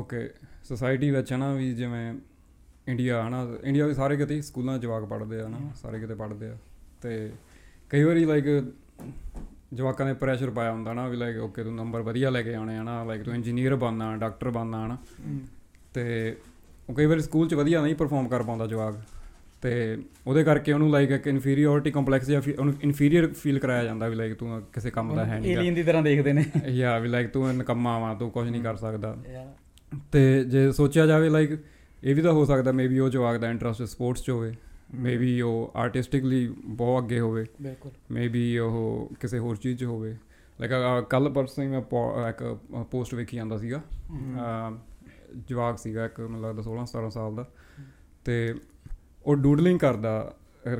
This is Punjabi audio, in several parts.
ਓਕੇ ਸੋਸਾਇਟੀ ਵਿੱਚ ਹਨਾ ਵੀ ਜਿਵੇਂ ਇੰਡੀਆ ਹਨਾ ਇੰਡੀਆ ਦੇ ਸਾਰੇ ਕਿਤੇ ਸਕੂਲਾਂ ਜਵਾਕ ਪੜ੍ਹਦੇ ਆ ਹਨਾ ਸਾਰੇ ਕਿਤੇ ਪੜ੍ਹਦੇ ਆ। ਤੇ ਕਈ ਵਾਰੀ ਲਾਈਕ ਜਵਾਕਾਂ ਨੇ ਪ੍ਰੈਸ਼ਰ ਪਾਇਆ ਹੁੰਦਾ ਨਾ ਵੀ ਲਾਈਕ ਓਕੇ ਤੂੰ ਨੰਬਰ ਵਧੀਆ ਲੈ ਕੇ ਆਉਣੇ ਆ ਨਾ ਲਾਈਕ ਤੂੰ ਇੰਜੀਨੀਅਰ ਬਣਨਾ ਡਾਕਟਰ ਬਣਨਾ ਹਨਾ ਤੇ ਉਹ ਕਈ ਵਾਰੀ ਸਕੂਲ 'ਚ ਵਧੀਆ ਨਹੀਂ ਪਰਫਾਰਮ ਕਰ ਪਾਉਂਦਾ ਜਵਾਕ। ਤੇ ਉਹਦੇ ਕਰਕੇ ਉਹਨੂੰ ਲਾਈਕ ਇੱਕ ਇਨਫੀਰੀਅਰਿਟੀ ਕੰਪਲੈਕਸ ਜਾਂ ਉਹਨੂੰ ਇਨਫੀਰੀਅਰ ਫੀਲ ਕਰਾਇਆ ਜਾਂਦਾ ਵੀ ਲਾਈਕ ਤੂੰ ਕਿਸੇ ਕੰਮ ਦਾ ਹੈ ਨਹੀਂ ਏਲੀਅਨ ਦੀ ਤਰ੍ਹਾਂ ਦੇਖਦੇ ਨੇ। ਯਾ ਵੀ ਲਾਈਕ ਤੂੰ ਨਕਮਾ ਵਾ ਤੂੰ ਕੁਝ ਨਹੀਂ ਕਰ ਸਕਦਾ। ਤੇ ਜੇ ਸੋਚਿਆ ਜਾਵੇ ਲਾਈਕ ਇਹ ਵੀ ਤਾਂ ਹੋ ਸਕਦਾ ਮੇਬੀ ਉਹ ਜਵਾਕ ਦਾ ਇੰਟਰਸਟ ਸਪੋਰਟਸ 'ਚ ਹੋਵੇ ਮੇਬੀ ਉਹ ਆਰਟਿਸਟਿਕਲੀ ਬਹੁਤ ਅੱਗੇ ਹੋਵੇ ਬਿਲਕੁਲ। ਮੇਬੀ ਉਹ ਕਿਸੇ ਹੋਰ ਚੀਜ਼ 'ਚ ਹੋਵੇ। ਲਾਈਕ ਕੱਲ ਪਰਸੋਂ ਹੀ ਮੈਂ ਇੱਕ ਪੋਸਟ ਵੇਖੀ ਜਾਂਦਾ ਸੀਗਾ। ਜਵਾਕ ਸੀਗਾ ਇੱਕ ਮੈਨੂੰ ਲੱਗਦਾ 16 17 ਸਾਲ ਦਾ। ਤੇ ਉਹ ਡੂਡਲਿੰਗ ਕਰਦਾ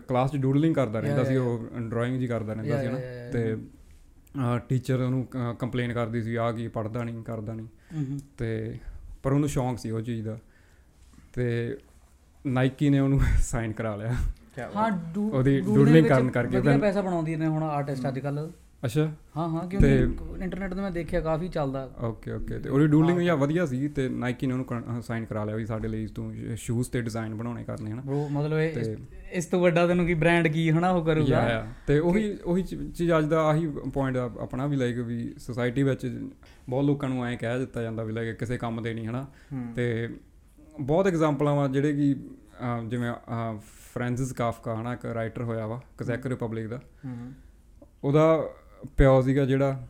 ਕਲਾਸ 'ਚ ਡੂਡਲਿੰਗ ਕਰਦਾ ਰਹਿੰਦਾ ਸੀ ਉਹ ਡਰਾਇੰਗ ਜੀ ਕਰਦਾ ਰਹਿੰਦਾ ਸੀ yeah, ਨਾ। yeah, yeah. ਤੇ ਟੀਚਰ ਉਹਨੂੰ ਕੰਪਲੇਨ ਕਰਦੀ ਸੀ ਆ ਕੀ ਪੜਦਾ ਨਹੀਂ ਕਰਦਾ ਨਹੀਂ ਤੇ ਪਰ ਉਹਨੂੰ ਸ਼ੌਂਕ ਸੀ ਉਹ ਚੀਜ਼ ਦਾ। ਤੇ ਨਾਈਕੀ ਨੇ ਉਹਨੂੰ ਸਾਈਨ ਕਰਾ ਲਿਆ। ਹਾਂ ਉਹਦੀ ਵਿੱਚ ਕਰਨ ਕਰਕੇ ਫਿਰ- ਪੈਸਾ ਬਣਾਉਂਦੀ ਨੇ ਹੁਣ ਆਰਟਿਸਟ ਅੱਜ ਕੱਲ ਅੱਛਾ। ਹਾਂ ਹਾਂ ਕਿਉਂਕਿ ਇੰਟਰਨੈਟ ਤੇ ਮੈਂ ਦੇਖਿਆ ਕਾਫੀ ਚੱਲਦਾ। Okay okay. ਤੇ ਉਹਦੀ ਡੂਡਲਿੰਗ ਜਾਂ ਵਧੀਆ ਸੀ ਤੇ ਨਾਈਕੀ ਨੇ ਉਹਨੂੰ ਸਾਈਨ ਕਰਾ ਲਿਆ ਵੀ ਸਾਡੇ ਲਈ ਤੂੰ ਸ਼ੂਜ਼ ਤੇ ਡਿਜ਼ਾਈਨ ਬਣਾਉਣੇ ਕਰਨੇ ਹਨਾ? ਬ్రో ਮਤਲਬ ਇਸ- ਤੋਂ ਵੱਡਾ ਤੈਨੂੰ ਕੀ ਬ੍ਰਾਂਡ ਕੀ ਹਨਾ ਉਹ ਕਰੂਗਾ? ਤੇ ਉਹੀ ਉਹੀ ਚੀਜ਼ ਅੱਜ ਦਾ ਆਹੀ ਪੁਆਇੰਟ ਆਪਣਾ ਵੀ ਲਾਈਕ ਵੀ ਸੋਸਾਇਟੀ ਵਿੱਚ ਬਹੁਤ ਲੋਕਾਂ ਨੂੰ ਐਂ ਕਹਿ ਦਿੱਤਾ ਜਾਂਦਾ ਵੀ ਲਾਈਕ ਕਿਸੇ ਕੰਮ ਦੇ ਨਹੀਂ ਹਨਾ? ਤੇ ਬਹੁਤ ਐਗਜ਼ਾਮਪਲਾਂ ਵਾ ਜਿਹੜੇ ਕਿ ਜਿਵੇਂ ਫ੍ਰੈਂਸਿਸ ਕਾਫਕਾ ਹਨਾ ਇੱਕ ਰਾਈਟਰ ਹੋਇਆ ਵਾ ਕਜ਼ੈਕ ਰਿਪਬਲਿਕ ਦਾ। ਉਹਦਾ ਪਿਓ ਸੀਗਾ ਜਿਹੜਾ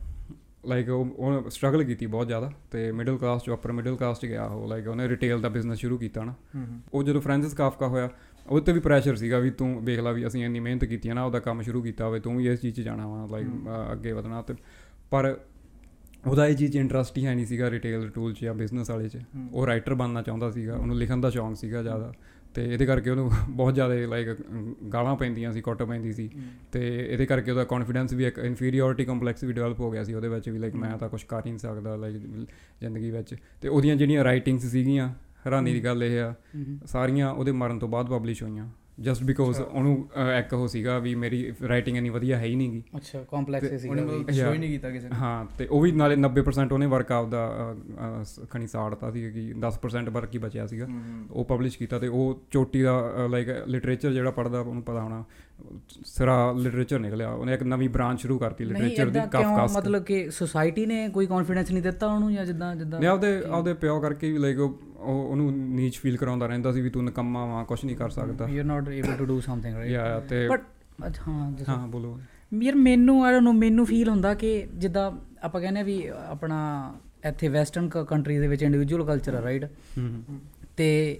ਲਾਈਕ ਉਹ ਸਟਰਗਲ ਕੀਤੀ ਬਹੁਤ ਜ਼ਿਆਦਾ ਤੇ ਮਿਡਲ ਕਲਾਸ ਚੋਂ ਅਪਰ ਮਿਡਲ ਕਲਾਸ ਚ ਗਿਆ ਉਹ ਲਾਈਕ ਉਹਨੇ ਰਿਟੇਲ ਦਾ ਬਿਜ਼ਨਸ ਸ਼ੁਰੂ ਕੀਤਾ ਨਾ। ਉਹ ਜਦੋਂ ਫ੍ਰੈਂਸਿਸ ਕਾਫਕਾ ਹੋਇਆ ਉਹਦੇ ਤੇ ਵੀ ਪ੍ਰੈਸ਼ਰ ਸੀਗਾ ਵੀ ਤੂੰ ਵੇਖ ਲੈ ਵੀ ਅਸੀਂ ਇੰਨੀ ਮਿਹਨਤ ਕੀਤੀ ਹੈ ਨਾ ਉਹਦਾ ਕੰਮ ਸ਼ੁਰੂ ਕੀਤਾ ਹੋਵੇ ਤੂੰ ਵੀ ਇਸ ਚੀਜ਼ 'ਚ ਜਾਣਾ ਵਾ ਲਾਈਕ ਅੱਗੇ ਵਧਣਾ ਤੇ ਪਰ ਉਹਦਾ ਇਹ ਚੀਜ਼ ਇੰਟਰਸਟ ਹੀ ਹੈ ਨਹੀਂ ਸੀਗਾ ਰਿਟੇਲ ਟੂਲ 'ਚ ਜਾਂ ਬਿਜ਼ਨਸ ਵਾਲੇ 'ਚ। ਉਹ ਰਾਈਟਰ ਬਣਨਾ ਚਾਹੁੰਦਾ ਸੀਗਾ ਉਹਨੂੰ ਲਿਖਣ ਦਾ ਸ਼ੌਂਕ ਸੀਗਾ ਜ਼ਿਆਦਾ। ਤੇ ਇਹਦੇ ਕਰਕੇ ਉਹਨੂੰ ਬਹੁਤ ਜ਼ਿਆਦਾ ਲਾਈਕ ਗਾਲਾਂ ਪੈਂਦੀਆਂ ਸੀ ਕੁੱਟ ਪੈਂਦੀ ਸੀ। ਤੇ ਇਹਦੇ ਕਰਕੇ ਉਹਦਾ ਕੌਨਫੀਡੈਂਸ ਵੀ ਇੱਕ ਇਨਫੀਰੀਅਰਿਟੀ ਕੰਪਲੈਕਸ ਵੀ ਡਿਵੈਲਪ ਹੋ ਗਿਆ ਸੀ ਉਹਦੇ ਵਿੱਚ ਵੀ ਲਾਈਕ ਮੈਂ ਤਾਂ ਕੁਝ ਕਰ ਹੀ ਨਹੀਂ ਸਕਦਾ ਲਾਈਕ ਜ਼ਿੰਦਗੀ ਵਿੱਚ। ਤੇ ਉਹਦੀਆਂ ਜਿਹੜੀਆਂ ਰਾਈਟਿੰਗਸ ਸੀਗੀਆਂ ਹੈਰਾਨੀ ਦੀ ਗੱਲ ਇਹ ਆ ਸਾਰੀਆਂ ਉਹਦੇ ਮਰਨ ਤੋਂ ਬਾਅਦ ਪਬਲਿਸ਼ ਹੋਈਆਂ। ਜਸਟ ਬਿਕੋਜ਼ ਉਹਨੂੰ ਇੱਕ ਉਹ ਸੀਗਾ ਵੀ ਮੇਰੀ ਰਾਈਟਿੰਗ ਇੰਨੀ ਵਧੀਆ ਹੈ ਹੀ ਨਹੀਂਗੀ ਅੱਛਾ ਕੰਪਲੈਕਸ ਸੀ ਉਹਨੇ ਮਤਲਬ ਸ਼ੋ ਹੀ ਨਹੀਂ ਕੀਤਾ ਕਿਸੇ ਨੇ। ਹਾਂ ਤੇ ਉਹ ਵੀ ਨਾਲੇ 90% ਉਹਨੇ ਵਰਕ ਅਹ, ਸ- ਖਣੀ ਸਾੜਤਾ ਸੀ ਕਿ 10% ਵਰਕ ਹੀ ਬਚਿਆ ਸੀਗਾ। ਉਹ ਪਬਲਿਸ਼ ਕੀਤਾ ਤੇ ਉਹ ਚੋਟੀ ਦਾ ਲਾਈਕ ਲਿਟਰੇਚਰ ਜਿਹੜਾ ਪੜਦਾ ਉਹਨੂੰ ਪਤਾ ਹੋਣਾ ਸਿਰਾ ਲਿਟਰੇਚਰ ਨਿਕਲਿਆ। ਉਹਨੇ ਇੱਕ ਨਵੀਂ ਬ੍ਰਾਂਚ ਸ਼ੁਰੂ ਕਰਤੀ ਨਹੀਂ ਲਿਟਰੇਚਰ ਦੀ ਕਾਫਕਾਸ ਮਤਲਬ ਕਿ ਸੋਸਾਇਟੀ ਨੇ ਕੋਈ ਕੌਨਫੀਡੈਂਸ ਨਹੀਂ ਦਿੱਤਾ ਉਹਨੂੰ ਜਾਂ ਜਿੱਦਾਂ ਜਿੱਦਾਂ ਨੇ ਆਪਦੇ ਆਪਦੇ ਪਿਓ ਕਰਕੇ ਵੀ ਲਾਈਕ ਉਹ ਉਹ- ਉਹਨੂੰ ਨੀਚ ਫੀਲ ਕਰਾਉਂਦਾ ਰਹਿੰਦਾ ਸੀ ਵੀ ਤੂੰ ਨਕੰਮਾ ਵਾਂ ਕੁਝ ਨਹੀਂ ਕਰ ਸਕਦਾ। You are not able to do something right yeah ਤੇ ਬਟ ਹਾਂ। ਹਾਂ ਬੋਲੋ। ਯਾਰ ਮੈਨੂੰ ਆਈ ਡੋਨਟ ਨੋ ਮੈਨੂੰ ਫੀਲ ਹੁੰਦਾ ਕਿ ਜਿੱਦਾਂ ਆਪਾਂ ਕਹਿੰਦੇ ਆ ਵੀ ਆਪਣਾ ਇੱਥੇ ਵੈਸਟਰਨ ਕੰਟਰੀ ਦੇ ਵਿੱਚ ਇੰਡੀਵਿਜੂਅਲ ਕਲਚਰ ਹੈ ਰਾਈਟ ਤੇ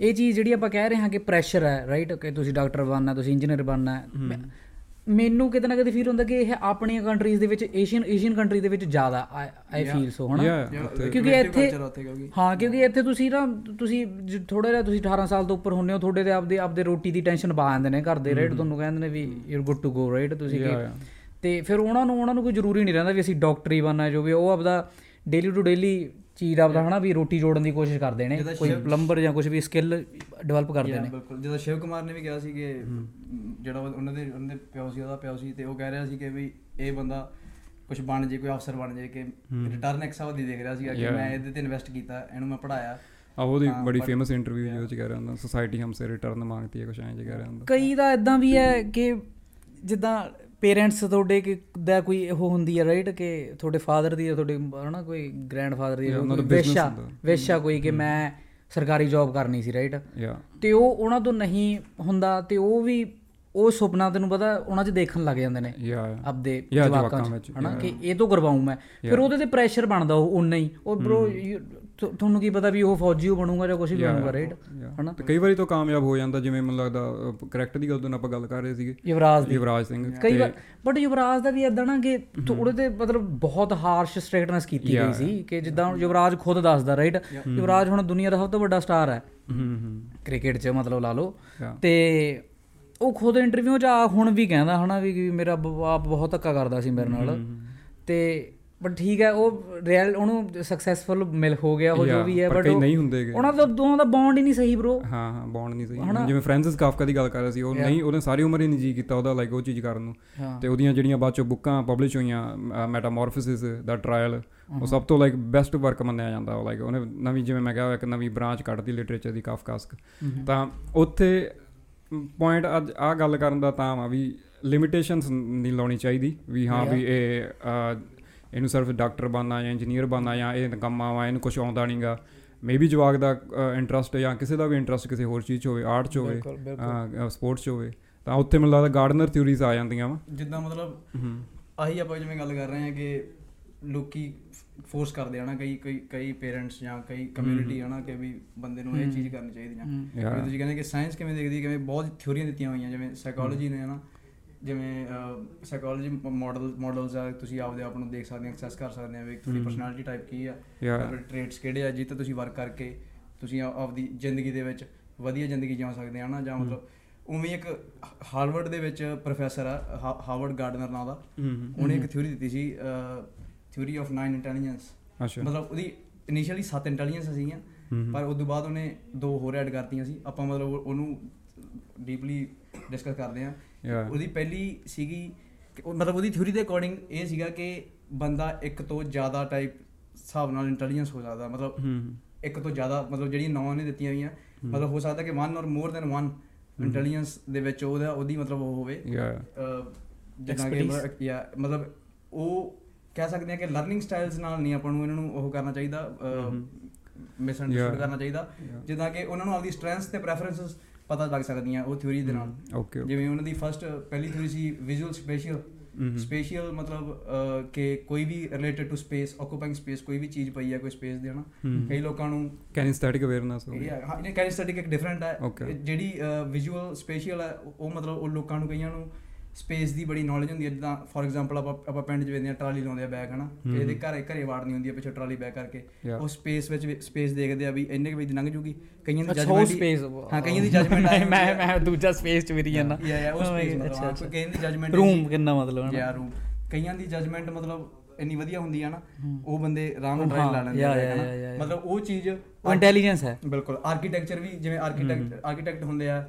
ਇਹ ਚੀਜ਼ ਜਿਹੜੀ ਆਪਾਂ ਕਹਿ ਰਹੇ ਹਾਂ ਕਿ ਪ੍ਰੈਸ਼ਰ ਹੈ ਰਾਈਟ ਕਿ ਤੁਸੀਂ ਡਾਕਟਰ ਬਣਨਾ ਤੁਸੀਂ ਇੰਜੀਨੀਅਰ ਬਣਨਾ ਮੈਨੂੰ ਕਿਤੇ ਨਾ ਕਿਤੇ ਫੀਲ ਹੁੰਦਾ ਕਿ ਇਹ ਆਪਣੀਆਂ ਕੰਟਰੀਜ਼ ਦੇ ਵਿੱਚ ਏਸ਼ੀਅਨ ਏਸ਼ੀਅਨ ਕੰਟਰੀ ਦੇ ਵਿੱਚ ਜ਼ਿਆਦਾ ਆਈ ਫੀਲ ਸੋ ਹਨਾ? ਕਿਉਂਕਿ ਇੱਥੇ ਹਾਂ ਕਿਉਂਕਿ ਇੱਥੇ ਤੁਸੀਂ ਨਾ ਤੁਸੀਂ ਥੋੜਾ ਜਿਹਾ ਤੁਸੀਂ 18 ਸਾਲ ਤੋਂ ਉੱਪਰ ਹੁੰਨੇ ਹੋ ਤੁਹਾਡੇ ਤੇ ਆਪਦੇ ਆਪਦੇ ਰੋਟੀ ਦੀ ਟੈਨਸ਼ਨ ਪਾ ਜਾਂਦੇ ਨੇ ਘਰ ਦੇ ਰਾਈਟ ਤੁਹਾਨੂੰ ਕਹਿੰਦੇ ਨੇ ਵੀ you good to go right ਤੁਸੀਂ ਕਿ-. ਤੇ ਫਿਰ ਉਹਨਾਂ ਨੂੰ ਉਹਨਾਂ ਨੂੰ ਕੋਈ ਜ਼ਰੂਰੀ ਨਹੀਂ ਰਹਿੰਦਾ ਵੀ ਅਸੀਂ ਡਾਕਟਰੀ ਬਣਨਾ ਜੋ ਵੀ ਉਹ ਆਪਦਾ ਡੇਲੀ ਟੂ ਡੇਲੀ ਚੀਜ਼ ਆਪਦਾ ਹਨਾ ਵੀ ਰੋਟੀ ਜੋੜਨ ਦੀ ਕੋਸ਼ਿਸ਼ ਕਰਦੇ ਨੇ ਕੋਈ ਪਲੰਬਰ ਜਾਂ ਕੁਝ ਵੀ ਸਕਿੱਲ ਡਿਵੈਲਪ ਕਰਦੇ ਨੇ। ਬਿਲਕੁਲ ਜਦੋਂ ਸ਼ਿਵ ਕੁਮਾਰ ਨੇ ਵੀ ਕਿਹਾ ਸੀ ਕਿ ਜਿਹੜਾ ਉਹ- ਉਹਨਾਂ ਦੇ ਉਹਨਾਂ ਦੇ ਪਿਓ ਸੀ ਉਹਦਾ ਪਿਓ ਸੀ ਤੇ ਉਹ ਕਹਿ ਰਿਹਾ ਸੀ ਕਿ ਵੀ ਇਹ ਬੰਦਾ ਕੁਝ ਬਣ ਜੇ ਕੋਈ ਅਫਸਰ ਬਣ ਜੇ ਕਿ ਰਿਟਰਨ ਇੱਕ ਸਾਲ ਦੀ ਦੇਖ ਰਿਹਾ ਸੀਗਾ ਕਿ. ਮੈਂ ਇਹਦੇ ਤੇ ਇਨਵੈਸਟ ਕੀਤਾ ਇਹਨੂੰ ਮੈਂ ਪੜਾਇਆ ਆ ਉਹਦੀ ਬੜੀ ਫੇਮਸ ਇੰਟਰਵਿਊ ਜਿਹਦੇ ਚ ਕਹਿ ਰਿਹਾ ਹੁੰਦਾ ਸੋਸਾਇਟੀ ਹਮਸੇ ਰਿਟਰਨ ਮੰਗਤੀ ਹੈ ਕੁਛ ਐਂ ਜਿਹਾ ਕਹਿ ਰਿਹਾ ਹੁੰਦਾ। ਕਈ ਦਾ ਇਦਾਂ ਵੀ ਹੈ ਕਿ ਜਿੱਦਾਂ ਪੇਰੈਂਟਸ ਤੁਹਾਡੇ ਕਿ ਦਾ ਕੋਈ ਉਹ ਹੁੰਦੀ ਹੈ ਰਾਈਟ ਕਿ ਤੁਹਾਡੇ ਫਾਦਰ ਦੀ ਜਾਂ ਤੁਹਾਡੇ ਹਨਾ ਕੋਈ ਗ੍ਰੈਂਡਫਾਦਰ ਦੀ ਵੇਸ਼ਾ। ਵੇਸ਼ਾ ਕੋਈ ਕਿ ਮੈਂ ਸਰਕਾਰੀ ਜੌਬ ਕਰਨੀ ਸੀ ਰਾਈਟ ਤੇ ਉਹ ਉਹਨਾਂ ਤੋਂ ਨਹੀਂ ਹੁੰਦਾ ਤੇ ਉਹ ਵੀ ਉਹ ਸੁਪਨਾ ਤੈਨੂੰ ਪਤਾ ਉਹਨਾਂ 'ਚ ਦੇਖਣ ਲੱਗ ਜਾਂਦੇ ਨੇ। ਆਪਦੇ ਜਵਾਕਾਂ 'ਚ ਹਨਾ. ਕਿ ਇਹ ਤੋਂ ਕਰਵਾਉਂ ਮੈਂ। ਫਿਰ ਉਹਦੇ ਤੇ ਪ੍ਰੈਸ਼ਰ ਬਣਦਾ ਉਹ ਉਨਾ ਹੀ। ਉਹ ਬ్రో ਤੁਹਾਨੂੰ ਕੀ ਪਤਾ ਵੀ ਉਹ ਫੌਜੀ ਹੋ ਬਣੂਗਾ ਜਾਂ ਕੁਝ ਵੀ ਬਣੂਗਾ ਰਾਈਟ. ਹਨਾ? ਤੇ ਕਈ ਵਾਰੀ ਤਾਂ ਕਾਮਯਾਬ ਹੋ ਜਾਂਦਾ ਜਿਵੇਂ ਮੈਨੂੰ ਲੱਗਦਾ ਕਰੈਕਟ ਦੀ ਗੱਲ ਤੋਂ ਆਪਾਂ ਗੱਲ ਕਰ ਰਹੇ ਸੀਗੇ। ਯੁਵਰਾਜ ਦੀ। ਯੁਵਰਾਜ ਸਿੰਘ ਕਈ ਵਾਰ ਬਟ ਯੁਵਰਾਜ ਦਾ ਵੀ ਇਦਾਂ ਨਾ ਕਿ ਥੋੜੇ ਤੇ ਮਤਲਬ ਬਹੁਤ ਹਾਰਸ਼ ਸਟ੍ਰੇਟਨੈਸ ਕੀਤੀ ਗਈ. ਸੀ ਕਿ ਜਿੱਦਾਂ ਯੁਵਰਾਜ ਖੁਦ ਦੱਸਦਾ ਰਾਈਟ ਯੁਵਰਾਜ ਹੁਣ ਦੁਨੀਆ ਦਾ ਸਭ ਤੋਂ ਵੱਡਾ ਸਟਾਰ ਹੈ। ਕ੍ਰਿਕਟ 'ਚ ਮਤਲਬ ਲਾ ਲਓ. ਤੇ ਉਹ ਖੁਦ ਇੰਟਰਵਿਊ 'ਚ ਆ ਹੁਣ ਵੀ ਕਹਿੰਦਾ ਹਨਾ ਵੀ ਮੇਰਾ ਬਾਪ ਬਹੁਤ ਧੱਕਾ ਕਰਦਾ ਸੀ ਮੇਰੇ ਨਾਲ। ਤੇ ਬਟ ਠੀਕ ਹੈ ਉਹ ਰੀਅਲ ਉਹਨੂੰ ਸਕਸੈਸਫੁਲ ਮਿਲ ਹੋ ਗਿਆ ਉਹ ਜੋ ਵੀ ਹੈ ਬਟ ਨਹੀਂ ਹੁੰਦੇਗੇ ਉਹਨਾਂ ਦਾ ਦੋਵਾਂ ਦਾ ਬੌਂਡ ਹੀ ਨਹੀਂ ਸਹੀ ਬ్రో ਹਾਂ ਹਾਂ ਬੌਂਡ ਨਹੀਂ ਸਹੀ? ਜਿਵੇਂ ਫ੍ਰੈਂਸਿਸ ਕਾਫਕਾ ਦੀ ਗੱਲ ਕਰ ਰਿਹਾ ਸੀ ਉਹ. ਨਹੀਂ ਉਹਨੇ ਸਾਰੀ ਉਮਰ ਹੀ ਨਹੀਂ ਜੀ ਕੀਤਾ ਉਹਦਾ ਲਾਈਕ ਉਹ ਚੀਜ਼ ਕਰਨ ਨੂੰ। ਤੇ ਉਹਦੀਆਂ ਜਿਹੜੀਆਂ ਬਾਅਦ ਚੋਂ ਬੁੱਕਾਂ ਪਬਲਿਸ਼ ਹੋਈਆਂ ਮੈਟਾਮੋਰਫੋਸਿਸ ਦਾ ਟ੍ਰਾਇਲ ਉਹ ਸਭ ਤੋਂ ਲਾਈਕ ਬੈਸਟ ਵਰਕ ਮੰਨਿਆ ਜਾਂਦਾ ਉਹ ਲਾਈਕ ਉਹਨੇ ਨਵੀਂ ਜਿਵੇਂ ਮੈਂ ਕਿਹਾ ਇੱਕ ਨਵੀਂ ਬ੍ਰਾਂਚ ਕੱਢਦੀ ਲਿਟਰੇਚਰ ਦੀ ਕਾਫਕਾਸਕ ਤਾਂ ਉੱਥੇ ਪੁਆਇੰਟ ਅੱਜ ਆ ਗੱਲ ਕਰਨ ਦਾ ਤਾਂ ਆ ਵੀ ਲਿਮਿਟੇਸ਼ਨਸ ਨਹੀਂ ਲਾਉਣੀ ਚਾਹੀਦੀ ਵੀ ਹਾਂ ਵੀ ਇਹ ਇਹਨੂੰ ਸਿਰਫ ਡਾਕਟਰ ਬਣਨਾ ਜਾਂ ਇੰਜੀਨੀਅਰ ਬਣਨਾ ਜਾਂ ਇਹ ਕੰਮਾਂ ਵਾ ਇਹਨੂੰ ਕੁਝ ਆਉਂਦਾ ਨਹੀਂਗਾ ਮੇਬੀ ਜਵਾਕ ਦਾ ਇੰਟਰਸਟ ਜਾਂ ਕਿਸੇ ਦਾ ਵੀ ਇੰਟਰਸਟ ਕਿਸੇ ਹੋਰ ਚੀਜ਼ 'ਚ ਹੋਵੇ ਆਰਟ 'ਚ ਹੋਵੇ ਸਪੋਰਟਸ 'ਚ ਹੋਵੇ ਤਾਂ ਉੱਥੇ ਮੈਨੂੰ ਲੱਗਦਾ ਗਾਰਡਨਰ ਥਿਊਰੀਜ਼ ਆ ਜਾਂਦੀਆਂ ਵਾ। ਜਿੱਦਾਂ ਮਤਲਬ ਆਹੀ ਆਪਾਂ ਜਿਵੇਂ ਗੱਲ ਕਰ ਰਹੇ ਹਾਂ ਕਿ ਲੋਕੀ ਫੋਰਸ ਕਰਦੇ ਆ ਨਾ ਕਈ ਕਈ ਕਈ ਪੇਰੈਂਟਸ ਜਾਂ ਕਈ ਕਮਿਊਨਿਟੀ ਆ ਨਾ ਕਿ ਵੀ ਬੰਦੇ ਨੂੰ ਇਹ ਚੀਜ਼ ਕਰਨੀ ਚਾਹੀਦੀ ਆ। ਹਮ, Yeah. ਵੀ ਤੁਸੀਂ ਕਹਿੰਦੇ ਕਿ ਸਾਇੰਸ ਕਿਵੇਂ ਦੇਖਦੀ ਹੈ, ਕਿਵੇਂ ਬਹੁਤ ਥਿਉਰੀਆਂ ਦਿੱਤੀਆਂ ਹੋਈਆਂ ਜਿਵੇਂ ਸਾਈਕੋਲੋਜੀ ਨੇ ਨਾ ਜਿਵੇਂ ਸਾਈਕੋਲੋਜੀ ਮਾਡਲ ਮਾਡਲਸ ਆ ਤੁਸੀਂ ਆਪਦੇ ਆਪ ਨੂੰ ਦੇਖ ਸਕਦੇ ਆ ਐਕਸੈਸ ਕਰ ਸਕਦੇ ਆ ਵੀ ਤੁਹਾਡੀ। ਪਰਸਨੈਲਿਟੀ ਟਾਈਪ ਕੀ ਆ. ਤੁਹਾਡੇ ਟ੍ਰੇਟਸ ਕਿਹੜੇ ਆ ਜਿੱਤੇ ਤੁਸੀਂ ਵਰਕ ਕਰਕੇ ਤੁਸੀਂ ਆਪਦੀ ਜ਼ਿੰਦਗੀ ਦੇ ਵਿੱਚ ਵਧੀਆ ਜ਼ਿੰਦਗੀ ਜਿਉ ਸਕਦੇ ਆ ਨਾ ਜਾਂ। ਮਤਲਬ ਉਵੇਂ ਹੀ ਇੱਕ ਹਾਰਵਰਡ ਦੇ ਵਿੱਚ ਪ੍ਰੋਫੈਸਰ ਆ ਹਾ- ਹਾਰਵਰਡ ਗਾਰਡਨਰ ਨਾਂ ਦਾ। ਹੂੰ ਉਹਨੇ ਇੱਕ ਥਿਊਰੀ ਦਿੱਤੀ ਸੀ ਥਿਊਰੀ ਆਫ ਨਾਈਨ ਇੰਟੈਲੀਜੈਂਸ ਮਤਲਬ ਉਹਦੀ ਇਨੀਸ਼ੀਅਲੀ 7 ਇੰਟੈਲੀਜੈਂਸ ਸੀਗੀਆਂ ਹੂੰ ਪਰ ਉਸ ਤੋਂ ਬਾਅਦ ਉਹਨੇ ਦੋ ਹੋਰ ਐਡ ਕਰਤੀਆਂ ਸੀ। ਆਪਾਂ ਮਤਲਬ ਉਹ- ਉਹਨੂੰ ਡੀਪਲੀ ਡਿਸਕਸ ਕਰਦੇ ਆ ਉਹਦੀ ਪਹਿਲੀ ਸੀਗੀ ਮਤਲਬ ਉਹਦੀ ਥਿਊਰੀ ਦੇ ਅਕੋਰਡਿੰਗ ਇਹ ਸੀਗਾ ਕਿ ਬੰਦਾ ਇੱਕ ਤੋਂ ਜ਼ਿਆਦਾ ਟਾਈਪ ਹਿਸਾਬ ਨਾਲ ਇੰਟੈਲੀਜੈਂਸ ਹੋ ਸਕਦਾ ਮਤਲਬ ਹੂੰ। ਇੱਕ ਤੋਂ ਜ਼ਿਆਦਾ ਮਤਲਬ ਜਿਹੜੀਆਂ ਨੌ ਨੇ ਦਿੱਤੀਆਂ ਹੋਈਆਂ ਮਤਲਬ ਹੋ ਸਕਦਾ ਕਿ ਵਨ ਔਰ ਮੋਰ ਦੈਨ ਵਨ ਇੰਟੈਲੀਜੈਂਸ ਦੇ ਵਿੱਚ ਉਹਦਾ ਉਹਦੀ ਮਤਲਬ ਉਹ ਹੋਵੇ। ਜਿੱਦਾਂ ਕਿ. ਮਤਲਬ- ਉਹ ਕਹਿ ਸਕਦੇ ਆ ਕਿ ਲਰਨਿੰਗ ਸਟਾਈਲਸ ਨਾਲ ਨਹੀਂ ਆਪਾਂ ਨੂੰ ਇਹਨਾਂ ਨੂੰ ਉਹ ਕਰਨਾ ਚਾਹੀਦਾ ਮਿਸ ਅੰਡਰਸਟੂਡ Yeah. ਕਰਨਾ ਚਾਹੀਦਾ। ਜਿੱਦਾਂ ਕਿ ਉਹਨਾਂ ਨੂੰ ਆਪਦੀ ਸਟਰੈਂਥਸ ਤੇ ਪ੍ਰੈਫਰੈਂਸਸ ਪਤਾ ਲੱਗ ਸਕਦੀਆਂ ਉਹ ਥਿਊਰੀ ਦੇ ਨਾਲ। ਓਕੇ ਜਿਵੇਂ ਉਹਨਾਂ ਦੀ ਫਰਸਟ ਪਹਿਲੀ ਥਿਊਰੀ ਸੀ ਵਿਜ਼ੂਅਲ ਸਪੇਸ਼ੀਅਲ ਸਪੇਸ਼ੀਅਲ ਮਤਲਬ ਕਿ ਕੋਈ ਵੀ related to space occupying space ਕੋਈ ਵੀ ਚੀਜ਼ ਪਈ ਹੈ ਕੋਈ ਸਪੇਸ ਦੇ ਹਨਾ। ਕਈ ਲੋਕਾਂ ਨੂੰ ਕੈਨਿਸਥੈਟਿਕ ਅਵੇਅਰਨੈਸ ਹੋ ਗਈ। ਹਾਂ ਇਹ ਕੈਨਿਸਥੈਟਿਕ ਇੱਕ ਡਿਫਰੈਂਟ ਹੈ। ਜਿਹੜੀ ਵਿਜ਼ੂਅਲ ਸਪੇਸ਼ੀਅਲ ਹੈ ਉਹ ਮਤਲਬ ਉਹ ਲੋਕਾਂ ਨੂੰ ਕਈਆਂ ਨੂੰ ਸਪੇਸ ਦੀ ਬੜੀ ਨੌਲੇਜ ਹੁੰਦੀ ਹੈ ਜਿੱਦਾਂ ਫੋਰ ਐਗਜ਼ਾਮਪਲ ਆਪਾਂ ਆਪਾਂ ਪਿੰਡ 'ਚ ਵੇਖਦੇ ਹਾਂ ਟਰਾਲੀ ਲਾਉਂਦੇ ਆ ਬੈਗ ਹਨਾ। ਤੇ ਇਹਦੇ ਘਰੇ ਘਰੇ ਵਾੜਨੀ ਹੁੰਦੀ ਹੈ ਪਿੱਛੇ ਟਰਾਲੀ ਬੈਗ ਕਰਕੇ. ਉਹ ਸਪੇਸ ਵਿੱਚ ਸਪੇਸ ਦੇਖਦੇ ਆ ਵੀ ਇੰਨੇ ਕੁ ਵਜੇ ਲੰਘ ਜੂਗੀ ਕਈਆਂ ਦੀ ਜਜਮੈਂਟ ਹਾਂ ਕਈਆਂ ਦੀ ਜਜਮੈਂਟ ਮੈਂ ਮੈਂ ਮੈਂ ਦੂਜਾ ਸਪੇਸ ਚ ਵਿਰੀ ਜਾਂਦਾ ਯਾ ਯਾ ਉਹ ਸਪੇਸ ਮਤਲਬ ਕਈਆਂ ਦੀ ਜਜਮੈਂਟ ਰੂਮ ਕਿੰਨਾ ਮਤਲਬ ਹੈ ਯਾ ਰੂਮ ਕਈਆਂ ਦੀ ਜਜਮੈਂਟ ਮਤਲਬ ਇੰਨੀ ਵਧੀਆ ਹੁੰਦੀ ਆ ਨਾ। ਉਹ ਬੰਦੇ ਆਰਾਮ ਨਾਲ ਡਰਾਈਵ ਲਾ ਲੈਂਦੇ ਆ ਹਨਾ। ਯਾ। ਮਤਲਬ ਉਹ ਚੀਜ਼ ਉਹ ਇੰਟੈਲੀਜੈਂਸ ਹੈ ਬਿਲਕੁਲ ਆਰਕੀਟੈਕਚਰ ਵੀ ਜਿਵੇਂ ਆਰਕੀਟੈਕਟ ਆਰਕੀਟੈਕਟ ਹੁੰਦੇ ਆ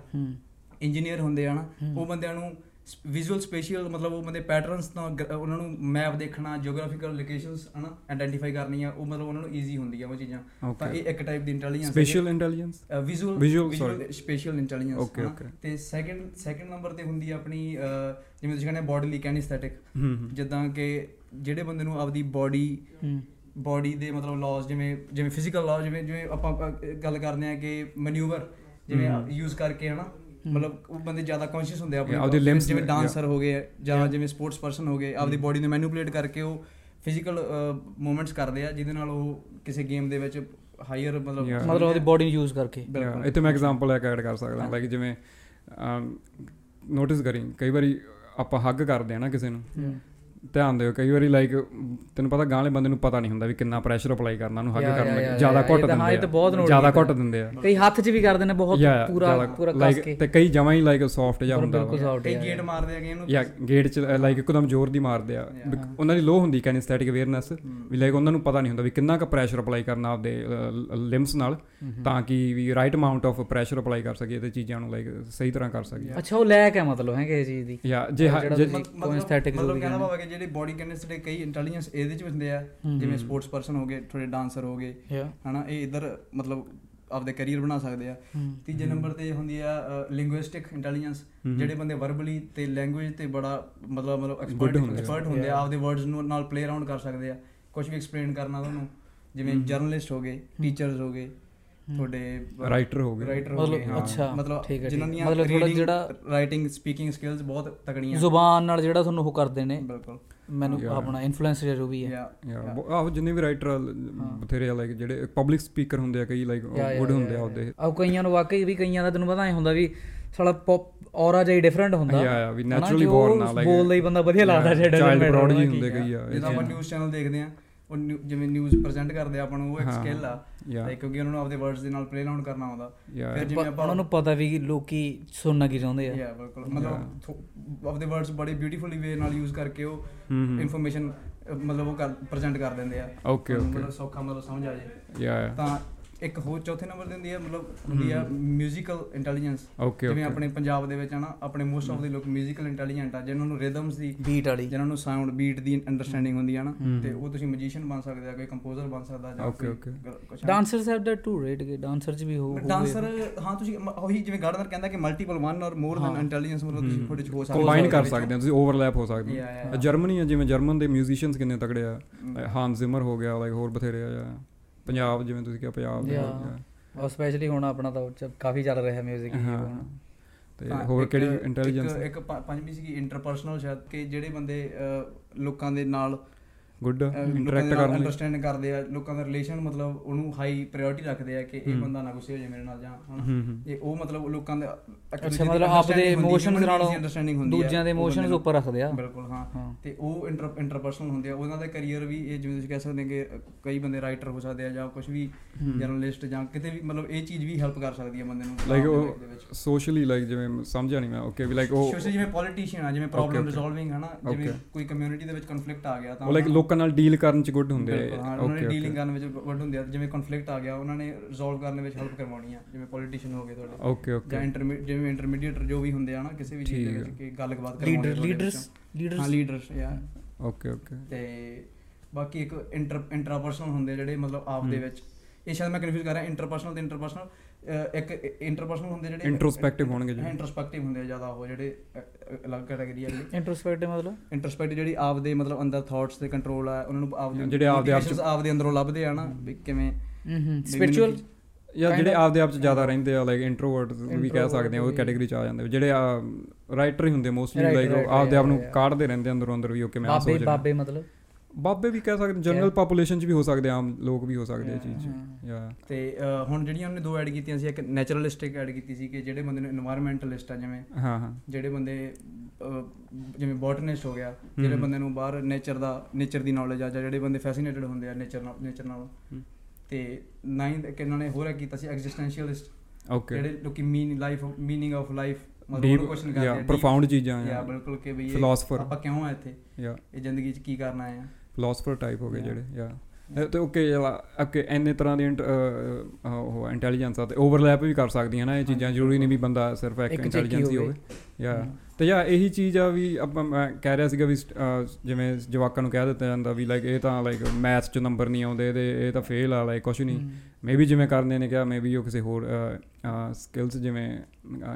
ਇੰਜੀਨੀਅਰ ਹੁੰਦੇ ਆ ਨਾ। ਉਹ ਬੰਦਿਆਂ ਨੂੰ ਵਿਜ਼ੂਅਲ ਸਪੇਸ਼ੀਅਲ ਮਤਲਬ ਉਹ ਬੰਦੇ ਪੈਟਰਨਸ ਤੋਂ ਗ- ਉਹਨਾਂ ਨੂੰ ਮੈਪ ਦੇਖਣਾ ਜੀਓਗ੍ਰਾਫੀਕਲ ਲੋਕੇਸ਼ਨਸ ਹਨਾ ਆਇਡੈਂਟੀਫਾਈ ਕਰਨੀਆਂ ਉਹ ਮਤਲਬ ਉਹਨਾਂ ਨੂੰ ਈਜ਼ੀ ਹੁੰਦੀ ਆ ਉਹ ਚੀਜ਼ਾਂ. ਤਾਂ ਇਹ ਇੱਕ ਟਾਈਪ ਦੀ intelligence special intelligence visual Visual, sorry. Spatial intelligence. ਤੇ ਸੈਕੰਡ ਸੈਕੰਡ ਨੰਬਰ ਤੇ ਹੁੰਦੀ ਆ ਆਪਣੀ ਜਿਵੇਂ ਤੁਸੀਂ ਕਹਿੰਦੇ ਬੋਡੀਲੀ ਕੈਨਿਸਥੈਟਿਕ ਜਿੱਦਾਂ ਕਿ ਜਿਹੜੇ ਬੰਦੇ ਨੂੰ ਆਪਦੀ ਬਾਡੀ ਬਾਡੀ ਦੇ ਮਤਲਬ ਲਾਜ਼ ਜਿਵੇਂ ਜਿਵੇਂ ਫਿਜ਼ੀਕਲ ਲਾਜ਼ ਜਿਵੇਂ ਜਿਵੇਂ ਆਪਾਂ ਗੱਲ ਕਰਦੇ ਆ ਕਿ ਮੈਨੂਵਰ ਜਿਵੇਂ। ਯੂਜ਼ ਕਰਕੇ ਹਨਾ ਮਤਲਬ ਉਹ ਬੰਦੇ ਜ਼ਿਆਦਾ ਕੌਨਸ਼ੀਅਸ ਹੁੰਦੇ ਆ ਆਪਦੇ ਜਿਵੇਂ- ਡਾਂਸਰ ਹੋ ਗਏ ਜਾਂ. ਜਿਵੇਂ ਸਪੋਰਟਸ ਪਰਸਨ ਹੋ ਗਏ ਆਪਦੀ ਬਾਡੀ ਨੂੰ ਮੈਨੂਪੂਲੇਟ ਕਰਕੇ ਉਹ ਫਿਜ਼ੀਕਲ ਮੂਵਮੈਂਟਸ ਕਰਦੇ ਆ ਜਿਹਦੇ ਨਾਲ ਉਹ ਕਿਸੇ ਗੇਮ ਦੇ ਵਿੱਚ ਹਾਇਰ ਮਤਲਬ. ਮਤਲਬ ਉਹਦੀ ਬਾਡੀ ਨੂੰ ਯੂਜ਼ ਕਰਕੇ। ਬਿਲਕੁਲ। ਇੱਥੇ ਮੈਂ ਐਗਜ਼ਾਮਪਲ ਇੱਕ ਐਡ ਕਰ ਸਕਦਾ ਲਾਈਕ ਜਿਵੇਂ ਨੋਟਿਸ ਕਰੀ ਕਈ ਵਾਰੀ ਆਪਾਂ ਹੱਗ ਕਰਦੇ ਆ ਨਾ ਕਿਸੇ ਨੂੰ। ਧਿਆਨ ਦਿਓ ਕਈ ਵਾਰੀ ਲਾਈਕ ਤੈਨੂੰ ਪਤਾ ਗਾਂ ਵਾਲੇ ਬੰਦੇ ਨੂੰ ਪਤਾ ਨਹੀਂ ਹੁੰਦਾ ਵੀ ਕਿੰਨਾ ਪ੍ਰੈਸ਼ਰ ਅਪਲਾਈ ਕਰਨਾ ਉਹਨੂੰ ਹੱਗ Yeah, ਕਰਨ ਲੱਗੇ। ਜ਼ਿਆਦਾ ਘੁੱਟ ਇਹ ਹਾਂ, ਇਹ ਦਿੰਦੇ ਤਾਂ ਬਹੁਤ ਆ ਜ਼ਿਆਦਾ ਘੁੱਟ ਦਿੰਦੇ ਆ। ਕਈ ਹੱਥ 'ਚ ਵੀ ਕਰਦੇ ਨੇ ਬਹੁਤ ਪੂਰਾ ਪੂਰਾ ਕੱਸ like, ਕੇ। ਤੇ ਕਈ ਜਮਾਂ ਹੀ ਲਾਈਕ ਸੌਫਟ ਜਿਹਾ ਹੁੰਦਾ ਕਈ yeah, ਗੇਟ. ਮਾਰਦੇ ਆ ਕਿ ਇਹਨੂੰ ਜਾਂ ਗੇਟ ਚ ਲਾਈਕ ਇੱਕਦਮ ਜ਼ੋਰ ਦੀ ਮਾਰਦੇ ਆ। ਉਹਨਾਂ ਦੀ ਲੋ ਹੁੰਦੀ ਕੈਨਿਸਥੈਟਿਕ ਅਵੇਅਰਨੈਸ। ਵੀ ਲਾਈਕ ਉਹਨਾਂ ਨੂੰ ਪਤਾ ਨਹੀਂ ਹੁੰਦਾ ਵੀ ਕਿੰਨਾ ਕੁ ਪ੍ਰੈਸ਼ਰ ਅਪਲਾਈ ਕਰਨਾ ਆਪਦੇ ਲਿੰਬਸ ਨਾਲ ਤਾਂ ਕਿ ਵੀ right amount of pressure apply ਕਰ ਸਕੀਏ ਤੇ ਚੀਜ਼ਾਂ ਨੂੰ ਲਾਈਕ ਸਹੀ ਤਰ੍ਹਾਂ ਕਰ ਸਕੀਏ। ਅੱਛਾ ਉਹ ਲੈ ਕੇ ਮਤਲਬ ਹੈ ਕਿਸੇ ਚੀਜ਼ ਦੀ? ਜਾਂ ਜੇ ਹ- ਜੇ ਤੁਸੀਂ- ਮਤਲਬ- ਜੋ ਕਹਿੰਦੇ। ਭਾਵੇਂ ਕਿ ਜਿਹੜੇ ਬਾਡੀ ਕੈਨਿਸਟੇ ਕਈ ਇੰਟੈਲੀਜੈਂਸ ਇਹਦੇ ਚ ਹੁੰਦੇ ਆ ਜਿਵੇਂ। ਸਪੋਰਟਸ ਪਰਸਨ ਹੋ ਗਏ ਥੋੜੇ ਡਾਂਸਰ ਹੋ ਗਏ Yeah. ਹਨਾ ਇਹ ਇਧਰ ਮਤਲਬ ਆਪਦੇ ਕੈਰੀਅਰ ਬਣਾ ਸਕਦੇ ਆ ਤੀਜੇ ਨੰਬਰ ਤੇ ਹੁੰਦੀ ਆ ਲਿੰਗੁਇਸਟਿਕ ਇੰਟੈਲੀਜੈਂਸ। ਜਿਹੜੇ ਬੰਦੇ ਵਰਬਲੀ ਤੇ ਲੈਂਗੁਏਜ ਤੇ ਬੜਾ ਮਤਲਬ ਮਤਲਬ ਐਕਸਪਰਟ ਹੁੰਦੇ ਆ। ਆਪਦੇ ਵਰਡਸ ਨੂੰ ਨਾਲ ਪਲੇ ਅਰਾਊਂਡ ਕਰ ਸਕਦੇ ਆ ਕੁਝ ਵੀ ਐਕਸਪਲੇਨ ਕਰਨਾ ਤੁਹਾਨੂੰ ਜਿਵੇਂ। ਜਰਨਲਿਸਟ ਹੋ ਗਏ ਟੀਚਰਸ ਹੋ ਗਏ ਤੁਹਾਡੇ ਰਾਈਟਰ ਹੋ ਗਏ ਰਾਈਟਰ ਹੋ ਮਤਲਬ ਗਏ। ਅੱਛਾ, ਮਤਲਬ ਜਿਨ੍ਹਾਂ। ਦੀਆਂ ਮਤਲਬ ਥੋੜ੍ਹਾ ਜਿਹੜਾ- ਰਾਈਟਿੰਗ ਸਪੀਕਿੰਗ ਸਕਿੱਲਸ ਬਹੁਤ ਤਕੜੀਆਂ ਜ਼ੁਬਾਨ ਨਾਲ ਜਿਹੜਾ ਤੁਹਾਨੂੰ ਉਹ ਕਰਦੇ ਨੇ ਬਿਲਕੁਲ ਮੈਨੂੰ Yeah. ਆਪਣਾ ਇਨਫਲੂਐਂਸ ਜੋ ਵੀ ਹੈ ਯਾ ਯਾ ਆਹੋ ਜਿੰਨੇ ਵੀ ਰਾਈਟਰ ਬਥੇਰੇ ਆ ਲਾਈਕ ਜਿਹੜੇ ਪਬਲਿਕ ਸਪੀਕਰ ਹੁੰਦੇ ਆ ਕਈ ਲਾਈਕ ਗੁੱਡ ਹੁੰਦੇ ਆ ਉਹਦੇ ਆਹ ਕਈਆਂ ਨੂੰ ਵਾਕਈ ਵੀ ਕਈਆਂ ਦਾ ਤੈਨੂੰ ਪਤਾ ਐ ਹੁੰਦਾ ਵੀ ਸਾਲਾ ਪੌਪ ਔਰਾ ਜਿਹਾ ਡਿਫਰੈਂਟ ਹੁੰਦਾ Yeah, yeah, ਵੀ ਉਹ born ਆ, like- ਬੋਲਦਾ ਹੀ ਬੰਦਾ ਵਧੀਆ ਲੱਗਦਾ ਜਿਹੜਾ ਚਾਈਲਡ ਪ੍ਰੋਡਿਜੀ ਹੁੰਦੇ। ਕਈ ਆ ਇਹ ਜਦੋਂ ਆਪਾਂ। ਨਿਊਜ਼ ਚੈਨਲ ਦੇਖਦੇ ਆ ਉਹ ਜਿਵੇਂ ਨਿਊਜ਼ ਪ੍ਰੈਜ਼ੈਂਟ ਕਰਦੇ ਆਪਾਂ ਨੂੰ ਉਹ ਇੱਕ ਸਕਿੱਲ ਆ. ਤੇ ਕਿਉਂਕਿ ਉਹਨਾਂ ਨੂੰ ਆਪਦੇ ਵਰਡਸ ਦੇ ਨਾਲ ਪਲੇ ਅਰਾਊਂਡ ਕਰਨਾ ਆਉਂਦਾ. ਫਿਰ ਜਿਵੇਂ ਆਪਾਂ ਉਹਨਾਂ ਨੂੰ ਪਤਾ ਵੀ ਲੋਕੀ ਸੁਣਨਾ ਕੀ ਚਾਹੁੰਦੇ ਆ ਯਾ ਬਿਲਕੁਲ ਮਤਲਬ ਆਪਦੇ ਵਰਡਸ ਬੜੇ ਬਿਊਟੀਫੁਲੀ ਵੇ ਨਾਲ ਯੂਜ਼ ਕਰਕੇ ਉਹ। ਇਨਫੋਰਮੇਸ਼ਨ ਮਤਲਬ ਉਹ ਪ੍ਰੈਜ਼ੈਂਟ ਕਰ ਦਿੰਦੇ ਆ ਤੁਹਾਨੂੰ okay. ਮਤਲਬ ਸੌਖਾ ਮਤਲਬ ਸਮਝ ਆ ਜਾਏ ਯਾ ਤਾਂ ਇੱਕ ਹੋਰ ਚੌਥੇ ਨੰਬਰ ਤੇ ਹੁੰਦੀ ਹੈ ਮਤਲਬ ਹੁੰਦੀ ਆ ਮਿਊਜ਼ੀਕਲ ਇੰਟੈਲੀਜੈਂਸ ਓਕੇ ਜਿਵੇਂ ਓਕੇ ਆਪਣੇ ਪੰਜਾਬ ਦੇ ਵਿੱਚ ਆ ਨਾ ਆਪਣੇ ਮੋਸਟ ਆਫ ਦੇ ਲੋਕ ਮਿਊਜ਼ੀਕਲ ਇੰਟੈਲੀਜੈਂਟ ਆ ਜਿਨ੍ਹਾਂ ਨੂੰ ਰਿਦਮਸ ਦੀ ਬੀਟ ਵਾਲੀ। ਜਿਨ੍ਹਾਂ ਨੂੰ ਸਾਊਂਡ ਬੀਟ ਦੀ ਅੰਡਰਸਟੈਂਡਿੰਗ ਹੁੰਦੀ ਆ ਨਾ ਤੇ ਉਹ ਤੁਸੀਂ ਮਿਊਜ਼ੀਸ਼ੀਅਨ ਬਣ ਸਕਦੇ ਆ ਕੋਈ ਕੰਪੋਜ਼ਰ ਬਣ ਸਕਦਾ ਜਾਂ Okay, okay. ਕੁਝ dancers have that too right ਕਿ ਡਾਂਸਰ ਚ ਵੀ ਹੋ ਹੋਵੇ। ਡਾਂਸਰ ਹਾਂ ਤੁਸੀਂ ਉਹੀ ਜਿਵੇਂ ਗਾਰਡਨਰ ਕਹਿੰਦਾ ਕਿ ਮਲਟੀਪਲ ਵਨ ਔਰ ਮੋਰ ਦੈਨ ਇੰਟੈਲੀਜੈਂਸ ਮਤਲਬ ਤੁਸੀਂ ਚ ਹੋ ਸਕਦਾ ਕੰਬਾਈਨ ਕਰ ਸਕਦੇ ਹੋ ਤੁਸੀਂ ਓਵਰਲੈਪ ਹੋ ਸਕਦੇ ਹੋ। ਜਰਮਨੀ ਆ ਜਿਵੇਂ ਜਰਮਨ ਦੇ ਮਿਊਜ਼ੀਸ਼ੀਅਨਸ ਕਿੰਨੇ ਤਕੜੇ ਆ। ਹਾਨ ਜ਼ਿਮਰ ਹੋ ਗਿਆ ਲਾਈਕ ਹੋਰ ਬਥੇਰੇ ਆ ਜਾਂ ਪੰਜਾਬ ਜਿਵੇਂ ਤੁਸੀਂ ਕਿਹਾ ਪੰਜਾਬ ਦੇ। ਉਹ ਸਪੈਸ਼ਲੀ ਹੁਣ ਆਪਣਾ ਤਾਂ ਕਾਫੀ ਚੱਲ ਰਿਹਾ 뮤직 ਹਾਂ ਹੁਣ ਤੇ ਹੋਰ ਕਿਹੜੀ ਇੰਟੈਲੀਜੈਂਸ ਇੱਕ ਪੰਜਵੀਂ ਸੀਗੀ ਇੰਟਰਪਰਸਨਲ ਸ਼ਾਇਦ ਕਿ ਜਿਹੜੇ ਬੰਦੇ ਲੋਕਾਂ ਦੇ ਨਾਲ ਗੁੱਡ ਇੰਟਰੈਕਟ ਲਈ। ਅੰਡਰਸਟੈਂਡ ਕਰਦੇ ਆ ਲੋਕਾਂ ਦਾ ਰਿਲੇਸ਼ਨ ਮਤਲਬ ਉਹਨੂੰ ਹਾਈ ਪ੍ਰਾਇੋਰਟੀ ਰੱਖਦੇ ਆ ਕਿ ਇਹ ਬੰਦਾ ਨਾ ਗੁੱਸੇ ਹੋ ਜਾਏ ਮੇਰੇ ਨਾਲ ਜਾਂ ਹਨਾ। ਇਹ ਉਹ ਮਤਲਬ ਲੋਕਾਂ ਦੇ ਅੱਛਾ ਮਤਲਬ ਆਪਦੇ ਇਮੋਸ਼ਨਸ ਨਾਲੋਂ ਅੰਡਰਸਟੈਂਡਿੰਗ ਹੁੰਦੀ ਆ ਦੂਜਿਆਂ ਦੇ ਇਮੋਸ਼ਨਸ। ਉੱਪਰ ਰੱਖਦੇ ਆ। ਬਿਲਕੁਲ ਹਾਂ। ਤੇ ਉਹ ਇੰਟਰ ਇੰਟਰਪਰਸਨਲ ਹੁੰਦੇ ਆ ਉਹਨਾਂ ਦਾ ਕੈਰੀਅਰ ਵੀ ਇਹ ਜਿਵੇਂ ਤੁਸੀਂ ਕਹਿ ਸਕਦੇ ਹੋ ਕਿ ਕਈ ਬੰਦੇ ਰਾਈਟਰ ਹੋ ਸਕਦੇ ਆ ਜਾਂ ਕੁਝ ਵੀ ਜਰਨਲਿਸਟ ਜਾਂ ਕਿਤੇ ਵੀ ਮਤਲਬ ਇਹ ਚੀਜ਼ ਵੀ ਹੈਲਪ ਕਰ ਸਕਦੀ ਹੈ ਬੰਦੇ ਨੂੰ ਲਾਈਕ ਉਹ ਸੋਸ਼ਲੀ ਲਾਈਕ ਜਿਵੇਂ ਸਮਝਿਆ ਨਹੀਂ ਮੈਂ ਓਕੇ ਵੀ ਲਾਈਕ ਉਹ ਸੋਸ਼ਲ ਜਿਵੇਂ ਪੋਲੀਟੀਸ਼ੀਅਨ ਆ ਜਿਵੇਂ ਪ੍ਰੋਬਲਮ okay. ਰਿਜ਼ੋਲਵਿੰਗ ਹਨਾ ਜਿਵੇਂ. ਕੋਈ ਕਮਿਊਨਿਟੀ ਦੇ ਵਿੱਚ ਕਨਫਲਿਕਟ ਆ ਗਿਆ ਤਾਂ ਲਾਈਕ ਉਹਨਾਂ- ਲੋਕਾਂ ਨਾਲ ਡੀਲ ਕਰਨ ਚ ਗੁੱਡ ਹੁੰਦੇ ਨੇ ਓਕੇ ਡੀਲਿੰਗ ਕਰਨ ਵਿੱਚ ਵੱਡ ਹੁੰਦੇ ਆ। ਜਿਵੇਂ ਕਨਫਲਿਕਟ ਆ ਗਿਆ ਉਹਨਾਂ ਨੇ ਰਿਜ਼ੋਲਵ ਕਰਨ ਵਿੱਚ ਹੈਲਪ ਕਰਵਾਉਣੀ ਆ। ਜਿਵੇਂ ਪੋਲੀਟੀਸ਼ੀਅਨ ਹੋ ਗਏ ਤੁਹਾਡੇ। ਓਕੇ ਜਾਂ ਓਕੇ ਇੰਟਰਮੀਡੀਏਟ ਜਿਵੇਂ ਇੰਟਰਮੀਡੀਏਟਰ ਜੋ ਵੀ ਹੁੰਦੇ ਆ ਨਾ ਕਿਸੇ ਵੀ ਚੀਜ਼ ਦੇ ਵਿੱਚ ਕਿ ਗੱਲਬਾਤ ਲੀਡਰ ਕਰਵਾਉਣੀ ਤੁਹਾਡੇ ਲੀਡਰਸ ਵਿੱਚੋਂ। ਹਾਂ leaders leaders yeah okay okay ਤੇ ਬਾਕੀ ਇੱਕ ਇੰਟਰ ਇੰਟਰਪਰਸਨਲ ਹੁੰਦੇ ਜਿਹੜੇ ਮਤਲਬ ਆਪ ਦੇ ਵਿੱਚ। ਇਹ ਸ਼ਾਇਦ ਮੈਂ ਕਨਫਿਊਜ਼ ਕਰ ਰਿਹਾ ਇੰਟਰਪਰਸਨਲ ਤੇ ਇੰਟਰਪਰਸਨਲ ਇੱਕ ਇੰਟਰਪਰਸਨਲ ਹੁੰਦੇ ਜਿਹੜੇ Introspective ਹੋਣਗੇ ਜਿਹੜੇ। ਇੰਟਰਸਪੈਕਟਿਵ ਹੁੰਦੇ ਆ ਜ਼ਿਆਦਾ ਉਹ ਜਿਹੜੇ ਅਲੱਗ ਕੈਟਾਗਰੀ ਆ ਜਿਹੜੀ ਇੰਟਰੋਸਪੈਕਟਿਵ ਮਤਲਬ ਇੰਟਰਸਪੈਕਟ ਜਿਹੜੀ ਆਪ ਦੇ ਮਤਲਬ ਅੰਦਰ ਥਾਟਸ ਤੇ ਕੰਟਰੋਲ ਆ ਉਹਨਾਂ ਨੂੰ ਆਪ ਦੇ ਜਿਹੜੇ ਆਪਦੇ ਆਪ ਚ- motivations ਆਪ ਦੇ ਅੰਦਰੋਂ ਲੱਭਦੇ ਆ ਨਾ ਵੀ ਕਿਵੇਂ ਹੂੰ ਹੂੰ ਮੈਨੂੰ ਸਪਿਰਚੁਅਲ ਜਾਂ ਜਿਹੜੇ ਆਪਦੇ ਆਪ ਚ ਜ਼ਿਆਦਾ ਰਹਿੰਦੇ ਆ ਲਾਈਕ ਇੰਟਰੋਵਰਟ ਵੀ ਕਹਿ ਸਕਦੇ ਆ ਉਹ ਕੈਟਾਗਰੀ ਚ ਆ ਜਾਂਦੇ ਆ। ਜਿਹੜੇ ਰਾਈਟਰ ਹੀ ਹੁੰਦੇ ਮੋਸਟਲੀ ਲਾਈਕ ਆਪਦੇ ਆਪ ਨੂੰ. ਕਾਢਦੇ ਰਹਿੰਦੇ ਅੰਦਰੋਂ ਅੰਦਰ ਵੀ ਓਕੇ ਮੈਂ ਆ ਬਾਬੇ ਸੋਚ ਰਿਹਾ ਬਾਬੇ ਮਤਲਬ ਬਾਬੇ ਵੀ ਕਹਿ ਸਕਦੇ ਜਨਰਲ ਪੋਪੂਲੇਸ਼ਨ ਚ ਵੀ ਹੋ ਸਕਦੇ ਆਮ ਲੋਕ ਵੀ ਹੋ ਸਕਦੇ ਆ ਚੀਜ਼ ਯਾ ਤੇ ਹੁਣ ਜਿਹੜੀਆਂ ਉਹਨੇ ਦੋ ਐਡ ਕੀਤੀਆਂ ਸੀ ਇੱਕ ਨੇਚਰਲਿਸਟਿਕ ਐਡ ਕੀਤੀ ਸੀ ਕਿ ਜਿਹੜੇ ਬੰਦੇ ਨੂੰ এনवायरमेंटਲਿਸਟ ਆ ਜਿਵੇਂ ਹਾਂ ਹਾਂ। ਜਿਹੜੇ ਬੰਦੇ ਜਿਵੇਂ ਬੋਟਨਿਸਟ ਹੋ ਗਿਆ ਜਿਹੜੇ ਬੰਦੇ ਨੂੰ ਬਾਹਰ ਨੇਚਰ ਦਾ ਨੇਚਰ ਦੀ ਨੌਲੇਜ ਆ ਜਾਂ ਜਿਹੜੇ ਬੰਦੇ ਫੈਸੀਨੇਟਡ ਹੁੰਦੇ ਆ ਨੇਚਰ ਨਾਲ ਨੇਚਰ ਨਾਲ। ਤੇ ਨਾਈਨਥ ਇੱਕ ਇਹਨਾਂ ਨੇ ਹੋਰ ਕੀਤਾ ਸੀ ਐਗਜ਼ਿਸਟੈਂਸ਼ੀਅਲਿਸਟ ਓਕੇ ਜਿਹੜੇ ਲੋਕੀ mean life meaning of life ਮਤਲਬ ਕੁਐਸਚਨ ਕਰਦੇ ਆ ਪ੍ਰੋਫਾਉਂਡ ਚੀਜ਼ਾਂ ਆ। ਬਿਲਕੁਲ ਕਿ ਵੀ ਫਿਲਾਸਫਰ ਆਪਾਂ ਕਿਉਂ ਆ ਇੱਥੇ? ਇਹ ਜ਼ਿੰਦਗੀ 'ਚ ਕੀ ਕਰਨਾ ਆ? ਫਿਲਾਸਫਰ ਟਾਈਪ ਹੋ ਗਏ. ਜਿਹੜੇ ਯਾ ਤੇ ਓਕੇ ਓਕੇ ਇੰਨੇ ਤਰ੍ਹਾਂ ਦੀ ਉਹ ਇੰਟੈਲੀਜੈਂਸ ਆ ਤੇ ਓਵਰਲੈਪ ਵੀ ਕਰ ਸਕਦੀਆਂ ਨਾ ਇਹ ਚੀਜ਼ਾਂ ਜ਼ਰੂਰੀ ਨਹੀਂ ਵੀ ਬੰਦਾ ਸਿਰਫ ਇੱਕ ਇੰਟੈਲੀਜੈਂਸ ਹੀ ਹੋਵੇ। ਯਾ ਤੇ ਯਾ ਇਹੀ ਚੀਜ਼ ਆ ਵੀ ਆਪਾਂ ਮੈਂ ਕਹਿ ਰਿਹਾ ਸੀਗਾ ਵੀ ਜਿਵੇਂ ਜਵਾਕਾਂ ਨੂੰ ਕਹਿ ਦਿੱਤਾ ਜਾਂਦਾ ਵੀ ਲਾਈਕ ਇਹ ਤਾਂ ਲਾਈਕ ਮੈਥਸ ਚ ਨੰਬਰ ਨਹੀਂ ਆਉਂਦੇ ਇਹਦੇ ਇਹ ਤਾਂ ਫੇਲ ਆ ਲਾਈਕ ਕੁਝ ਨਹੀਂ। ਮੇਬੀ ਜਿਵੇਂ ਕਰਦੇ ਨੇ ਕਿਹਾ ਮੇਬੀ ਉਹ ਕਿਸੇ ਹੋਰ ਸਕਿੱਲਸ ਜਿਵੇਂ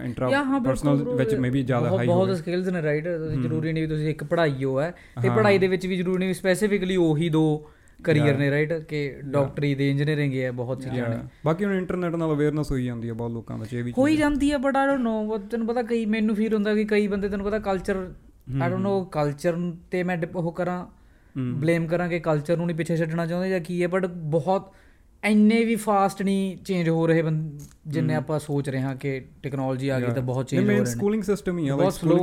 ਇੰਟਰਾ ਪਰਸਨਲ ਵਿੱਚ ਮੇਬੀ ਜ਼ਿਆਦਾ ਹਾਈ ਬਹੁਤ ਸਕਿੱਲਸ ਨੇ ਰਾਈਟ ਜ਼ਰੂਰੀ ਨਹੀਂ ਵੀ ਤੁਸੀਂ ਇੱਕ ਪੜ੍ਹਾਈ ਹੋ ਹੈ। ਤੇ। ਪੜ੍ਹਾਈ ਦੇ ਵਿੱਚ ਵੀ ਜ਼ਰੂਰੀ ਨਹੀਂ ਸਪੈਸੀਫਿਕਲੀ ਉਹੀ ਦੋ। ਕਰੀਅਰ. ਨੇ ਰਾਈਟ ਕਿ ਡਾਕਟਰੀ ਦੇ ਇੰਜੀਨੀਅਰਿੰਗ ਹੈ ਬਹੁਤ ਚੀਜ਼ਾਂ ਨੇ. ਬਾਕੀ ਹੁਣ ਇੰਟਰਨੈਟ ਨਾਲ ਅਵੇਅਰਨੈਸ ਹੋਈ ਜਾਂਦੀ ਹੈ ਬਹੁਤ ਲੋਕਾਂ ਵਿੱਚ ਇਹ ਵੀ ਹੋਈ। ਜਾਂਦੀ ਹੈ ਬਟ ਆਈ ਡੋਨਟ ਨੋ ਤੈਨੂੰ ਪਤਾ ਕਈ ਮੈਨੂੰ ਫੀਲ ਹੁੰਦਾ ਕਿ ਕਈ ਬੰਦੇ ਤੈਨੂੰ ਪਤਾ culture I don't know culture ਤੇ ਮੈਂ ਉਹ ਕਰਾਂ ਬਲੇਮ ਕਰਾਂ ਕਿ ਕਲਚਰ ਨੂੰ ਨਹੀਂ ਪਿੱਛੇ ਛੱਡਣਾ ਚਾਹੁੰਦੇ ਜਾਂ ਕੀ ਹੈ ਬਟ ਬਹੁਤ ਇੰਨੇ ਵੀ ਫਾਸਟ ਨਹੀਂ ਚੇਂਜ ਹੋ ਰਹੇ ਜਿੰਨੇ ਆਪਾਂ ਸੋਚ ਰਹੇ ਹਾਂ ਕਿ ਟੈਕਨੋਲੋਜੀ ਆ ਗਈ ਤਾਂ ਬਹੁਤ ਚੇਂਜ ਹੋ ਰਹੇ ਨੇ। ਸਕੂਲਿੰਗ ਸਿਸਟਮ ਹੀ ਆ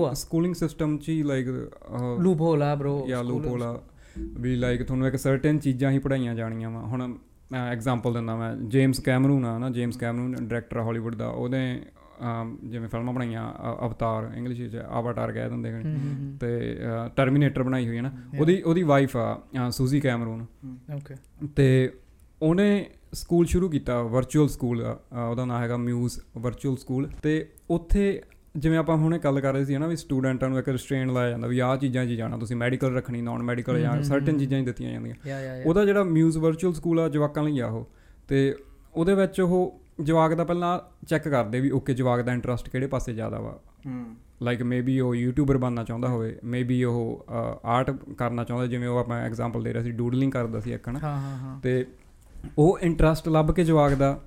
ਆ। ਸਕੂਲਿੰਗ ਸਿਸਟਮ ਚ ਲਾਈਕ ਲੂਪ ਹੋਲ bro ਯਾ ਲੂਪ ਹੋਲਾ ਵੀ ਲਾਈਕ ਤੁਹਾਨੂੰ ਇੱਕ ਸਰਟਨ ਚੀਜ਼ਾਂ ਹੀ ਪੜਾਈਆਂ ਜਾਣੀਆਂ ਵਾ। ਹੁਣ ਐਗਜ਼ਾਮਪਲ ਦਿੰਦਾ ਮੈਂ ਜੇਮਸ ਕੈਮਰੂਨ ਆ ਨਾ ਜੇਮਸ ਕੈਮਰੂਨ ਡਾਇਰੈਕਟਰ ਹਾਲੀਵੁੱਡ ਦਾ ਅਮ, ਜਿਵੇਂ ਫਿਲਮਾਂ ਬਣਾਈਆਂ ਅਵਤਾਰ ਇੰਗਲਿਸ਼ ਵਿੱਚ ਆਵਾਟਾਰ ਕਹਿ ਦਿੰਦੇ ਨੇ। ਤੇ ਟਰਮੀਨੇਟਰ ਬਣਾਈ ਹੋਈ ਹੈ ਨਾ ਉਹਦੀ ਉਹਦੀ ਵਾਈਫ ਆ ਸੂਜ਼ੀ ਕੈਮਰੂਨ ਓਕੇ ਤੇ ਉਹਨੇ ਸਕੂਲ ਸ਼ੁਰੂ ਕੀਤਾ ਵਰਚੁਅਲ ਸਕੂਲ ਉਹਦਾ ਨਾਮ ਹੈਗਾ ਮਿਊਜ਼ ਵਰਚੁਅਲ ਸਕੂਲ ਤੇ ਉੱਥੇ ਜਿਵੇਂ ਆਪਾਂ ਹੁਣੇ ਗੱਲ ਕਰ ਰਹੇ ਸੀ ਨਾ ਵੀ ਸਟੂਡੈਂਟਾਂ ਨੂੰ ਇੱਕ ਰਿਸਟ੍ਰੇਨ ਲਾਇਆ ਜਾਂਦਾ ਵੀ ਆਹ ਚੀਜ਼ਾਂ 'ਚ ਜਾਣਾ ਤੁਸੀਂ ਮੈਡੀਕਲ ਰੱਖਣੀ ਨਾਨ ਮੈਡੀਕਲ ਜਾਂ ਸਰਟਨ ਚੀਜ਼ਾਂ ਹੀ ਦਿੱਤੀਆਂ ਜਾਂਦੀਆਂ। ਉਹਦਾ ਜਿਹੜਾ ਮਿਊਜ਼ ਵਰਚੁਅਲ ਸਕੂਲ ਆ ਜਵਾਕਾਂ ਲਈ ਆ ਉਹ। ਤੇ ਉਹਦੇ ਵਿੱਚ ਉਹ ਜਵਾਕ ਦਾ ਪਹਿਲਾਂ ਚੈੱਕ ਕਰਦੇ ਵੀ ਓਕੇ ਜਵਾਕ ਦਾ ਇੰਟਰਸਟ ਕਿਹੜੇ ਪਾਸੇ ਜ਼ਿਆਦਾ ਵਾ। ਲਾਈਕ ਮੇਬੀ ਉਹ ਯੂਟਿਊਬਰ ਬਣਨਾ ਚਾਹੁੰਦਾ ਹੋਵੇ ਮੇਬੀ ਉਹ ਆਰਟ ਕਰਨਾ ਚਾਹੁੰਦਾ ਜਿਵੇਂ ਉਹ ਆਪਾਂ ਐਗਜ਼ਾਮਪਲ ਦੇ ਰਹੇ ਸੀ ਡੂਡਲਿੰਗ ਕਰਦਾ ਸੀ ਇੱਕ ਹਨਾ। ਹਾਂ ਹਾਂ ਹਾਂ। ਤੇ ਉਹ ਇੰਟਰਸਟ ਲੱਭ ਕੇ ਜਵਾਕ ਦਾ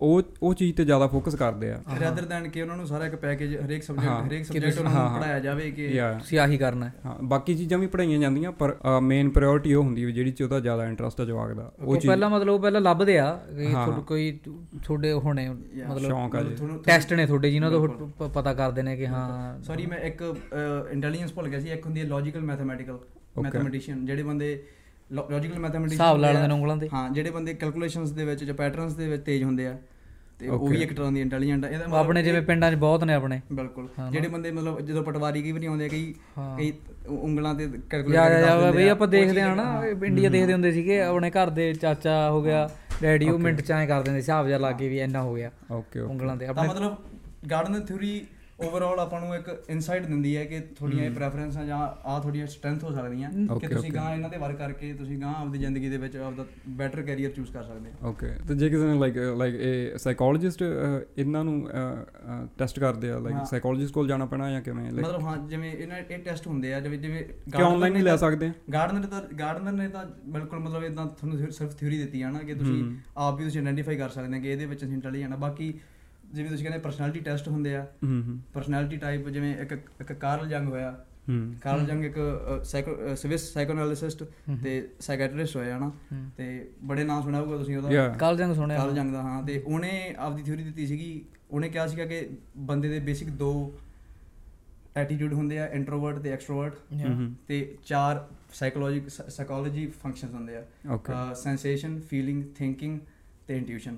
ਉਹ ਉਹ ਚੀਜ਼ ਤੇ ਜ਼ਿਆਦਾ ਫੋਕਸ ਕਰਦੇ ਆ। ਰਦਰ ਦੈਨ ਕਿ ਉਹਨਾਂ ਨੂੰ ਸਾਰਾ ਇੱਕ ਪੈਕੇਜ ਹਰੇਕ ਹਾਂ। ਸਬਜੈਕਟ ਹਰੇਕ ਸਬਜੈਕਟ ਉਹਨਾਂ ਹਾਂ, ਨੂੰ ਹਾਂ। ਪੜਾਇਆ ਜਾਵੇ ਕਿ ਤੁਸੀਂ ਆਹੀ ਕਰਨਾ ਹੈ। ਹਾਂ ਬਾਕੀ ਚੀਜ਼ਾਂ ਵੀ ਪੜਾਈਆਂ ਜਾਂਦੀਆਂ ਪਰ ਮੇਨ ਪ੍ਰਾਇੋਰਟੀ ਉਹ ਹੁੰਦੀ ਵੀ ਜਿਹੜੀ ਚ ਉਹਦਾ ਜ਼ਿਆਦਾ ਇੰਟਰਸਟ ਆ ਜਵਾਕ ਦਾ। ਉਹ ਉਹ ਚੀਜ਼ ਪਹਿਲਾਂ ਮਤਲਬ ਉਹ ਪਹਿਲਾਂ ਲੱਭਦੇ ਆ ਕਿ ਹਾਂ, ਤੁਹਾਡੇ ਹਾਂ। ਕੋਈ ਤੁਹਾਡੇ ਹੋਣੇ ਮਤਲਬ ਸ਼ੌਂਕ ਆ ਜੀ। ਤੁਹਾਨੂੰ ਟੈਸਟ ਨੇ ਤੁਹਾਡੇ ਜਿਨ੍ਹਾਂ ਤੋਂ ਪਤਾ ਕਰਦੇ ਨੇ ਕਿ ਹਾਂ। ਸੌਰੀ ਮੈਂ ਇੱਕ ਇੰਟੈਲੀਜੈਂਸ ਭੁੱਲ ਗਿਆ ਸੀ ਇੱਕ ਹੁੰਦੀ ਹੈ ਲੌਜੀਕਲ ਮੈਥਮੈਟੀਕਲ ਮੈਥਮੈਟੀਸ਼ੀਅਨ ਜਿਹੜੇ ਬੰਦੇ ਲੌਜੀਕਲ ਮੈਥਮੈਟੀਸ਼ੀਅਨ ਹਿਸਾਬ ਲਾ ਲੈਂਦੇ ਨੇ ਉਂਗਲਾਂ ਤੇ। ਹਾਂ ਜਿਹੜੇ ਬੰਦੇ ਕੈਲਕੂਲੇਸ਼ਨਸ ਦੇ ਵਿੱਚ ਜਾਂ ਪੈਟਰਨਸ ਦੇ ਵਿੱਚ ਤੇਜ਼ ਹੁੰਦੇ ਆ ਤੇ ਉਹ ਵੀ ਇੱਕ ਤਰ੍ਹਾਂ ਦੀ ਇੰਟੈਲੀਜੈਂਟ ਹੈ ਇਹਦਾ ਆਪਣੇ ਜਿਵੇਂ ਪਿੰਡਾਂ 'ਚ ਬਹੁਤ ਨੇ ਆਪਣੇ। ਬਿਲਕੁਲ। ਜਿਹੜੇ ਬੰਦੇ ਮਤਲਬ ਜਦੋਂ ਪਟਵਾਰੀ ਕਈ ਵੀ ਨਹੀਂ ਆਉਂਦੇ ਕਈ। ਕਈ ਉਂਗਲਾਂ ਤੇ ਯਾ ਦੱਸ ਦਿੰਦੇ ਬਈ ਆ। ਆਪਾਂ ਦੇਖਦੇ ਆ ਨਾ ਇੰਡੀਆ ਦੇਖਦੇ ਹੁੰਦੇ ਸੀਗੇ ਆਪਣੇ ਘਰ ਦੇ ਚਾਚਾ ਹੋ ਗਿਆ ਡੈਡੀ ਉਹ ਮਿੰਟ ਚ ਐ ਕਰ ਦਿੰਦੇ ਹਿਸਾਬ ਜਿਹਾ ਲਾ ਕੇ ਵੀ ਇੰਨਾ ਹੋ ਗਿਆ ਓਕੇ ਉਂਗਲਾਂ ਤਾਂ। ਆਪਣੇ ਮਤਲਬ ਗਾਰਡਨ ਥਿਊਰੀ ਓਵਰਆਲ ਆਪਾਂ ਨੂੰ ਇੱਕ ਇਨਸਾਈਟ ਦਿੰਦੀ ਹੈ ਕਿ ਤੁਹਾਡੀਆਂ ਇਹ ਪ੍ਰੈਫਰੈਂਸਾਂ ਜਾਂ ਆ ਤੁਹਾਡੀਆਂ ਸਟਰੈਂਥ ਹੋ ਸਕਦੀਆਂ। ਕਿ ਤੁਸੀਂ. ਗਾਂ ਇਹਨਾਂ ਤੇ ਵਰਕ ਕਰਕੇ ਤੁਸੀਂ ਗਾਂ ਆਪਦੀ ਜ਼ਿੰਦਗੀ ਦੇ ਵਿੱਚ ਆਪਦਾ ਬੈਟਰ ਕੈਰੀਅਰ ਚੂਜ਼ ਕਰ ਸਕਦੇ ਹੋ। ਓਕੇ ਤੇ ਜੇ ਕਿਸੇ ਨੇ ਲਾਈਕ ਲਾਈਕ ਇਹ ਸਾਈਕੋਲੋਜਿਸਟ ਇਹਨਾਂ ਨੂੰ ਟੈਸਟ ਕਰਦੇ ਆ ਲਾਈਕ। ਸਾਈਕੋਲੋਜਿਸਟ ਕੋਲ ਜਾਣਾ ਪੈਣਾ ਜਾਂ ਕਿਵੇਂ? ਲਾਈਕ ਮਤਲਬ ਹਾਂ ਜਿਵੇਂ ਇਹਨਾਂ ਇਹ ਟੈਸਟ ਹੁੰਦੇ ਆ ਜਿਵੇਂ ਜਿਵੇਂ ਕਿ ਆਨਲਾਈਨ ਹੀ ਲੈ ਸਕਦੇ? ਆ ਗਾਰਡਨਰ ਤਾਂ ਗਾਰਡਨਰ ਨੇ ਤਾਂ ਬਿਲਕੁਲ ਮਤਲਬ ਇਦਾਂ ਤੁਹਾਨੂੰ ਸਿਰ- ਸਿਰਫ ਥਿਊਰੀ ਦਿੱਤੀ ਆ ਨਾ ਕਿ ਤੁਸੀਂ। ਆਪ ਵੀ ਤੁਸੀਂ ਆਇਡੈਂਟੀਫਾਈ ਕਰ ਸਕਦੇ ਆ ਕਿ ਇਹਦੇ ਵਿੱਚ ਅਸੀਂ ਇੰਟੈਲੀਜੈਂਟ ਆ। ਬਾਕੀ ਜਿਵੇਂ ਤੁਸੀਂ ਕਹਿੰਦੇ ਪਰਸਨੈਲਿਟੀ ਟੈਸਟ ਹੁੰਦੇ ਆ। ਹੂੰ ਹੂੰ। ਪਰਸਨੈਲਿਟੀ ਟਾਈਪ ਜਿਵੇਂ ਇੱਕ ਇੱਕ ਕਾਰਲ ਜੰਗ ਹੋਇਆ। ਹੂੰ। ਕਾਰਲ ਜੰਗ ਇੱਕ ਸਾਈਕੋ ਸਵਿਸ ਸਾਈਕੋਐਨਾਲਿਸਟ ਤੇ ਸਾਈਕੈਟਰਿਸਟ ਹੋਇਆ ਨਾ ਹਮ। ਤੇ ਬੜੇ ਨਾਮ ਸੁਣਿਆ ਹੋਊਗਾ ਤੁਸੀਂ ਉਹਦਾ। ਕੱਲ ਜੰਗ ਸੁਣਿਆ ਕਾਰਲ ਜੰਗ ਦਾ ਹਾਂ। ਤੇ ਉਹਨੇ ਆਪਦੀ ਥਿਊਰੀ ਦਿੱਤੀ ਸੀਗੀ ਉਹਨੇ ਕਿਹਾ ਸੀਗਾ ਕਿ ਬੰਦੇ ਦੇ ਬੇਸਿਕ ਦੋ ਐਟੀਟਿਊਡ ਹੁੰਦੇ ਆ ਇੰਟਰੋਵਰਟ ਤੇ ਐਕਸਟਰੋਵਰਟ ਤੇ ਚਾਰ ਸਾਈਕੋਲੋਜੀ ਸਾਈਕੋਲੋਜੀ ਫੰਕਸ਼ਨਸ ਹੁੰਦੇ ਆ। ਸੈਂਸੇਸ਼ਨ ਫੀਲਿੰਗ ਥਿੰਕਿੰਗ ਤੇ ਇੰਟੂਇਸ਼ਨ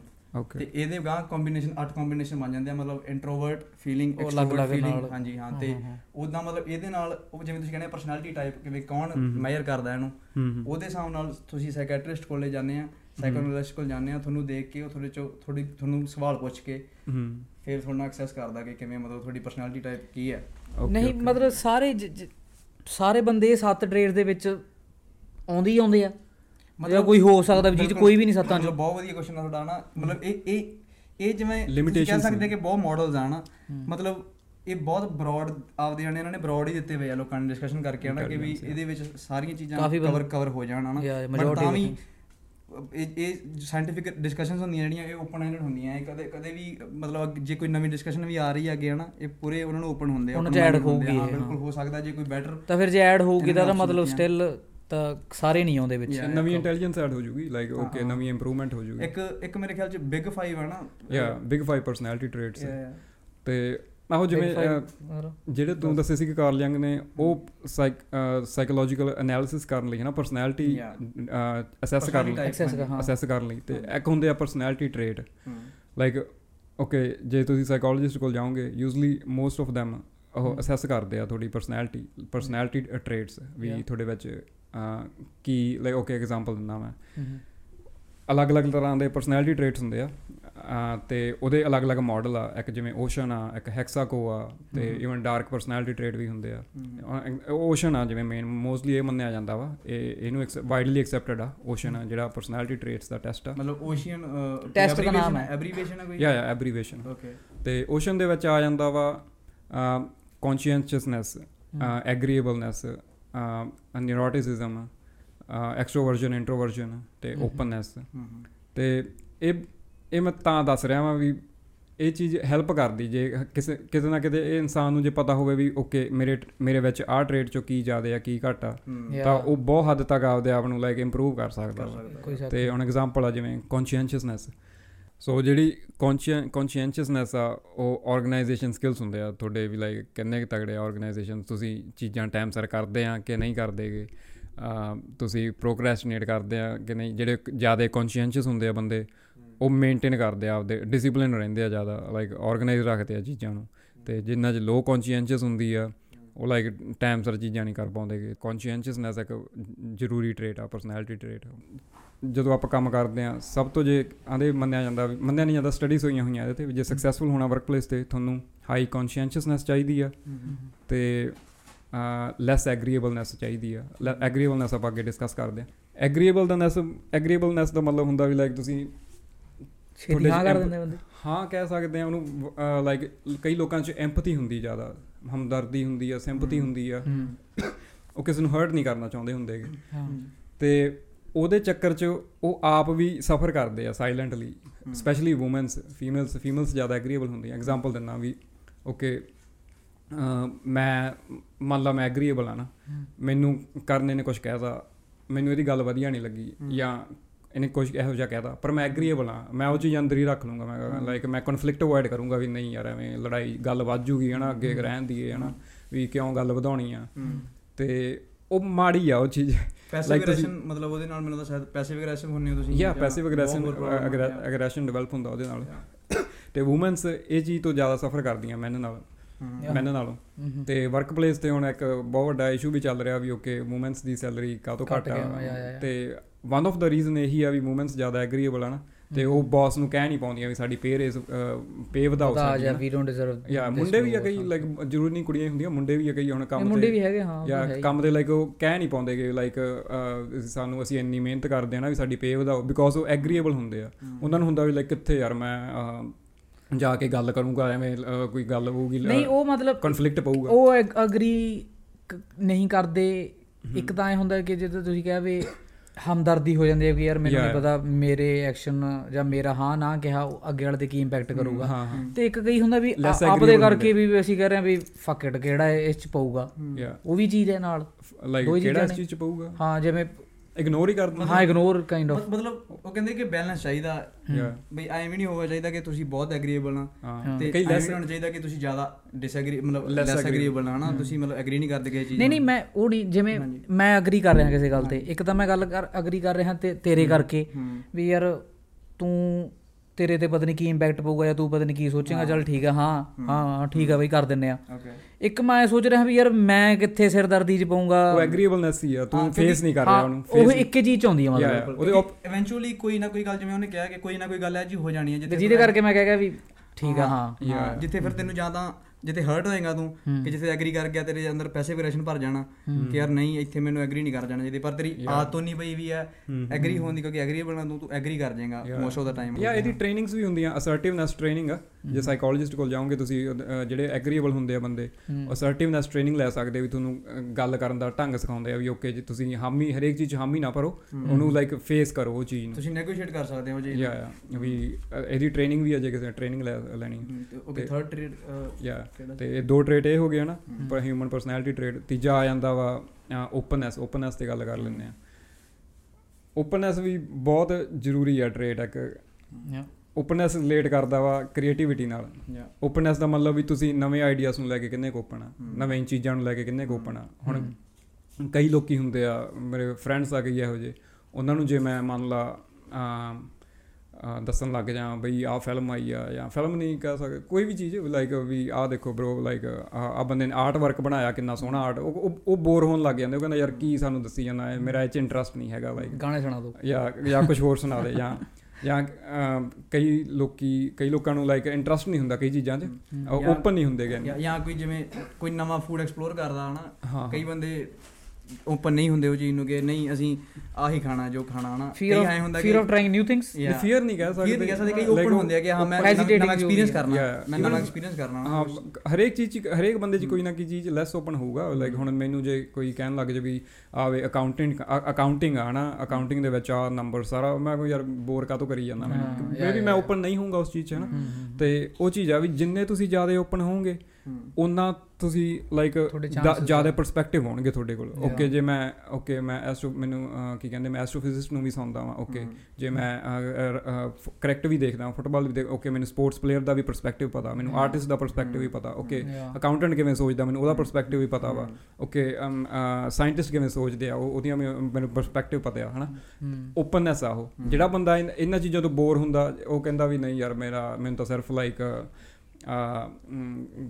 ਤੇ ਇਹਦੇ ਗਾਂ ਕੰਬੀਨੇਸ਼ਨ ਅੱਠ ਕੰਬੀਨੇਸ਼ਨ ਬਣ ਜਾਂਦੇ ਆ ਮਤਲਬ ਇੰਟਰੋਵਰਟ ਫੀਲਿੰਗ ਉਹ ਅਲੱਗ-ਅਲੱਗ। ਫੀਲਿੰਗ ਹਾਂਜੀ ਹਾਂ ਤੇ। ਉਦਾਂ ਮਤਲਬ ਇਹਦੇ ਨਾਲ ਉਹ ਜਿਵੇਂ ਤੁਸੀਂ ਕਹਿੰਦੇ ਪਰਸਨੈਲਿਟੀ ਟਾਈਪ ਕਿਵੇਂ ਕੌਣ। ਮੈਜ਼ਰ ਕਰਦਾ ਇਹਨੂੰ ਉਹਦੇ ਹਿਸਾਬ ਨਾਲ ਤੁਸੀਂ ਸਾਈਕੈਟਰਿਸਟ ਕੋਲੇ ਜਾਂਦੇ ਆ ਸਾਈਕੋਲੋਜਿਸਟ ਕੋਲ ਜਾਂਦੇ ਆ ਤੁਹਾਨੂੰ ਦੇਖ ਕੇ ਉਹ ਤੁਹਾਡੇ ਚੋਂ ਥੋੜੀ ਤੁਹਾਨੂੰ ਸਵਾਲ ਪੁੱਛ ਕੇ ਫਿਰ ਤੁਹਾਨੂੰ ਐਕਸੈਸ ਕਰਦਾ ਕਿ ਕਿਵੇਂ ਮਤਲਬ ਤੁਹਾਡੀ ਪਰਸਨੈਲਿਟੀ ਟਾਈਪ ਕੀ ਹੈ Okay, ਨਹੀਂ. ਮਤਲਬ ਸਾਰੇ ਸਾਰੇ ਬੰਦੇ ਸੱਤ ਟ੍ਰੇਡ ਦੇ ਵਿੱਚ ਆਉਂਦੇ ਹੀ ਆਉਂਦੇ ਆ ਮਤਲਬ ਕੋਈ ਹੋ ਸਕਦਾ ਵੀ ਬਿਲਕੁਲ- ਕੋਈ ਵੀ ਨਹੀਂ ਸੱਤਾਂ ਚ। ਬਹੁਤ ਵਧੀਆ ਕੁਐਸਚਨ ਆ ਤੁਹਾਡਾ ਨਾ। ਮਤਲਬ ਇਹ ਇਹ ਇਹ ਜਿਵੇਂ ਕਹਿ ਸਕਦੇ। ਕਿ ਬਹੁਤ ਮਾਡਲਸ ਆ ਨਾ। ਮਤਲਬ ਇਹ ਬਹੁਤ ਬ੍ਰੌਡ ਆਪਦੇ ਜਾਣੇ ਇਹਨਾਂ ਨੇ ਬ੍ਰੌਡ ਹੀ ਦਿੱਤੇ ਹੋਏ ਆ ਲੋਕਾਂ ਨੇ ਡਿਸਕਸ਼ਨ ਕਰਕੇ ਹਨਾ ਕਿ ਵੀ. ਇਹਦੇ ਵਿੱਚ ਸਾਰੀਆਂ ਚੀਜ਼ਾਂ ਕਵਰ ਕਵਰ ਹੋ ਜਾਣ ਹਨਾ। ਬਟ ਤਾਂ ਵੀ ਇਹ ਇਹ ਸਾਇੰਟੀਫਿਕ ਡਿਸਕਸ਼ਨਸ ਹੁੰਦੀਆਂ ਜਿਹੜੀਆਂ ਇਹ ਓਪਨ ਐਂਡਡ ਹੁੰਦੀਆਂ। ਇਹ ਕਦੇ ਕਦੇ ਵੀ ਮਤਲਬ ਜੇ ਕੋਈ ਨਵੀਂ ਡਿਸਕਸ਼ਨ ਵੀ ਆ ਰਹੀ ਹੈ ਅੱਗੇ ਹਨਾ ਇਹ ਪੂਰੇ ਉਹਨਾਂ ਨੂੰ ਓਪਨ ਹੁੰਦੇ ਉਹਨਾਂ 'ਚ ਆ, ਹੋਊਗੀ ਬਿਲਕੁਲ ਹਾਂ। ਸਕਦਾ ਜੇ ਕੋਈ ਬੈਟਰ ਤਾਂ ਫਿਰ ਜੇ ਐਡ ਹੋਊਗੀ ਤਾਂ ਮਤਲਬ ਸਟਿਲ ਤਾਂ ਸਾਰੇ ਨਹੀਂ ਆਉਂਦੇ ਵਿੱਚ. ਨਵੀਂ ਇੰਟੈਲੀਜੈਂਸ ਐਡ ਹੋ ਜੂਗੀ ਲਾਈਕ ਓਕੇ। ਨਵੀਂ ਇੰਪਰੂਵਮੈਂਟ ਹੋ ਜੂਗੀ ਇੱਕ ਇੱਕ ਮੇਰੇ ਖਿਆਲ ਚ ਬਿਗ 5 ਹੈ ਨਾ ਯਾ ਬਿਗ 5 ਪਰਸਨੈਲਿਟੀ ਟ੍ਰੇਟਸ ਤੇ ਆਹੋ ਜਿਵੇਂ। ਜਿਹੜੇ ਤੂੰ ਦੱਸੇ ਸੀ ਕਿ ਕਾਰਲ ਯੰਗ ਨੇ ਉਹ ਸਾਈਕੋਲੋਜੀਕਲ ਐਨਾਲਿਸਿਸ ਕਰਨ ਲਈ ਹੈ ਨਾ ਪਰਸਨੈਲਿਟੀ. ਅਸੈਸ ਕਰਨ ਲਈ। ਅਸੈਸ ਕਰਨ ਲਈ ਤੇ ਇੱਕ ਹੁੰਦੇ ਆ ਪਰਸਨੈਲਿਟੀ ਟ੍ਰੇਟ ਲਾਈਕ ਓਕੇ ਜੇ ਤੁਸੀਂ ਸਾਈਕੋਲੋਜਿਸਟ ਕੋਲ ਜਾਓਗੇ ਯੂਜ਼ਲੀ ਮੋਸਟ ਆਫ them ਉਹ ਅਸੈਸ ਕਰਦੇ ਆ ਤੁਹਾਡੀ ਪਰਸਨੈਲਿਟੀ ਪਰਸਨੈਲਿਟੀ ਟ੍ਰੇਟਸ ਵੀ. ਤੁਹਾਡੇ ਵਿੱਚ ਕੀ ਲਾਈਕ ਓਕੇ ਐਗਜ਼ਾਮਪਲ ਦਿੰਦਾ ਮੈਂ। ਅਲੱਗ-ਅਲੱਗ ਤਰ੍ਹਾਂ ਦੇ ਪਰਸਨੈਲਿਟੀ ਟ੍ਰੇਟਸ ਹੁੰਦੇ ਆ। ਤੇ ਉਹਦੇ ਅਲੱਗ-ਅਲੱਗ ਮਾਡਲ ਆ। ਇੱਕ ਜਿਵੇਂ ਓਸ਼ਨ ਆ ਇੱਕ ਹੈਕਸਾਕੋ ਆ ਤੇ। ਇਵਨ ਡਾਰਕ ਪਰਸਨੈਲਿਟੀ ਟ੍ਰੇਟ ਵੀ ਹੁੰਦੇ ਆ। ਓਸ਼ਨ ਆ ਜਿਵੇਂ ਮੇਨ ਮੋਸਟਲੀ ਇਹ ਮੰਨਿਆ ਜਾਂਦਾ ਵਾ। ਇਹ ਇਹਨੂੰ ਵਾਈਡਲੀ ਐਕਸੈਪਟਡ ਆ ਓਸ਼ਨ ਆ ਜਿਹੜਾ ਪਰਸਨੈਲਿਟੀ ਟ੍ਰੇਟਸ ਦਾ ਟੈਸਟ ਆ। ਮਤਲਬ ਓਸ਼ੀਅਨ Test ਦਾ ਨਾਮ ਹੈ। ਐਬਰੀਵੇਸ਼ਨ ਹੈ ਕੋਈ? ਯਾ ਯਾ ਐਬਰੀਵੇਸ਼ਨ ਓਕੇ ਤੇ ਓਸ਼ਨ ਦੇ ਵਿੱਚ ਆ ਜਾਂਦਾ ਵਾ ਕੌਨਸ਼ੀਅਸਨੈਸ ਐਗਰੀਏਬਲਨੈਸ ਨਿਊਰੋਟਿਸਿਜ਼ਮ ਐਕਸਟ੍ਰੋਵਰਜਨ ਇੰਟਰੋਵਰਜਨ ਤੇ। ਓਪਨਨੈਸ ਤੇ ਇਹ ਇਹ ਮੈਂ ਤਾਂ ਦੱਸ ਰਿਹਾ ਵਾਂ ਵੀ ਇਹ ਚੀਜ਼ ਹੈਲਪ ਕਰਦੀ ਜੇ ਕਿਸੇ ਕਿਤੇ ਨਾ ਕਿਤੇ ਇਹ ਇਨਸਾਨ ਨੂੰ ਜੇ ਪਤਾ ਹੋਵੇ ਵੀ ਓਕੇ ਮੇਰੇ ਮੇਰੇ ਵਿੱਚ ਆਹ ਟ੍ਰੇਡ ਚੋਂ ਕੀ ਜ਼ਿਆਦਾ ਆ ਕੀ ਘੱਟ ਆ. ਤਾਂ ਉਹ ਬਹੁਤ ਹੱਦ ਤੱਕ ਆਪਦੇ ਆਪ ਨੂੰ ਲੈ ਕੇ ਇੰਪਰੂਵ ਕਰ ਸਕਦਾ ਤੇ ਹੁਣ ਐਗਜ਼ਾਮਪਲ ਆ ਜਿਵੇਂ ਕੌਨਸ਼ੀਅਸਨੈਸ ਸੋ ਜਿਹੜੀ ਕੌਨਸ਼ੀਅਸਨੈਸ ਆ, ਉਹ ਆਰਗੇਨਾਈਜੇਸ਼ਨ ਸਕਿੱਲਸ ਹੁੰਦੇ ਆ ਤੁਹਾਡੇ ਵੀ ਲਾਈਕ ਕਿੰਨੇ ਕੁ ਤਗੜੇ ਆਰਗੇਨਾਈਜੇਸ਼ਨ ਤੁਸੀਂ ਚੀਜ਼ਾਂ ਟਾਈਮ ਸਿਰ ਕਰਦੇ ਆ ਕਿ ਨਹੀਂ ਕਰਦੇਗੇ ਤੁਸੀਂ ਪ੍ਰੋਕ੍ਰੈਸਟੀਨੇਟ ਕਰਦੇ ਆ ਕਿ ਨਹੀਂ? ਜਿਹੜੇ ਜ਼ਿਆਦਾ ਕੌਨਸ਼ੀਅਸ ਹੁੰਦੇ ਆ ਬੰਦੇ, ਉਹ ਮੇਨਟੇਨ ਕਰਦੇ ਆ ਆਪਦੇ ਡਿਸਪਲਿਨ ਰਹਿੰਦੇ ਆ ਜ਼ਿਆਦਾ ਲਾਈਕ ਆਰਗੇਨਾਈਜ਼ ਰੱਖਦੇ ਆ ਚੀਜ਼ਾਂ ਨੂੰ। ਤੇ ਜਿੰਨਾ ਚ ਲੋ ਕੌਨਸ਼ੀਅਸ ਹੁੰਦੀ ਆ, ਉਹ ਲਾਈਕ ਟਾਈਮ ਸਿਰ ਚੀਜ਼ਾਂ ਨਹੀਂ ਕਰ ਪਾਉਂਦੇਗੇ ਕੌਨਸ਼ੀਅਸਨੈਸ ਇੱਕ ਜ਼ਰੂਰੀ ਟ੍ਰੇਟ ਆ ਪਰਸਨੈਲਿਟੀ ਟ੍ਰੇਟ ਜਦੋਂ ਆਪਾਂ ਕੰਮ ਕਰਦੇ ਆ ਸਭ ਤੋਂ ਜੇ ਆਂਦੇ ਮੰਨਿਆ ਜਾਂਦਾ ਮੰਨਿਆ ਨਹੀਂ ਜਾਂਦਾ ਸਟੱਡੀਜ਼ ਹੋਈਆਂ ਹੋਈਆਂ ਇਹਦੇ ਤੇ ਜੇ ਸਕਸੈਸਫੁਲ ਹੋਣਾ ਵਰਕਪਲੇਸ ਤੇ ਤੁਹਾਨੂੰ ਹਾਈ ਕੌਨਸ਼ੀਅਸਨੈਸ ਚਾਹੀਦੀ ਆ। ਤੇ ਲੈਸ ਐਗਰੀਏਬਲਨੈਸ ਚਾਹੀਦੀ ਆ। ਐਗਰੀਏਬਲਨੈਸ ਆਪਾਂ ਅੱਗੇ ਡਿਸਕਸ ਕਰਦੇ ਆ ਐਗਰੀਏਬਲਨੈਸ ਐਗਰੀਏਬਲਨੈਸ ਦਾ ਮਤਲਬ ਹੁੰਦਾ ਵੀ ਲਾਈਕ ਤੁਸੀਂ ਛੇਤੀ ਹਾਂ ਕਰ ਦਿੰਦੇ ਬੰਦੇ। ਹਾਂ ਕਹਿ ਸਕਦੇ ਆ ਉਹਨੂੰ ਲਾਈਕ ਕਈ ਲੋਕਾਂ 'ਚ ਐਮਪਥੀ ਹੁੰਦੀ ਜ਼ਿਆਦਾ। ਹਮਦਰਦੀ ਹੁੰਦੀ ਆ ਸਿੰਪਥੀ। ਹੁੰਦੀ ਆ। ਉਹ ਕਿਸੇ ਨੂੰ ਹਰਟ ਨਹੀਂ ਕਰਨਾ ਚਾਹੁੰਦੇ ਹੁੰਦੇਗੇ ਹਾਂ। ਤੇ ਉਹਦੇ ਚੱਕਰ 'ਚ ਉਹ ਆਪ ਵੀ ਸਫਰ ਕਰਦੇ ਆ silently. Specially womens females females ਜ਼ਿਆਦਾ ਐਗਰੀਏਬਲ ਹੁੰਦੀਆਂ ਐਗਜ਼ਾਮਪਲ ਦਿੰਨਾ ਵੀ ਓਕੇ ਮੈਂ ਮੰਨ ਲਾ ਮੈਂ ਐਗਰੀਏਬਲ ਆ ਨਾ। ਮੈਨੂੰ ਕਰਨੇ ਨੇ ਕੁਝ ਕਹਿਤਾ ਮੈਨੂੰ ਇਹਦੀ ਗੱਲ ਵਧੀਆ ਨਹੀਂ ਲੱਗੀ। ਜਾਂ ਇਹਨੇ ਕੁਝ ਇਹੋ ਜਿਹਾ ਕਹਿਤਾ ਪਰ ਮੈਂ ਐਗਰੀਏਬਲ ਆ ਮੈਂ ਉਹ ਚੀਜ਼ ਅੰਦਰ ਹੀ ਰੱਖ ਲੂੰਗਾ ਮੈਂ। ਲਾਈਕ ਮੈਂ ਕਨਫਲਿਕਟ ਅਵੋਇਡ ਕਰੂੰਗਾ ਵੀ ਨਹੀਂ ਯਾਰ ਐਵੇਂ ਲੜਾਈ ਗੱਲ ਵੱਧ ਜੂਗੀ ਹਨਾ ਅੱਗੇ ਰਹਿਣ ਦੀਏ ਹਨਾ ਵੀ ਕਿਉਂ ਗੱਲ ਵਧਾਉਣੀ ਆ ਤੇ ਉਹ ਮਾੜੀ ਆ ਉਹ ਚੀਜ਼ ਪੈਸਿਵ ਐਗਰੈਸ਼ਨ ਮਤਲਬ ਉਹਦੇ ਨਾਲ ਮੈਨੂੰ ਤਾਂ ਸ਼ਾਇਦ ਪੈਸਿਵ ਐਗਰੈਸਿਵ ਹੁੰਨੇ ਹੋ ਤੁਸੀਂ ਯਾ ਪੈਸਿਵ ਐਗਰੈਸ਼ਨ. ਐਗਰੈਸ਼ਨ ਡਿਵੈਲਪ ਹੁੰਦਾ ਉਹਦੇ ਨਾਲ ਤੇ ਔਮਨਸ ਇਹ ਚੀਜ਼ ਤੋਂ ਜ਼ਿਆਦਾ ਸਫਰ ਕਰਦੀਆਂ ਮੈਨ ਨਾਲ. ਮੈਨ ਨਾਲੋਂ ਹਮਮ। ਤੇ ਵਰਕ ਪਲੇਸ ਤੇ ਹੁਣ ਇੱਕ ਬਹੁਤ ਵੱਡਾ ਇਸ਼ੂ ਵੀ ਚੱਲ ਰਿਹਾ ਵੀ ਓਕੇ ਔਮਨਸ ਦੀ ਸੈਲਰੀ ਕਾਹਤੋਂ ਘੱਟ ਆ. ਤੇ ਵਨ ਆਫ ਦਾ ਰੀਜ਼ਨ ਇਹੀ ਆ ਵੀ ਔਮਨਸ ਜ਼ਿਆਦਾ ਐਗਰੀਏਬਲ ਆ ਨਾ ਤੇ ਉਹ ਬੌਸ ਨੂੰ ਕਹਿ ਨਹੀਂ ਪਾਉਂਦੀਆਂ ਵੀ ਸਾਡੀ ਪੇ ਰੇਸ ਪੇ ਵਧਾਓ ਸਾਡੀ ਜਾਂ। ਵੀ ਡੋਨਟ ਡਿਜ਼ਰਵ ਯਾ ਮੁੰਡੇ ਵੀ ਆ ਕਈ ਲਾਈਕ ਜ਼ਰੂਰੀ ਨਹੀਂ ਕੁੜੀਆਂ ਹੁੰਦੀਆਂ ਮੁੰਡੇ ਵੀ ਆ ਕਈ ਹੁਣ ਕੰਮ ਮੁੰਡੇ ਤੇ- ਵੀ ਹੈਗੇ ਹਾਂ ਹੀ। ਕੰਮ ਦੇ ਲਾਈਕ ਉਹ ਕਹਿ ਨਹੀਂ ਪਾਉਂਦੇਗੇ ਲਾਈਕ ਸਾਨੂੰ ਅਸੀਂ ਇੰਨੀ ਮਿਹਨਤ ਕਰਦੇ ਆ ਨਾ ਵੀ ਸਾਡੀ ਪੇ ਵਧਾਓ ਬਿਕੋਜ਼ ਉਹ ਐਗਰੀਏਬਲ ਹੁੰਦੇ ਆ। ਉਹਨਾਂ ਨੂੰ ਹੁੰਦਾ ਵੀ ਲਾਈਕ ਕਿੱਥੇ ਯਾਰ ਮੈਂ ਜਾ ਕੇ ਗੱਲ ਕਰੂੰਗਾ ਐਵੇਂ ਕੋਈ ਗੱਲ ਹੋਊਗੀ ਨਹੀਂ ਉਹ ਮਤਲਬ ਕਨਫਲਿਕਟ ਪਊਗਾ। ਉਹ ਅਗਰੀ ਨਹੀਂ ਕਰਦੇ। ਇੱਕ ਤਾਂ ਇਹ ਹੁੰਦਾ ਕਿ ਜਦੋਂ ਤੁਸੀਂ ਕਿਹਾ ਹਮਦਰਦੀ ਹੋ ਜਾਂਦੀ ਹੈ ਕਿ ਯਾਰ ਮੈਨੂੰ ਨਹੀਂ. ਪਤਾ ਮੇਰੇ ਐਕਸ਼ਨ ਜਾਂ ਮੇਰਾ ਹਾਂ ਨਾ ਕਿਹਾ ਉਹ ਅੱਗੇ ਵਾਲੇ ਤੇ ਕੀ ਇੰਪੈਕਟ ਕਰੂਗਾ। ਤੇ ਇੱਕ ਕਈ ਹੁੰਦਾ ਵੀ ਆ- ਆਪਦੇ ਕਰਕੇ ਵੀ ਅਸੀਂ ਕਹਿ ਰਹੇ ਹਾਂ ਵੀ ਫੱਕ ਇਟ ਕਿਹੜਾ ਇਸ ਚ ਪਊਗਾ? ਉਹ ਵੀ ਚੀਜ਼ ਹੈ ਨਾਲ। ਲਾਈਕ ਕਿਹੜਾ ਇਸ। ਚੀਜ਼ ਚ ਪਊਗਾ? ਹਾਂ ਜਿਵੇਂ ਇਗਨੋਰ ਹੀ ਕਰ ਦਿੰਦੇ ਹਾਂ ਇਗਨੋਰ ਕਾਈਂਡ ਆਫ ਮਤ- ਮਤਲਬ ਉਹ ਕਹਿੰਦੇ ਕਿ ਬੈਲੈਂਸ ਚਾਹੀਦਾ। ਬਈ ਐਵੇਂ ਨਹੀਂ ਹੋਣਾ ਚਾਹੀਦਾ ਕਿ ਤੁਸੀਂ ਬਹੁਤ ਐਗਰੀਏਬਲ ਆ ਹਾਂ। ਤੇ ਕਈ ਲੈਸ ਹੋਣਾ ਚਾਹੀਦਾ ਕਿ ਤੁਸੀਂ ਜ਼ਿਆਦਾ ਡਿਸਐਗਰੀ ਮਤਲਬ Less ਲੈਸ agreeable। ਐਗਰੀਏਬਲ ਆ ਨਾ ਤੁਸੀਂ ਮਤਲਬ ਐਗਰੀ ਨਹੀਂ ਕਰਦੇ ਕਿਸੇ ਚੀਜ਼ ਨਹੀਂ ਨਹੀਂ ਮੈਂ ਉਹ ਨਹੀਂ ਜਿਵੇਂ। ਮੈਂ ਅਗਰੀ ਕਰ ਰਿਹਾ ਕਿਸੇ ਗੱਲ ਤੇ। ਇੱਕ ਤਾਂ ਮੈਂ ਗੱਲ ਕਰ ਅਗਰੀ ਕਰ ਰਿਹਾ ਤੇ ਤੇਰੇ ਕਰਕੇ ਵੀ ਯਾਰ ਤੂੰ ਤੇਰੇ ਤੇ ਪਤਾ ਨਹੀਂ ਕੀ ਇੰਪੈਕਟ ਪਊਗਾ ਜਾਂ ਤੂੰ ਪਤਾ ਨਹੀਂ ਕੀ ਸੋਚੇਗਾ। ਚੱਲ ਠੀਕ ਆ ਹਾਂ ਹਾਂ। ਹਾਂ ਠੀਕ ਆ ਬਈ ਕਰ ਦਿੰਨੇ ਆ। ਓਕੇ ਇੱਕ ਮੈਂ ਸੋਚ ਰਿਹਾ ਵੀ ਯਾਰ ਮੈਂ ਕਿੱਥੇ ਸਿਰਦਰਦੀ ਚ ਪਊਂਗਾ ਉਹ ਐਗਰੀਏਬਲਨੈਸ ਹੀ ਆ ਤੂੰ ਹਾਂ, ਫੇਸ ਨਹੀਂ ਕਰ ਰਿਹਾ ਹਾਂ, ਉਹਨੂੰ ਉਹ face- ਇੱਕ ਹੀ ਚੀਜ਼ ਚ ਆਉਂਦੀ ਆ ਮਤਲਬ. ਉਹਦੇ ਇਵੈਂਚੁਅਲੀ ਕੋਈ ਨਾ ਕੋਈ ਗੱਲ ਜਿਵੇਂ ਉਹਨੇ ਕਿਹਾ ਕਿ ਕੋਈ ਨਾ ਕੋਈ ਗੱਲ ਐ ਜੀ ਹੋ ਜਾਣੀ ਹੈ ਜਿੱਥੇ ਜਿਹਦੇ ਕਰਕੇ ਮੈਂ ਕਹਿ ਗਿਆ ਵੀ ਠੀਕ ਆ ਹਾਂ ਹਾਂ ਜਿੱਥੇ ਫਿਰ ਤੈਨੂੰ ਜਾਂ ਤਾਂ ਜਿੱਥੇ ਹਰਟ ਹੋਏਗਾ ਤੂੰ ਕਿ ਜਿੱਥੇ ਐਗਰੀ ਕਰ ਗਿਆ ਤੇਰੇ ਅੰਦਰ ਪੈਸੇ ਵੀ ਭਰ ਜਾਣਾ ਕਿ ਯਾਰ ਨਹੀਂ ਇੱਥੇ ਮੈਨੂੰ ਐਗਰੀ ਨਹੀਂ ਕਰ ਜਾਣਾ ਜਿਹਦੇ ਪਰ ਤੇਰੀ ਆਦਤ ਤੋਂ ਨਹੀਂ ਪਈ ਵੀ ਹੈ ਐਗਰੀ ਹੋਣ ਦੀ ਕਿਉਂਕਿ ਐਗਰੀ ਬਣਾ ਤੂੰ ਤੂੰ ਐਗਰੀ ਕਰ ਜਾਏਗਾ ਮੋਸਟ ਆਫ ਦਾ ਟਾਈਮ ਯਾ ਇਹਦੀ ਟ੍ਰੇਨਿੰਗਸ ਵੀ ਹੁੰਦੀਆਂ ਅਸਰਟਿਵਨੈਸ ਟ੍ਰੇਨਿੰਗ ਆ। ਜੇ ਸਾਈਕੋਲੋਜਿਸਟ ਕੋਲ ਜਾਓਗੇ ਤੁਸੀਂ ਜਿਹੜੇ ਐਗਰੀਏਬਲ ਹੁੰਦੇ ਆ ਬੰਦੇ ਅਸਰਟਿਵਨੈਸ ਟ੍ਰੇਨਿੰਗ ਲੈ ਸਕਦੇ ਵੀ ਤੁਹਾਨੂੰ ਗੱਲ ਕਰਨ ਦਾ ਢੰਗ ਸਿਖਾਉਂਦੇ ਆ ਵੀ ਓਕੇ ਜੀ ਤੁਸੀਂ ਹਾਮੀ ਹਰੇਕ ਚੀਜ਼ ਹਾਮੀ ਨਾ ਭਰੋ ਉਹਨੂੰ ਲਾਈਕ ਫੇਸ ਕਰੋ ਉਹ ਚੀਜ਼ ਨੂੰ। ਤੁਸੀਂ ਨੈਗੋਸ਼ੀਏਟ ਕਰ ਸਕਦੇ ਹੋ ਜੀ ਯਾ ਯਾ ਵੀ ਇਹਦੀ ਟ੍ਰੇਨਿੰਗ ਵੀ ਆ ਜੇ ਕਿਸੇ ਟ੍ਰੇਨਿੰਗ ਲੈਣੀ। ਓਕੇ ਥਰਡ ਟ੍ਰੇਡ ਯਾ। ਤੇ ਇਹ ਦੋ ਟ੍ਰੇਟ ਇਹ ਹੋ ਗਏ ਨਾ ਪਰ ਹਿਊਮਨ ਪਰਸਨੈਲਿਟੀ ਟ੍ਰੇਟ ਤੀਜਾ ਆ ਜਾਂਦਾ ਵਾ ਓਪਨਨੈਸ ਓਪਨਨੈਸ ਤੇ ਗੱਲ ਕਰ ਲੈਂਦੇ ਆ। ਓਪਨਨੈਸ ਵੀ ਬਹੁਤ ਜ਼ਰੂਰੀ ਆ ਟ੍ਰੇਟ ਇੱਕ। ਓਪਨਨੈਸ ਰਿਲੇਟ ਕਰਦਾ ਵਾ ਕ੍ਰੀਏਟੀਵਿਟੀ ਨਾਲ। ਓਪਨਨੈਸ ਦਾ ਮਤਲਬ ਵੀ ਤੁਸੀਂ ਨਵੇਂ ਆਈਡੀਆਸ ਨੂੰ ਲੈ ਕੇ ਕਿੰਨੇ ਕੁ ਓਪਨ ਆ ਨਵੀਂ ਚੀਜ਼ਾਂ ਨੂੰ ਲੈ ਕੇ ਕਿੰਨੇ ਕੁ ਓਪਨ ਆ। ਹੁਣ ਕਈ ਲੋਕੀ ਹੁੰਦੇ ਆ ਮੇਰੇ ਫਰੈਂਡਸ ਆ ਕਈ ਇਹੋ ਜਿਹੇ ਉਹਨਾਂ ਨੂੰ ਜੇ ਮੈਂ ਮੰਨ ਲਾ ਦੱਸਣ ਲੱਗ ਜਾ ਬਈ ਆਹ ਫਿਲਮ ਆਈ ਆ ਜਾਂ ਫਿਲਮ ਨਹੀਂ ਕਹਿ ਸਕਦੇ। ਕੋਈ ਵੀ ਚੀਜ਼ ਲਾਈਕ ਵੀ ਆਹ ਦੇਖੋ ਬ్రో ਲਾਈਕ ਆ ਬੰਦੇ ਨੇ ਆਰਟ ਵਰਕ ਬਣਾਇਆ ਕਿੰਨਾ ਸੋਹਣਾ ਆਰਟ ਉਹ ਬੋਰ ਹੋਣ ਲੱਗ ਜਾਂਦੇ ਉਹ ਕਹਿੰਦਾ ਯਾਰ ਕੀ ਸਾਨੂੰ ਦੱਸੀ ਜਾਂਦਾ ਹੈ ਮੇਰਾ ਇਹ ਚ ਇੰਟਰਸਟ ਨਹੀਂ ਹੈਗਾ ਲਾਈਕ ਗਾਣੇ ਸੁਣਾ ਦੋ ਜਾਂ ਜਾਂ ਕੁਝ ਹੋਰ ਸੁਣਾ ਦੇ ਜਾਂ ਜਾਂ ਕਈ ਲੋਕੀ ਕਈ ਲੋਕਾਂ ਨੂੰ ਲਾਈਕ ਇੰਟਰਸਟ ਨਹੀਂ ਹੁੰਦਾ ਕਈ ਚੀਜ਼ਾਂ 'ਚ ਓਪਨ ਨਹੀਂ ਹੁੰਦੇ ਗੇ। ਜਾਂ ਕੋਈ ਜਿਵੇਂ ਕੋਈ ਨਵਾਂ ਫੂਡ ਐਕਸਪਲੋਰ ਕਰਦਾ ਹਨਾ। ਕਈ ਬੰਦੇ ਓਪਨ ਨਹੀਂ ਹੁੰਦੇ ਉਹ ਚੀਜ਼ ਨੂੰ ਕਿ ਨਹੀਂ ਅਸੀਂ ਆਹੀ ਖਾਣਾ ਜੋ ਖਾਣਾ ਹਨਾ। ਕਈ ਐਂ ਹੁੰਦਾ fear of trying new things Yeah. Fear ਨਹੀਂ ਕਹਿ ਸਕਦੇ। ਫੀਅਰ ਨਹੀਂ ਕਹਿ ਸਕਦੇ ਕਈ Like ਓਪਨ ਹੁੰਦੇ ਆ ਕਿ ਹਾਂ ਮੈਂ ਨਵਾਂ ਐਕਸਪੀਰੀਅੰਸ ਕਰਨਾ. ਮੈਂ ਨਵਾਂ ਐਕਸਪੀਰੀਅੰਸ ਕਰਨਾ। ਹਾਂ ਹਰੇਕ ਚੀਜ਼ ਹਰੇਕ ਬੰਦੇ 'ਚ ਕੋਈ ਨਾ ਕੋਈ ਚੀਜ਼ ਲੈਸ ਓਪਨ ਹੋਊਗਾ। ਲਾਈਕ ਹੁਣ ਮੈਨੂੰ ਜੇ ਕੋਈ ਕਹਿਣ ਲੱਗ ਜੇ ਵੀ ਆਵੇ ਅਕਾਊਂਟਿੰਗ ਅਕਾਊਂਟਿੰਗ ਆ ਨਾ ਅਕਾਊਂਟਿੰਗ ਦੇ ਵਿੱਚ ਆ ਨੰਬਰ ਸਾਰਾ। ਮੈਂ ਕੋਈ ਯਾਰ ਬੋਰ ਕਾਤੋਂ ਕਰੀ ਜਾਂਦਾ ਮੈਂ। ਮੇ ਵੀ ਮੈਂ. ਓਪਨ ਨਹੀਂ ਹੋਊਗਾ ਉਸ ਚੀਜ਼ 'ਚ ਹਨਾ। ਤੇ ਉਹ ਚੀਜ਼ ਆ ਵੀ ਜਿੰਨੇ ਤੁਸੀਂ ਜ਼ਿਆਦਾ ਓਪਨ ਹੋਵੋਗੇ ਉਹਨਾਂ ਤੁਸੀਂ ਲਾਈਕ ਜ਼ਿਆਦਾ ਪਰਸਪੈਕਟਿਵ ਹੋਣਗੇ ਤੁਹਾਡੇ ਕੋਲ। ਓਕੇ ਜੇ ਮੈਂ ਓਕੇ ਮੈਂ ਐਸਟ੍ਰੋ ਮੈਨੂੰ ਕੀ ਕਹਿੰਦੇ ਮੈਂ ਐਸਟ੍ਰੋਫਿਜ਼ਿਕਸ ਨੂੰ ਵੀ ਸੁਣਦਾ ਵਾਂ ਓਕੇ ਜੇ ਮੈਂ ਕਰੈਕਟ ਵੀ ਦੇਖਦਾ ਹਾਂ ਫੁੱਟਬਾਲ ਵੀ ਦੇਖ ਓਕੇ ਮੈਨੂੰ ਸਪੋਰਟਸ ਪਲੇਅਰ ਦਾ ਵੀ ਪਰਸਪੈਕਟਿਵ ਪਤਾ ਮੈਨੂੰ ਆਰਟਿਸਟ ਦਾ ਪਰਸਪੈਕਟਿਵ ਵੀ ਪਤਾ ਓਕੇ. ਅਕਾਊਂਟੈਂਟ ਕਿਵੇਂ ਸੋਚਦਾ ਮੈਨੂੰ ਉਹਦਾ ਪਰਸਪੈਕਟਿਵ ਵੀ ਪਤਾ ਵਾ ਓਕੇ ਸਾਇੰਟਿਸਟ ਕਿਵੇਂ ਸੋਚਦੇ ਆ ਉਹ ਉਹਦੀਆਂ ਮੈਨੂੰ- ਪਰਸਪੈਕਟਿਵ ਪਤਾ ਆ ਹਨਾ? ਓਪਨਨੈਸ ਆ ਉਹ। ਜਿਹੜਾ ਬੰਦਾ ਇਹਨਾਂ ਚੀਜ਼ਾਂ ਤੋਂ ਬੋਰ ਹੁੰਦਾ ਉਹ ਕਹਿੰਦਾ ਵੀ ਨਹੀਂ ਯਾਰ ਮੇਰਾ ਮੈਨੂੰ ਤਾਂ ਸਿਰਫ ਲਾਈਕ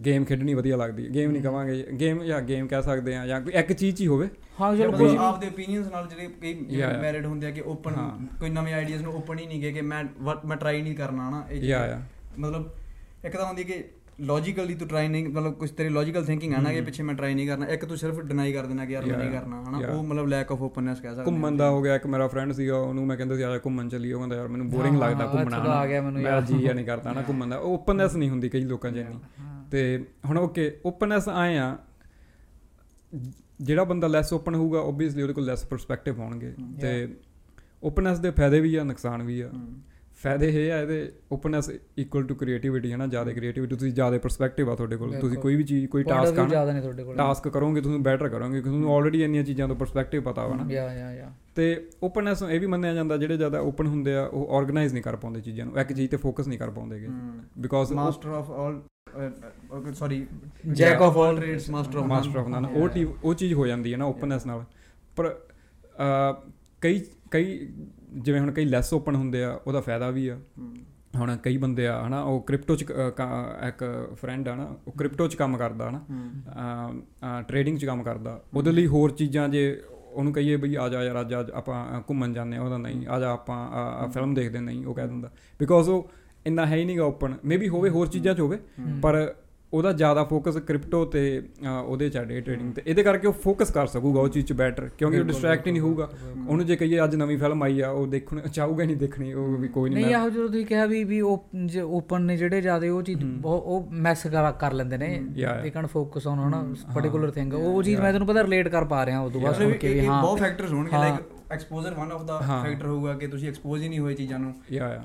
ਗੇਮ ਖੇਡਣੀ ਵਧੀਆ ਲੱਗਦੀ ਹੈ। ਗੇਮ ਨਹੀਂ ਕਵਾਂਗੇ ਗੇਮ ਜਾਂ ਗੇਮ ਕਹਿ ਸਕਦੇ ਆ ਜਾਂ ਕੋਈ ਇੱਕ ਚੀਜ਼ ਹੀ ਹੋਵੇ। ਹਾਂ ਚਲੋ ਕੋਈ ਆਪਦੇ ਓਪੀਨੀਅਨਸ ਨਾਲ ਜਿਹੜੇ ਕਈ. ਮੈਰਿਡ ਹੁੰਦੇ ਆ ਕਿ ਓਪਨ। ਕੋਈ ਨਵੇਂ ਆਈਡੀਆਜ਼ ਨੂੰ ਓਪਨ ਹੀ ਨਹੀਂ ਗਏ ਕਿ ਮੈਂ ਮੈਂ ਟਰਾਈ ਨਹੀਂ ਕਰਨਾ ਹਨਾ ਇਹ ਮਤਲਬ ਇੱਕ ਤਾਂ ਹੁੰਦੀ ਕਿ ਲੌਜੀਕਲੀ ਤੂੰ ਟਰਾਈ ਨਹੀਂ ਮਤਲਬ ਕੁਝ ਤੇਰੀ ਲੌਜੀਕਲ ਥਿੰਕਿੰਗ ਆ ਨਾ ਕਿ ਪਿੱਛੇ ਮੈਂ ਟਰਾਈ ਨਹੀਂ ਕਰਨਾ ਇੱਕ ਤੂੰ ਸਿਰਫ ਡਿਨਾਈ ਕਰ ਦੇਣਾ ਕਿ ਯਾਰ ਮੈਂ ਨਹੀਂ ਕਰਨਾ ਹਨਾ. ਉਹ ਮਤਲਬ ਲੈਕ ਆਫ ਓਪਨਨੈਸ ਕਹਿ ਸਕਦੇ ਘੁੰਮਣ ਦਾ ਹੋ ਗਿਆ ਇੱਕ ਮੇਰਾ ਫਰੈਂਡ ਸੀਗਾ ਉਹਨੂੰ ਮੈਂ ਕਹਿੰਦਾ ਸੀ ਜਾ ਘੁੰਮਣ ਚੱਲੀਏ। ਉਹ ਕਹਿੰਦਾ ਯਾਰ ਮੈਨੂੰ ਬੋਰਿੰਗ ਲੱਗਦਾ ਘੁੰਮਣਾ ਇੱਥੋਂ ਦਾ ਆ ਗਿਆ ਮੈਨੂੰ ਮੈਂ ਯਾਰ। ਜੀ ਨਹੀਂ ਕਰਦਾ ਨਾ ਘੁੰਮਣ ਦਾ। ਓਪਨਨੈਸ ਨਹੀਂ ਹੁੰਦੀ ਕਈ ਲੋਕਾਂ 'ਚ ਇੰਨੀ। ਤੇ ਹੁਣ ਓਕੇ ਓਪਨਨੈਸ ਆਏ ਆ ਜਿਹੜਾ ਬੰਦਾ ਲੈਸ ਓਪਨ ਹੋਊਗਾ ਓਬਵੀਅਸਲੀ ਉਹਦੇ ਕੋਲ ਲੈਸ ਪਰਸਪੈਕਟਿਵ ਹੋਣਗੇ। ਤੇ ਓਪਨਨੈਸ ਦੇ ਫਾਇਦੇ ਵੀ ਆ ਨੁਕਸਾਨ ਵੀ ਆ। ਫਾਇਦੇ ਇਹ ਆ ਇਹਦੇ ਓਪਨਨੈਸ ਇਕੁਅਲ ਟੂ ਕ੍ਰੀਏਟੀਵਿਟੀ ਹੈ ਨਾ ਜ਼ਿਆਦਾ ਕ੍ਰੀਏਟੀਵਿਟੀ ਤੁਸੀਂ ਜ਼ਿਆਦਾ ਪਰਸਪੈਕਟਿਵ ਆ ਤੁਹਾਡੇ ਕੋਲ ਤੁਸੀਂ ਕੋਈ ਵੀ ਚੀਜ਼ ਕੋਈ ਟਾਸਕ ਆ ਜ਼ਿਆਦਾ ਨਹੀਂ ਤੁਹਾਡੇ ਕੋਲ। ਟਾਸਕ ਕਰੋਗੇ ਤੁਸੀਂ ਬੈਟਰ ਕਰੋਗੇ ਕਿਉਂਕਿ ਤੁਹਾਨੂੰ ਆਲਰੇਡੀ ਇੰਨੀਆਂ ਚੀਜ਼ਾਂ ਤੋਂ ਪਰਸਪੈਕਟਿਵ ਪਤਾ ਵਾ ਨਾ। ਯਾ ਯਾ ਯਾ ਤੇ ਓਪਨਨੈਸ ਇਹ ਵੀ ਮੰਨਿਆ ਜਾਂਦਾ ਜਿਹੜੇ ਜ਼ਿਆਦਾ ਓਪਨ ਹੁੰਦੇ ਆ ਉਹ ਆਰਗੇਨਾਈਜ਼ ਨਹੀਂ ਕਰ ਪਾਉਂਦੇ ਚੀਜ਼ਾਂ ਨੂੰ ਇੱਕ ਚੀਜ਼ ਤੇ ਫੋਕਸ ਨਹੀਂ ਕਰ ਪਾਉਂਦੇਗੇ because master of all sorry. Jack of all trades master of master of none ਉਹ ਉਹ ਚੀਜ਼ ਹੋ ਜਾਂਦੀ ਹੈ ਨਾ ਓਪਨਨੈਸ ਨਾਲ। ਪਰ ਕਈ ਕਈ ਜਿਵੇਂ ਹੁਣ ਕਈ ਲੈਸ ਓਪਨ ਹੁੰਦੇ ਆ ਉਹਦਾ ਫਾਇਦਾ ਵੀ ਆ। ਹੁਣ ਕਈ ਬੰਦੇ ਆ ਹਨਾ ਉਹ ਕ੍ਰਿਪਟੋ ਚ ਇੱਕ ਫਰੈਂਡ ਆ ਨਾ ਉਹ ਕ੍ਰਿਪਟੋ ਚ ਕੰਮ ਕਰਦਾ ਹਨਾ। ਟ੍ਰੇਡਿੰਗ ਚ ਕੰਮ ਕਰਦਾ। ਉਹਦੇ ਲਈ ਹੋਰ ਚੀਜ਼ਾਂ ਜੇ ਉਹਨੂੰ ਕਹੀਏ ਬਈ ਆ ਜਾ ਯਾਰ ਅੱਜ ਅੱਜ ਆਪਾਂ ਘੁੰਮਣ ਜਾਂਦੇ ਆ ਉਹਦਾ ਨਹੀਂ ਆ ਜਾ ਆਪਾਂ ਫਿਲਮ ਦੇਖਦੇ ਨਹੀਂ ਉਹ ਕਹਿ ਦਿੰਦਾ। ਬਿਕੋਜ਼ ਉਹ ਇੰਨਾ ਹੈ ਹੀ ਨਹੀਂਗਾ ਓਪਨ ਮੇਬੀ ਹੋਵੇ ਹੋਰ ਚੀਜ਼ਾਂ ਚ ਹੋਵੇ ਪਰ ਉਹਦਾ ਜ਼ਿਆਦਾ ਫੋਕਸ ਕ੍ਰਿਪਟੋ ਤੇ ਉਹਦੇ ਚ ਆ ਡੇ ਟ੍ਰੇਡਿੰਗ ਤੇ। ਇਹਦੇ ਕਰਕੇ ਉਹ ਫੋਕਸ ਕਰ ਸਕੂਗਾ ਉਹ ਚੀਜ਼ ਚ ਬੈਟਰ ਕਿਉਂਕਿ ਉਹ ਡਿਸਟਰੈਕਟ ਹੀ ਨਹੀਂ ਹੋਊਗਾ। ਉਹਨੂੰ ਜੇ ਕਹੀਏ ਅੱਜ ਨਵੀਂ ਫਿਲਮ ਆਈ ਆ ਉਹ ਦੇਖਣ ਚਾਹੂਗਾ ਨਹੀਂ ਦੇਖਣੀ ਉਹ ਵੀ ਕੋਈ ਨਹੀਂ ਨਹੀਂ ਆਹੋ ਜਦੋਂ ਤੁਸੀਂ ਕਿਹਾ ਵੀ ਵੀ ਓਪਨ ਨੇ ਜਿਹੜੇ ਜਿਆਦੇ ਉਹ ਚੀਜ਼ ਬਹੁਤ ਉਹ ਮੈਸ ਕਰ ਲੈਂਦੇ ਨੇ। ਦੇ ਕੈਨ ਫੋਕਸ ਔਨ ਹਨਾ ਪਾਰਟਿਕੂਲਰ ਥਿੰਗ ਉਹ ਚੀਜ਼ ਮੈਂ ਤੁਹਾਨੂੰ ਪਤਾ ਰਿਲੇਟ ਕਰ ਪਾ ਰਿਹਾ ਉਦੋਂ ਬਾਅਦ ਸੁਣ ਕੇ ਵੀ ਹਾਂ। ਬਹੁਤ ਫੈਕਟਰਸ ਹੋਣਗੇ। Like exposure one of the. Factor ਹੋਊਗਾ ਕਿ ਤੁਸੀਂ ਐਕਸਪੋਜ਼ ਹੀ ਨਹੀਂ ਹੋਏ ਚੀਜ਼ਾਂ ਨੂੰ।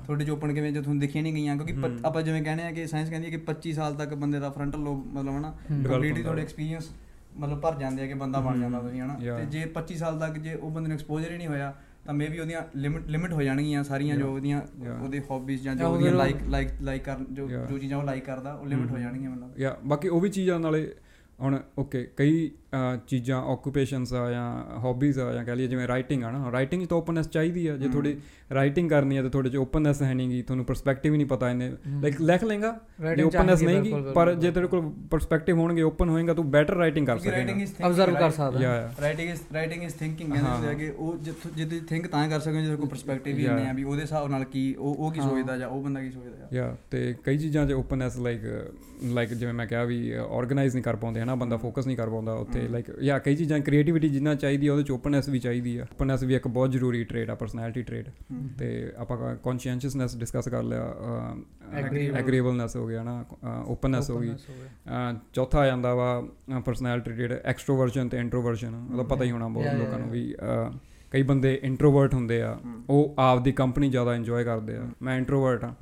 ਤੁਹਾਡੇ ਚ ਓਪਨ ਕਿਵੇਂ ਜੇ ਤੁਹਾਨੂੰ ਦਿਖੀਆਂ ਨਹੀਂ ਗਈਆਂ ਕਿਉਂਕਿ ਆਪਾਂ ਜਿਵੇਂ ਕਹਿੰਦੇ ਆ ਕਿ ਸਾਇੰਸ ਕਹਿੰਦੀ ਹੈ ਕਿ 25 ਸਾਲ ਤੱਕ ਬੰਦੇ ਦਾ ਫਰੰਟਲ ਲੋਬ ਮਤਲਬ ਹਨਾ ਕੰਪਲੀਟਲੀ ਤੁਹਾਡੇ ਐਕਸਪੀਰੀਅੰਸ ਮਤਲਬ ਭਰ ਜਾਂਦੇ ਆ ਕਿ ਬੰਦਾ ਬਣ ਜਾਂਦਾ ਤੁਸੀਂ ਹਨਾ. ਤੇ ਜੇ 25 ਸਾਲ ਤੱਕ ਜੇ ਉਹ ਬੰਦੇ ਨੂੰ ਐਕਸਪੋਜ਼ਰ ਹੀ ਨਹੀਂ ਹੋਇਆ ਤਾਂ ਮੇਬੀ ਉਹਦੀਆਂ ਲਿਮਿਟ ਲਿਮਿਟ ਹੋ ਜਾਣਗੀਆਂ ਸਾਰੀਆਂ ਜੋ ਉਹਦੀਆਂ. ਉਹਦੇ ਹੌਬੀਜ਼ ਜਾਂ ਜੋ ਉਹਦੀਆਂ ਲਾਈਕ ਲਾਈਕ ਲਾਈਕ ਕਰ ਜੋ. ਜੋ ਚੀਜ਼ਾਂ ਉਹ ਲਾਈਕ ਕਰਦਾ ਉਹ ਲਿਮਿਟ ਹੋ ਜਾਣਗੀਆਂ ਮਤਲਬ। ਯਾ ਬਾਕੀ ਉਹ ਵੀ ਚੀਜ਼ਾਂ ਨਾਲੇ ਹੁਣ ਓਕੇ ਕਈ ਚੀਜ਼ਾਂ ਆਕੂਪੇਸ਼ਨਸ ਆ ਜਾਂ ਹੌਬੀਜ਼ ਆ ਜਾਂ ਕਹ ਲਈਏ ਜਿਵੇਂ ਰਾਈਟਿੰਗ ਆ ਨਾ ਰਾਈਟਿੰਗ 'ਚ ਤਾਂ ਓਪਨੈਸ ਚਾਹੀਦੀ ਆ ਜੇ ਤੁਹਾਡੀ ਰਾਈਟਿੰਗ ਕਰਨੀ ਆ ਤੇ ਤੁਹਾਡੇ 'ਚ ਓਪਨੈਸ ਹੈ ਨਹੀਂਗੀ ਤੁਹਾਨੂੰ ਪਰਸਪੈਕਟਿਵ ਹੀ ਨਹੀਂ ਪਤਾ ਇਹਨੇ ਲਾਈਕ ਲਿਖ ਲੇਗਾ ਜੇ ਹੈ, ਨਹੀਂਗੀ ਪਰ। ਜੇ ਤੇਰੇ ਕੋਲ ਪਰਸਪੈਕਟਿਵ ਹੋਣਗੇ ਓਪਨ ਹੋਏਗਾ ਤੂੰ ਬੈਟਰ ਰਾਈਟਿੰਗ ਕਰ ਸਕੇਗਾ। ਅਬਜ਼ਰਵ ਕਰ ਸਕਦਾ। Writing is writing is thinking ਕਹਿੰਦੇ ਹੁੰਦੇ ਆ ਕਿ ਉਹ ਜਿੱਥੋਂ ਜੇ ਤੁਸੀਂ ਥਿੰਕ ਤਾਂ ਕਰ ਸਕਦੇ ਜੇ ਕੋਈ ਪਰਸਪੈਕਟਿਵ ਹੀ Yeah. ਨਹੀਂ ਆ ਵੀ ਉਹਦੇ ਹਿਸਾਬ ਨਾਲ ਕੀ ਉਹ ਉਹ ਕੀ। ਸੋਚਦਾ ਜਾਂ ਉਹ ਬੰਦਾ ਕੀ ਸੋਚਦਾ ਯਾ ਤੇ ਕਈ ਚੀਜ਼ਾਂ 'ਚ ਓਪਨੈਸ ਲਾਈਕ ਲਾਈਕ ਜਿਵੇਂ ਮੈਂ ਕਿਹਾ ਵੀ ਆਰਗੇਨਾਈਜ਼ ਨਹੀਂ ਕਰ ਪਾਉਂਦੇ ਹਨਾ ਬੰਦਾ ਫੋਕਸ ਨਹੀਂ ਕਰ ਪਾਉਂਦਾ ਉੱਥੇ ਲਾਈਕ ਯਾ ਕਈ ਚੀਜ਼ਾਂ ਕ੍ਰੀਏਟੀਵਿਟੀ ਜਿੰਨਾ ਚਾਹੀਦੀ ਉਹਦੇ 'ਚ ਓਪਨੈਸ ਵੀ ਚਾਹੀਦੀ ਆ। ਓਪਨੈਸ ਵੀ ਇੱਕ ਬਹੁਤ ਜ਼ਰੂਰੀ ਟ੍ਰੇਡ ਆ ਪਰਸਨੈਲਿਟੀ ਟ੍ਰੇਡ ਤੇ ਆਪਾਂ ਕੌਨਸ਼ੀਅਸਨੈਸ ਡਿਸਕਸ ਕਰ ਲਿਆ. ਐਗਰੀਏਬਲਨੈਸ ਹੋ ਗਿਆ ਨਾ ਓਪਨੈਸ ਹੋ ਗਈ। ਚੌਥਾ ਆ ਜਾਂਦਾ ਵਾ ਪਰਸਨੈਲਿਟੀ ਟ੍ਰੇਡ ਐਕਸਟ੍ਰੋਵਰਜਨ ਤੇ ਇੰਟਰੋਵਰਜਨ ਉਹਦਾ ਪਤਾ ਹੀ ਹੋਣਾ ਬਹੁਤ ਲੋਕਾਂ ਨੂੰ ਵੀ ਕਈ ਬੰਦੇ ਇੰਟਰੋਵਰਟ ਹੁੰਦੇ ਆ ਉਹ ਆਪ ਦੀ ਕੰਪਨੀ ਜ਼ਿਆਦਾ ਇੰਜੋਏ ਕਰਦੇ ਆ। ਮੈਂ ਇੰਟਰੋਵਰਟ ਆ।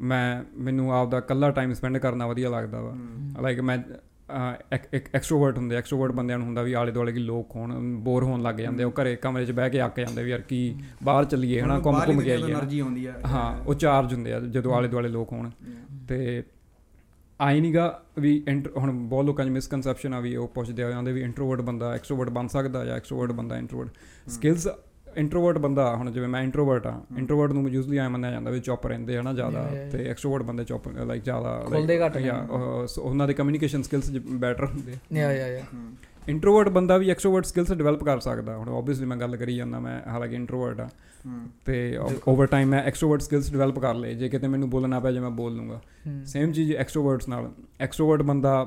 ਮੈਂ ਮੈਨੂੰ ਆਪ ਦਾ ਇਕੱਲਾ ਟਾਈਮ ਸਪੈਂਡ ਕਰਨਾ ਵਧੀਆ ਲੱਗਦਾ ਵਾ। ਲਾਈਕ ਮੈਂ ਐਕਸਟ੍ਰੋਵਰਟ ਹੁੰਦੇ ਐਕਸਟ੍ਰੋਵਰਟ ਬੰਦਿਆਂ ਨੂੰ ਹੁੰਦਾ ਵੀ ਆਲੇ ਦੁਆਲੇ ਦੇ ਲੋਕ ਹੋਣ ਬੋਰ ਹੋਣ ਲੱਗ ਜਾਂਦੇ ਉਹ ਘਰੇ ਕਮਰੇ 'ਚ ਬਹਿ ਕੇ ਅੱਕ ਜਾਂਦੇ ਵੀ ਯਾਰ ਕੀ ਬਾਹਰ ਚੱਲੀਏ ਹਨਾ ਘੁੰਮ ਘੁੰਮ ਕੇ ਆਈਏ એનર્ਜੀ ਆਉਂਦੀ ਆ। ਹਾਂ ਉਹ ਚਾਰਜ ਹੁੰਦੇ ਆ ਜਦੋਂ ਆਲੇ ਦੁਆਲੇ ਲੋਕ ਹੋਣ। ਤੇ ਆਈ ਨਹੀਂਗਾ ਵੀ ਹੁਣ ਬਹੁਤ ਲੋਕਾਂ 'ਚ ਮਿਸਕਨਸੈਪਸ਼ਨ ਆ ਵੀ ਉਹ ਪੁੱਛਦੇ ਆ ਜਾਂਦੇ ਵੀ ਇੰਟਰੋਵਰਟ ਬੰਦਾ ਐਕਸਟ੍ਰੋਵਰਟ ਬਣ ਸਕਦਾ ਜਾਂ ਐਕਸਟ੍ਰੋਵਰਟ ਬੰਦਾ ਇੰਟਰੋਵਰਟ ਸਕਿੱਲਸ ਇੰਟਰੋਵਰਟ ਬੰਦਾ ਹੁਣ ਜਿਵੇਂ ਮੈਂ ਇੰਟਰੋਵਰਟ ਆ ਇੰਟਰੋਵਰਟ ਨੂੰ ਯੂਜ਼ਲੀ ਐ ਮੰਨਿਆ ਜਾਂਦਾ ਵੀ ਚੁੱਪ ਰਹਿੰਦੇ ਹਨਾ ਜ਼ਿਆਦਾ Yeah, yeah, ਤੇ ਐਕਸਟ੍ਰੋਵਰਟ ਬੰਦੇ ਚੁੱਪ ਲਾਈਕ ਜ਼ਿਆਦਾ ਖੁੱਲਦੇ ਘੱਟ ਸੋ ਉਹਨਾਂ ਦੇ ਕਮਿਊਨੀਕੇਸ਼ਨ ਸਕਿੱਲਸ ਬੈਟਰ ਹੁੰਦੇ ਆ। ਯਾ ਯਾ ਯਾ ਇੰਟਰੋਵਰਟ ਬੰਦਾ ਵੀ ਐਕਸਟ੍ਰੋਵਰਟ ਸਕਿੱਲਸ ਡਿਵੈਲਪ ਕਰ ਸਕਦਾ। ਹੁਣ ਆਬਵੀਅਸਲੀ ਮੈਂ ਗੱਲ ਕਰੀ ਜਾਂਦਾ ਮੈਂ ਹਾਲਾਂਕਿ ਇੰਟਰੋਵਰਟ ਆ ਤੇ ਓਵਰ ਟਾਈਮ ਮੈਂ ਐਕਸਟ੍ਰੋਵਰਟ ਸਕਿੱਲਸ ਡਿਵੈਲਪ ਕਰ ਲਏ। ਜੇ ਕਿਤੇ ਮੈਨੂੰ ਬੋਲਣਾ ਪੈ ਜੇ ਮੈਂ ਬੋਲ ਲੂੰਗਾ ਸੇਮ ਚੀਜ਼ ਐਕਸਟ੍ਰੋਵਰਟਸ ਨਾਲ। ਐਕਸਟ੍ਰੋਵਰਟ ਬੰਦਾ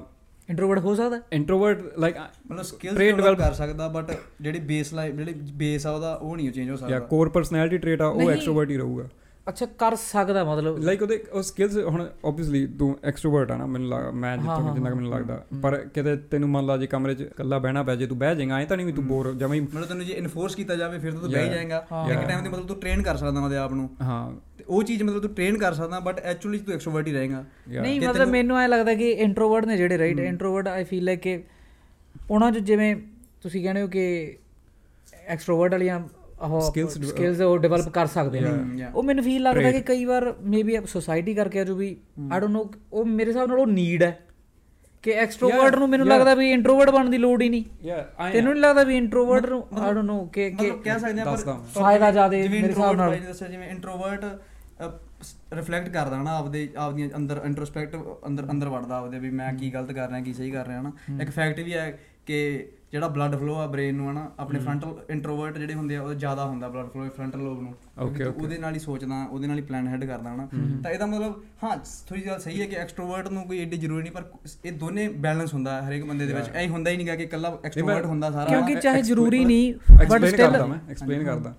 ਇੰਟਰੋਵਰਟ ਹੋ ਸਕਦਾ? ਇੰਟਰੋਵਰਟ ਲਾਈਕ ਮਤਲਬ ਸਕਿੱਲਸ Trait ਡਿਵੈਲਪ ਕਰ ਸਕਦਾ ਬਟ ਜਿਹੜੀ ਬੇਸ ਲਾਈਨ ਜਿਹੜੀ ਬੇਸ ਆ ਉਹਦਾ ਉਹ ਨਹੀਂ ਚੇਂਜ ਹੋ ਸਕਦਾ। ਕੋਰ ਪਰਸਨੈਲਿਟੀ ਟ੍ਰੇਟ ਆ ਉਹ। ਐਕਸਟ੍ਰੋਵਰਟ ਹੀ ਰਹੂਗਾ। ਅੱਛਾ ਕਰ ਸਕਦਾ ਮਤਲਬ ਲਾਈਕ ਉਹਦੇ ਉਹ ਸਕਿੱਲਸ ਹੁਣ ਆਬਵੀਅਸਲੀ ਤੂੰ ਐਕਸਟ੍ਰੋਵਰਟ ਆ ਨਾ ਮੈਨੂੰ ਲੱਗ ਮੈਂ ਜਿੱਥੋਂ ਜਿੰਨਾ ਕੁ ਮੈਨੂੰ ਲੱਗਦਾ। ਪਰ ਕਿਤੇ ਤੈਨੂੰ ਮੰਨ ਲਾ ਜੇ ਕਮਰੇ 'ਚ ਇਕੱਲਾ ਬਹਿਣਾ ਪੈ ਜੇ ਤੂੰ ਬਹਿ ਜਾਏਗਾ ਐ ਤਾਂ ਨਹੀਂ ਵੀ ਤੂੰ ਬੋਰ ਜਮਾਂ ਹੀ ਮਤਲਬ ਤੈਨੂੰ ਜੇ ਇਨਫੋਰਸ ਕੀਤਾ ਜਾਵੇ ਫਿਰ ਤਾਂ ਤੂੰ ਬਹਿ. ਜਾਏਗਾ। ਇੱਕ. ਟਾਈਮ ਤੇ ਮਤਲਬ ਤੂੰ ਟ੍ਰੇਨ ਕਰ ਸਕਦਾ ਉਹਦੇ ਆਪ ਨੂੰ ਹਾਂ ਤੇ ਉਹ ਚੀਜ਼ ਮਤਲਬ ਤੂੰ ਟ੍ਰੇਨ ਕਰ ਸਕਦਾ ਬਟ ਐਕਚੁਅਲੀ ਤੂੰ ਐਕਸਟ੍ਰੋਵਰਟ ਹੀ ਰਹੇਗਾ. ਨਹੀਂ ਮਤਲਬ ਮੈਨੂੰ ਐ ਲੱਗਦਾ ਕਿ ਇੰਟਰੋਵਰਟ ਨੇ ਜਿਹੜੇ right introvert I feel like ਕਿ ਉਹਨਾਂ 'ਚ ਜਿਵੇਂ ਤੁਸੀਂ ਕਹਿੰਦੇ ਹੋ ਕਿ ਐਕਸਟਰੋਵਰਟ ਵਾਲੀਆਂ develop- ਸਕਿੱਲਸ ਉਹ ਡਿਵੈਲਪ ਕਰ ਸਕਦੇ ਨੇ yeah. ਉਹ ਮੈਨੂੰ ਫੀਲ ਲੱਗਦਾ. ਕਿ ਕਈ ਵਾਰ ਮੇਬੀ ਸੋਸਾਇਟੀ ਕਰਕੇ ਜੋ ਵੀ ਆਈ ਡੋਨਟ ਨੋ ਉਹ ਮੇਰੇ ਹਿਸਾਬ ਨਾਲ ਉਹ ਨੀਡ ਹੈ ਕਿ ਐਕਸਟਰੋਵਰਟ Yeah, ਨੂੰ ਮੈਨੂੰ. ਲੱਗਦਾ ਵੀ ਇੰਟਰੋਵਰਟ ਬਣਨ ਦੀ ਲੋੜ ਹੀ ਨਹੀਂ ਤੈਨੂੰ ਨਹੀਂ ਲੱਗਦਾ ਵੀ ਇੰਟਰੋਵਰਟ ਨੂੰ ਆਈ ਡੋਨਟ ਨੋ ਕਿ ਕਿ ਕਹਿ ਸਕਦੇ ਆ ਪਰ। ਫਾਇਦਾ ਜ਼ਿਆਦੇ ਮੇਰੇ ਹਿਸਾਬ introvert ਨਾਲ। ਜਿਵੇਂ ਇੰਟਰੋਵਰਟ ਰਿਫਲੈਕਟ ਕਰਦਾ ਨਾ ਆਪਦੇ ਆਪਦੀਆਂ ਅੰਦਰ ਇੰਟਰੋਸਪੈਕਟਿਵ ਅੰਦਰ ਅੰਦਰ ਵੜਦਾ ਆਪਦੇ ਵੀ ਮੈਂ ਕੀ ਗਲਤ ਕਰ ਰਿਹਾ ਕੀ ਸਹੀ ਕਰ ਰਿਹਾ ਨਾ ਇੱਕ ਫੈਕਟ ਵੀ ਹੈ ਕਿ ਜਿਹੜਾ ਬਲੱਡ ਫਲੋ ਆ ਬ੍ਰੇਨ ਨੂੰ ਹਨਾ ਆਪਣੇ ਫਰੰਟਲ ਇੰਟਰੋਵਰਟ ਜਿਹੜੇ ਹੁੰਦੇ ਆ ਉਹ ਜ਼ਿਆਦਾ ਹੁੰਦਾ ਬਲੱਡ ਫਲੋ ਫਰੰਟਲ ਲੋਬ ਨੂੰ. ਉਹਦੇ ਨਾਲ ਹੀ ਸੋਚਦਾ ਉਹਦੇ ਨਾਲ ਹੀ ਪਲਾਨ ਹੈਡ ਕਰਦਾ ਹਨਾ। ਤਾਂ ਇਹਦਾ ਮਤਲਬ ਹਾਂ ਥੋੜੀ ਜਿਹੀ ਗੱਲ ਸਹੀ ਹੈ ਕਿ ਐਕਸਟਰੋਵਰਟ ਨੂੰ ਕੋਈ ਏਡੀ ਜ਼ਰੂਰੀ ਨਹੀਂ ਪਰ ਇਹ ਦੋਨੇ ਬੈਲੈਂਸ ਹੁੰਦਾ ਹਰੇਕ ਬੰਦੇ ਦੇ ਵਿੱਚ। ਐ ਹੁੰਦਾ ਹੀ ਨਹੀਂਗਾ ਕਿ ਇਕੱਲਾ ਐਕਸਟਰੋਵਰਟ ਹੁੰਦਾ ਸਾਰਾ। ਕਿਉਂਕਿ ਹਨਾ। ਚਾਹੇ ਜ਼ਰੂਰੀ ਨਹੀਂ ਬਟ ਸਟਿਲ ਮੈਂ ਐਕਸਪਲੇਨ ਕਰਦਾ।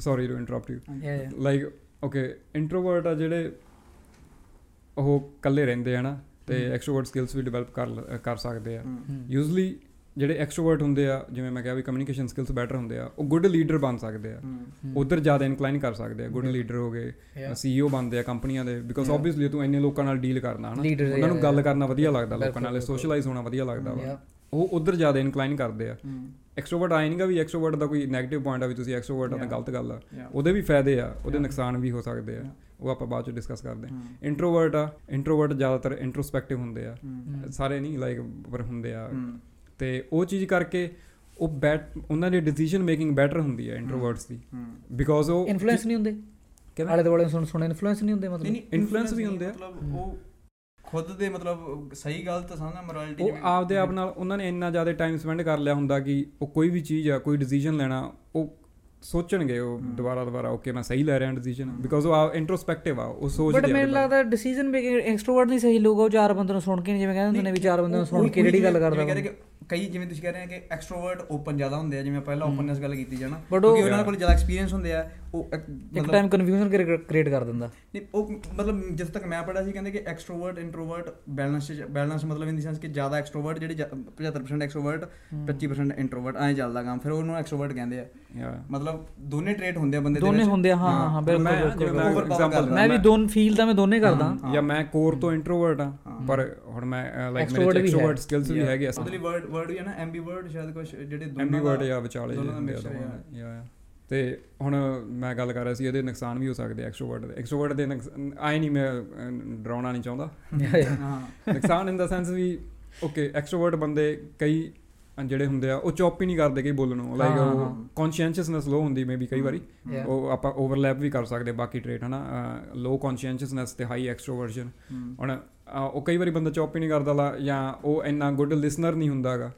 Sorry to interrupt you like okay introvert ਆ ਜਿਹੜੇ ਉਹ ਇਕੱਲੇ ਰਹਿੰਦੇ ਆ ਨਾ ਤੇ ਐਕਸਟਰੋਵਰਟ ਸਕਿੱਲਸ ਵੀ ਡਿਵੈਲਪ ਕਰ ਕਰ ਸਕਦੇ ਆ। ਯੂਜ਼ਲੀ ਜਿਹੜੇ ਐਕਸਟਰੋਵਰਟ ਹੁੰਦੇ ਆ ਜਿਵੇਂ ਮੈਂ ਕਿਹਾ ਵੀ ਕਮਿਊਨੀਕੇਸ਼ਨ ਸਕਿੱਲਸ ਬੈਟਰ ਹੁੰਦੇ ਆ ਉਹ ਗੁੱਡ ਲੀਡਰ ਬਣ ਸਕਦੇ ਆ ਉਧਰ ਜ਼ਿਆਦਾ ਇਨਕਲਾਈਨ ਕਰ ਸਕਦੇ ਆ ਗੁੱਡ ਲੀਡਰ ਹੋ ਗਏ. ਸੀਈਓ ਬਣਦੇ ਆ ਕੰਪਨੀਆਂ ਦੇ ਬਿਕੋਜ਼ ਆਬਵੀਅਸਲੀ ਤੂੰ ਇੰਨੇ ਲੋਕਾਂ ਨਾਲ ਡੀਲ ਕਰਨਾ ਹਨਾ ਉਹਨਾਂ ਨੂੰ ਗੱਲ. ਕਰਨਾ ਵਧੀਆ ਲੱਗਦਾ ਲੋਕਾਂ ਨਾਲ। ਸੋਸ਼ਲਾਈਜ਼ ਹੋਣਾ ਵਧੀਆ ਲੱਗਦਾ ਵਾ. ਉਹ ਉਧਰ ਜ਼ਿਆਦਾ ਇਨਕਲਾਈਨ ਕਰਦੇ ਆ ਐਕਸਟਰੋਵਰਟ ਆਏ ਨਹੀਂਗਾ ਵੀ ਐਕਸਟਰੋਵਰਟ ਦਾ ਕੋਈ 네ਗੇਟਿਵ ਪੁਆਇੰਟ ਆ ਵੀ ਤੁਸੀਂ ਐਕਸਟਰੋਵਰਟ ਆ ਤਾਂ. ਗਲਤ ਗੱਲ ਆ. ਉਹਦੇ ਵੀ ਫਾਇਦੇ ਆ ਉਹਦੇ. ਨੁਕਸਾਨ ਵੀ ਹੋ ਸਕਦੇ ਆ. ਉਹ ਆਪਾਂ ਬਾਅਦ ਚ ਡਿਸਕਸ ਕਰਦੇ। ਆ ਇੰਟਰੋਵਰਟ ਆ ਇੰਟਰੋਵਰਟ ਜ਼ਿਆਦਾਤਰ ਇੰਟਰੋਸਪੈਕਟਿਵ ਹੁੰਦੇ ਆ। ਸਾਰੇ ਨਹੀਂ ਲਾਈਕ ਪਰ ਹੁੰਦੇ ਆ। ਤੇ ਉਹ ਚੀਜ਼ ਕਰਕੇ ਉਹ ਬੈਟ ਉਹਨਾਂ ਦੀ ਡਿਸੀਜਨ ਮੇਕਿੰਗ ਬੈਟਰ ਹੁੰਦੀ ਹੈ ਇੰਟਰੋਵਰਟਸ ਦੀ। ਬਿਕੋਜ਼ ਉਹ ਇਨਫਲੂਐਂਸ ਨਹੀਂ ਹੁੰਦੇ ਕਿਵੇਂ? ਆਲੇ ਦੁਆਲੇ ਸੁਣ ਸੁਣ ਇਨਫਲੂਐਂਸ ਨਹੀਂ ਹੁੰਦੇ ਮਤਲਬ ਨਹੀਂ influence ਵੀ ਹੁੰਦੇ ਆ। ਮਤਲਬ ਉਹ ਖੁਦ ਦੇ ਮਤਲਬ ਸਹੀ ਗਲਤ ਸਮਝਣਾ ਮੋਰੈਲਿਟੀ ਉਹ ਆਪਦੇ ਆਪ ਨਾਲ ਉਹਨਾਂ ਨੇ ਇੰਨਾ ਜ਼ਿਆਦਾ ਟਾਈਮ ਸਪੈਂਡ ਕਰ ਲਿਆ ਹੁੰਦਾ ਕਿ ਉਹ ਕੋਈ ਵੀ ਚੀਜ਼ ਆ ਕੋਈ ਡਿਸੀਜਨ ਲੈਣਾ ਉਹ ਸੋਚਣਗੇ ਉਹ ਦੁਬਾਰਾ ਦੁਬਾਰਾ ਓਕੇ ਮੈਂ ਸਹੀ ਲੈ ਰਿਹਾ ਡਿਸੀਜਨ ਬਿਕਾਜ਼ ਉਹ ਇੰਟਰੋਸਪੈਕਟਿਵ ਆ ਉਹ ਸੋਚਦੇ ਬਟ ਮੈਨੂੰ। ਲੱਗਦਾ ਡਿਸੀਜਨ ਮੇਕਿੰਗ ਐਕਸਟ੍ਰੋਵਰਟ ਨਹੀਂ ਸਹੀ ਲੋਕ ਉਹ ਚਾਰ ਬੰਦੇ ਨੂੰ ਸੁਣ ਕੇ ਜਿਵੇਂ ਕਹਿੰਦੇ ਹੁੰਦੇ ਨੇ ਵੀ ਚਾਰ ਬੰਦੇ ਨੂੰ ਸੁਣ ਕੇ ਜਿਹੜੀ ਗੱਲ ਕਰਦਾ ਕਈ ਜਿਵੇਂ ਤੁਸੀਂ ਕਹਿ ਰਹੇ ਆ ਕਿ ਐਕਸਟ੍ਰੋਵਰਟ ਓਪਨ ਜ਼ਿਆਦਾ ਹੁੰਦੇ ਆ ਜਿਵੇਂ ਪਹਿਲਾਂ ਓਪਨਨੈਸ ਗੱਲ ਕੀਤੀ ਜਾਣਾ But ਕਿਉਂਕਿ ਉਹ- ਉਹਨਾਂ ਕੋਲ ਜ਼ਿਆਦਾ ਐਕਸਪੀਰੀਅੰਸ ਹੁੰਦੇ ਆ ਉਹ ਇੱਕ ਟਾਈਮ ਕਨਫਿਊਜ਼ਨ ਕ੍ਰੀਏਟ ਕਰ ਦਿੰਦਾ ਨਹੀਂ ਉਹ ਮਤਲਬ ਜਿਸ ਤੱਕ ਮੈਂ ਪੜਿਆ ਸੀ ਕਹਿੰਦੇ ਕਿ ਐਕਸਟ੍ਰੋਵਰਟ ਇੰਟਰੋਵਰਟ ਬੈਲੈਂਸ ਬੈਲੈਂਸ ਮਤਲਬ ਇਨ ਦੀ ਸੈਂਸ ਕਿ ਜ਼ਿਆਦਾ ਐਕਸਟ੍ਰੋਵਰਟ ਜਿਹੜੇ ਜ- 75% ਐਕਸਟ੍ਰੋਵਰਟ 25% ਇੰਟਰੋਵਰਟ ਐਂ ਚੱਲਦਾ ਕੰਮ ਫਿਰ ਉਹਨੂੰ ਐਕਸਟ੍ਰੋਵਰਟ ਕਹਿੰਦੇ ਆ. ਮਤਲਬ ਦੋਨੇ ਟ੍ਰੇਟ ਹੁੰਦੇ ਆ ਬੰਦੇ ਦੇ ਦੋਨੇ। ਹੁੰਦੇ ਆ ਹਾਂ ਹਾਂ ਬਿਲਕੁਲ ਮੈਂ- ਬਿਲਕੁਲ ਮੈਂ ਵੀ ਦੋਨ ਫੀਲ ਦਾ ਮੈਂ ਦੋਨੇ ਕਰਦਾ। ਜਾਂ ਮੈਂ ਕੋਰ ਤੋਂ ਇੰਟਰੋਵਰਟ ਆ। ਪਰ ਹੁਣ ਮੈਂ ਲਾਈਕ Extrovert ਮੇਰੇ। ਐਕਸਟਰੋਵਰਟ ਸਕਿੱਲਸ ਵੀ. ਹੈਗੇ ਆ ਵਰਡ ਵੀ ਹੈ ਨਾ ਐਮਬੀ ਵਰਡ ਸ਼ਾਇਦ ਕੁਝ ਜਿਹੜੇ ਦੋਨਾਂ ਐਮਬੀ ਵਰਡ ਜਾਂ ਵਿਚਾਲੇ। ਦੇ ਯਾ ਤੇ ਹੁਣ ਮੈਂ ਗੱਲ ਕਰ ਰਿਹਾ ਸੀ ਇਹਦੇ ਨੁਕਸਾਨ ਵੀ ਹੋ ਸਕਦੇ ਐਕਸਟਰੋਵਰਟ ਦੇ ਐਕਸਟਰੋਵਰਟ ਦੇ ਆਈ ਨਹੀਂ ਮੈਂ ਡਰਾਉਣਾ ਨਹੀਂ ਚਾਹੁੰਦਾ ਹਾਂ ਨੁਕਸਾਨ ਇਨ ਦਾ ਸੈਂਸ ਵੀ ਓਕੇ ਐਕਸਟਰੋਵਰਟ ਬੰਦੇ ਕਈ ਜਿਹੜੇ ਹੁੰਦੇ ਆ ਉਹ ਚੌਪ ਹੀ ਨਹੀਂ ਕਰਦੇ ਕਈ ਬੋਲਣੋਂ ਲਾਈਕ ਹਾਂ, ਉਹ ਹਾਂ। ਕੌਨਸ਼ੀਅਸਨੈਸ ਲੋ ਹੁੰਦੀ ਮੇਬੀ ਕਈ ਵਾਰੀ. ਉਹ ਆਪਾਂ ਓਵਰਲੈਪ ਵੀ ਕਰ ਸਕਦੇ ਬਾਕੀ ਟ੍ਰੇਟ ਹਨਾ ਲੋ ਕੌਨਸ਼ੀਅਸਨੈਸ ਤੇ ਹਾਈ ਐਕਸਟਰੋਵਰਜਨ। ਹੁਣ ਉਹ ਕਈ ਵਾਰੀ ਬੰਦਾ ਚੌਪ ਹੀ ਨਹੀਂ ਕਰਦਾ ਲਾ ਜਾਂ ਉਹ ਇੰਨਾ ਗੁੱਡ ਲਿਸਨਰ ਨਹੀਂ ਹੁੰਦਾਗਾ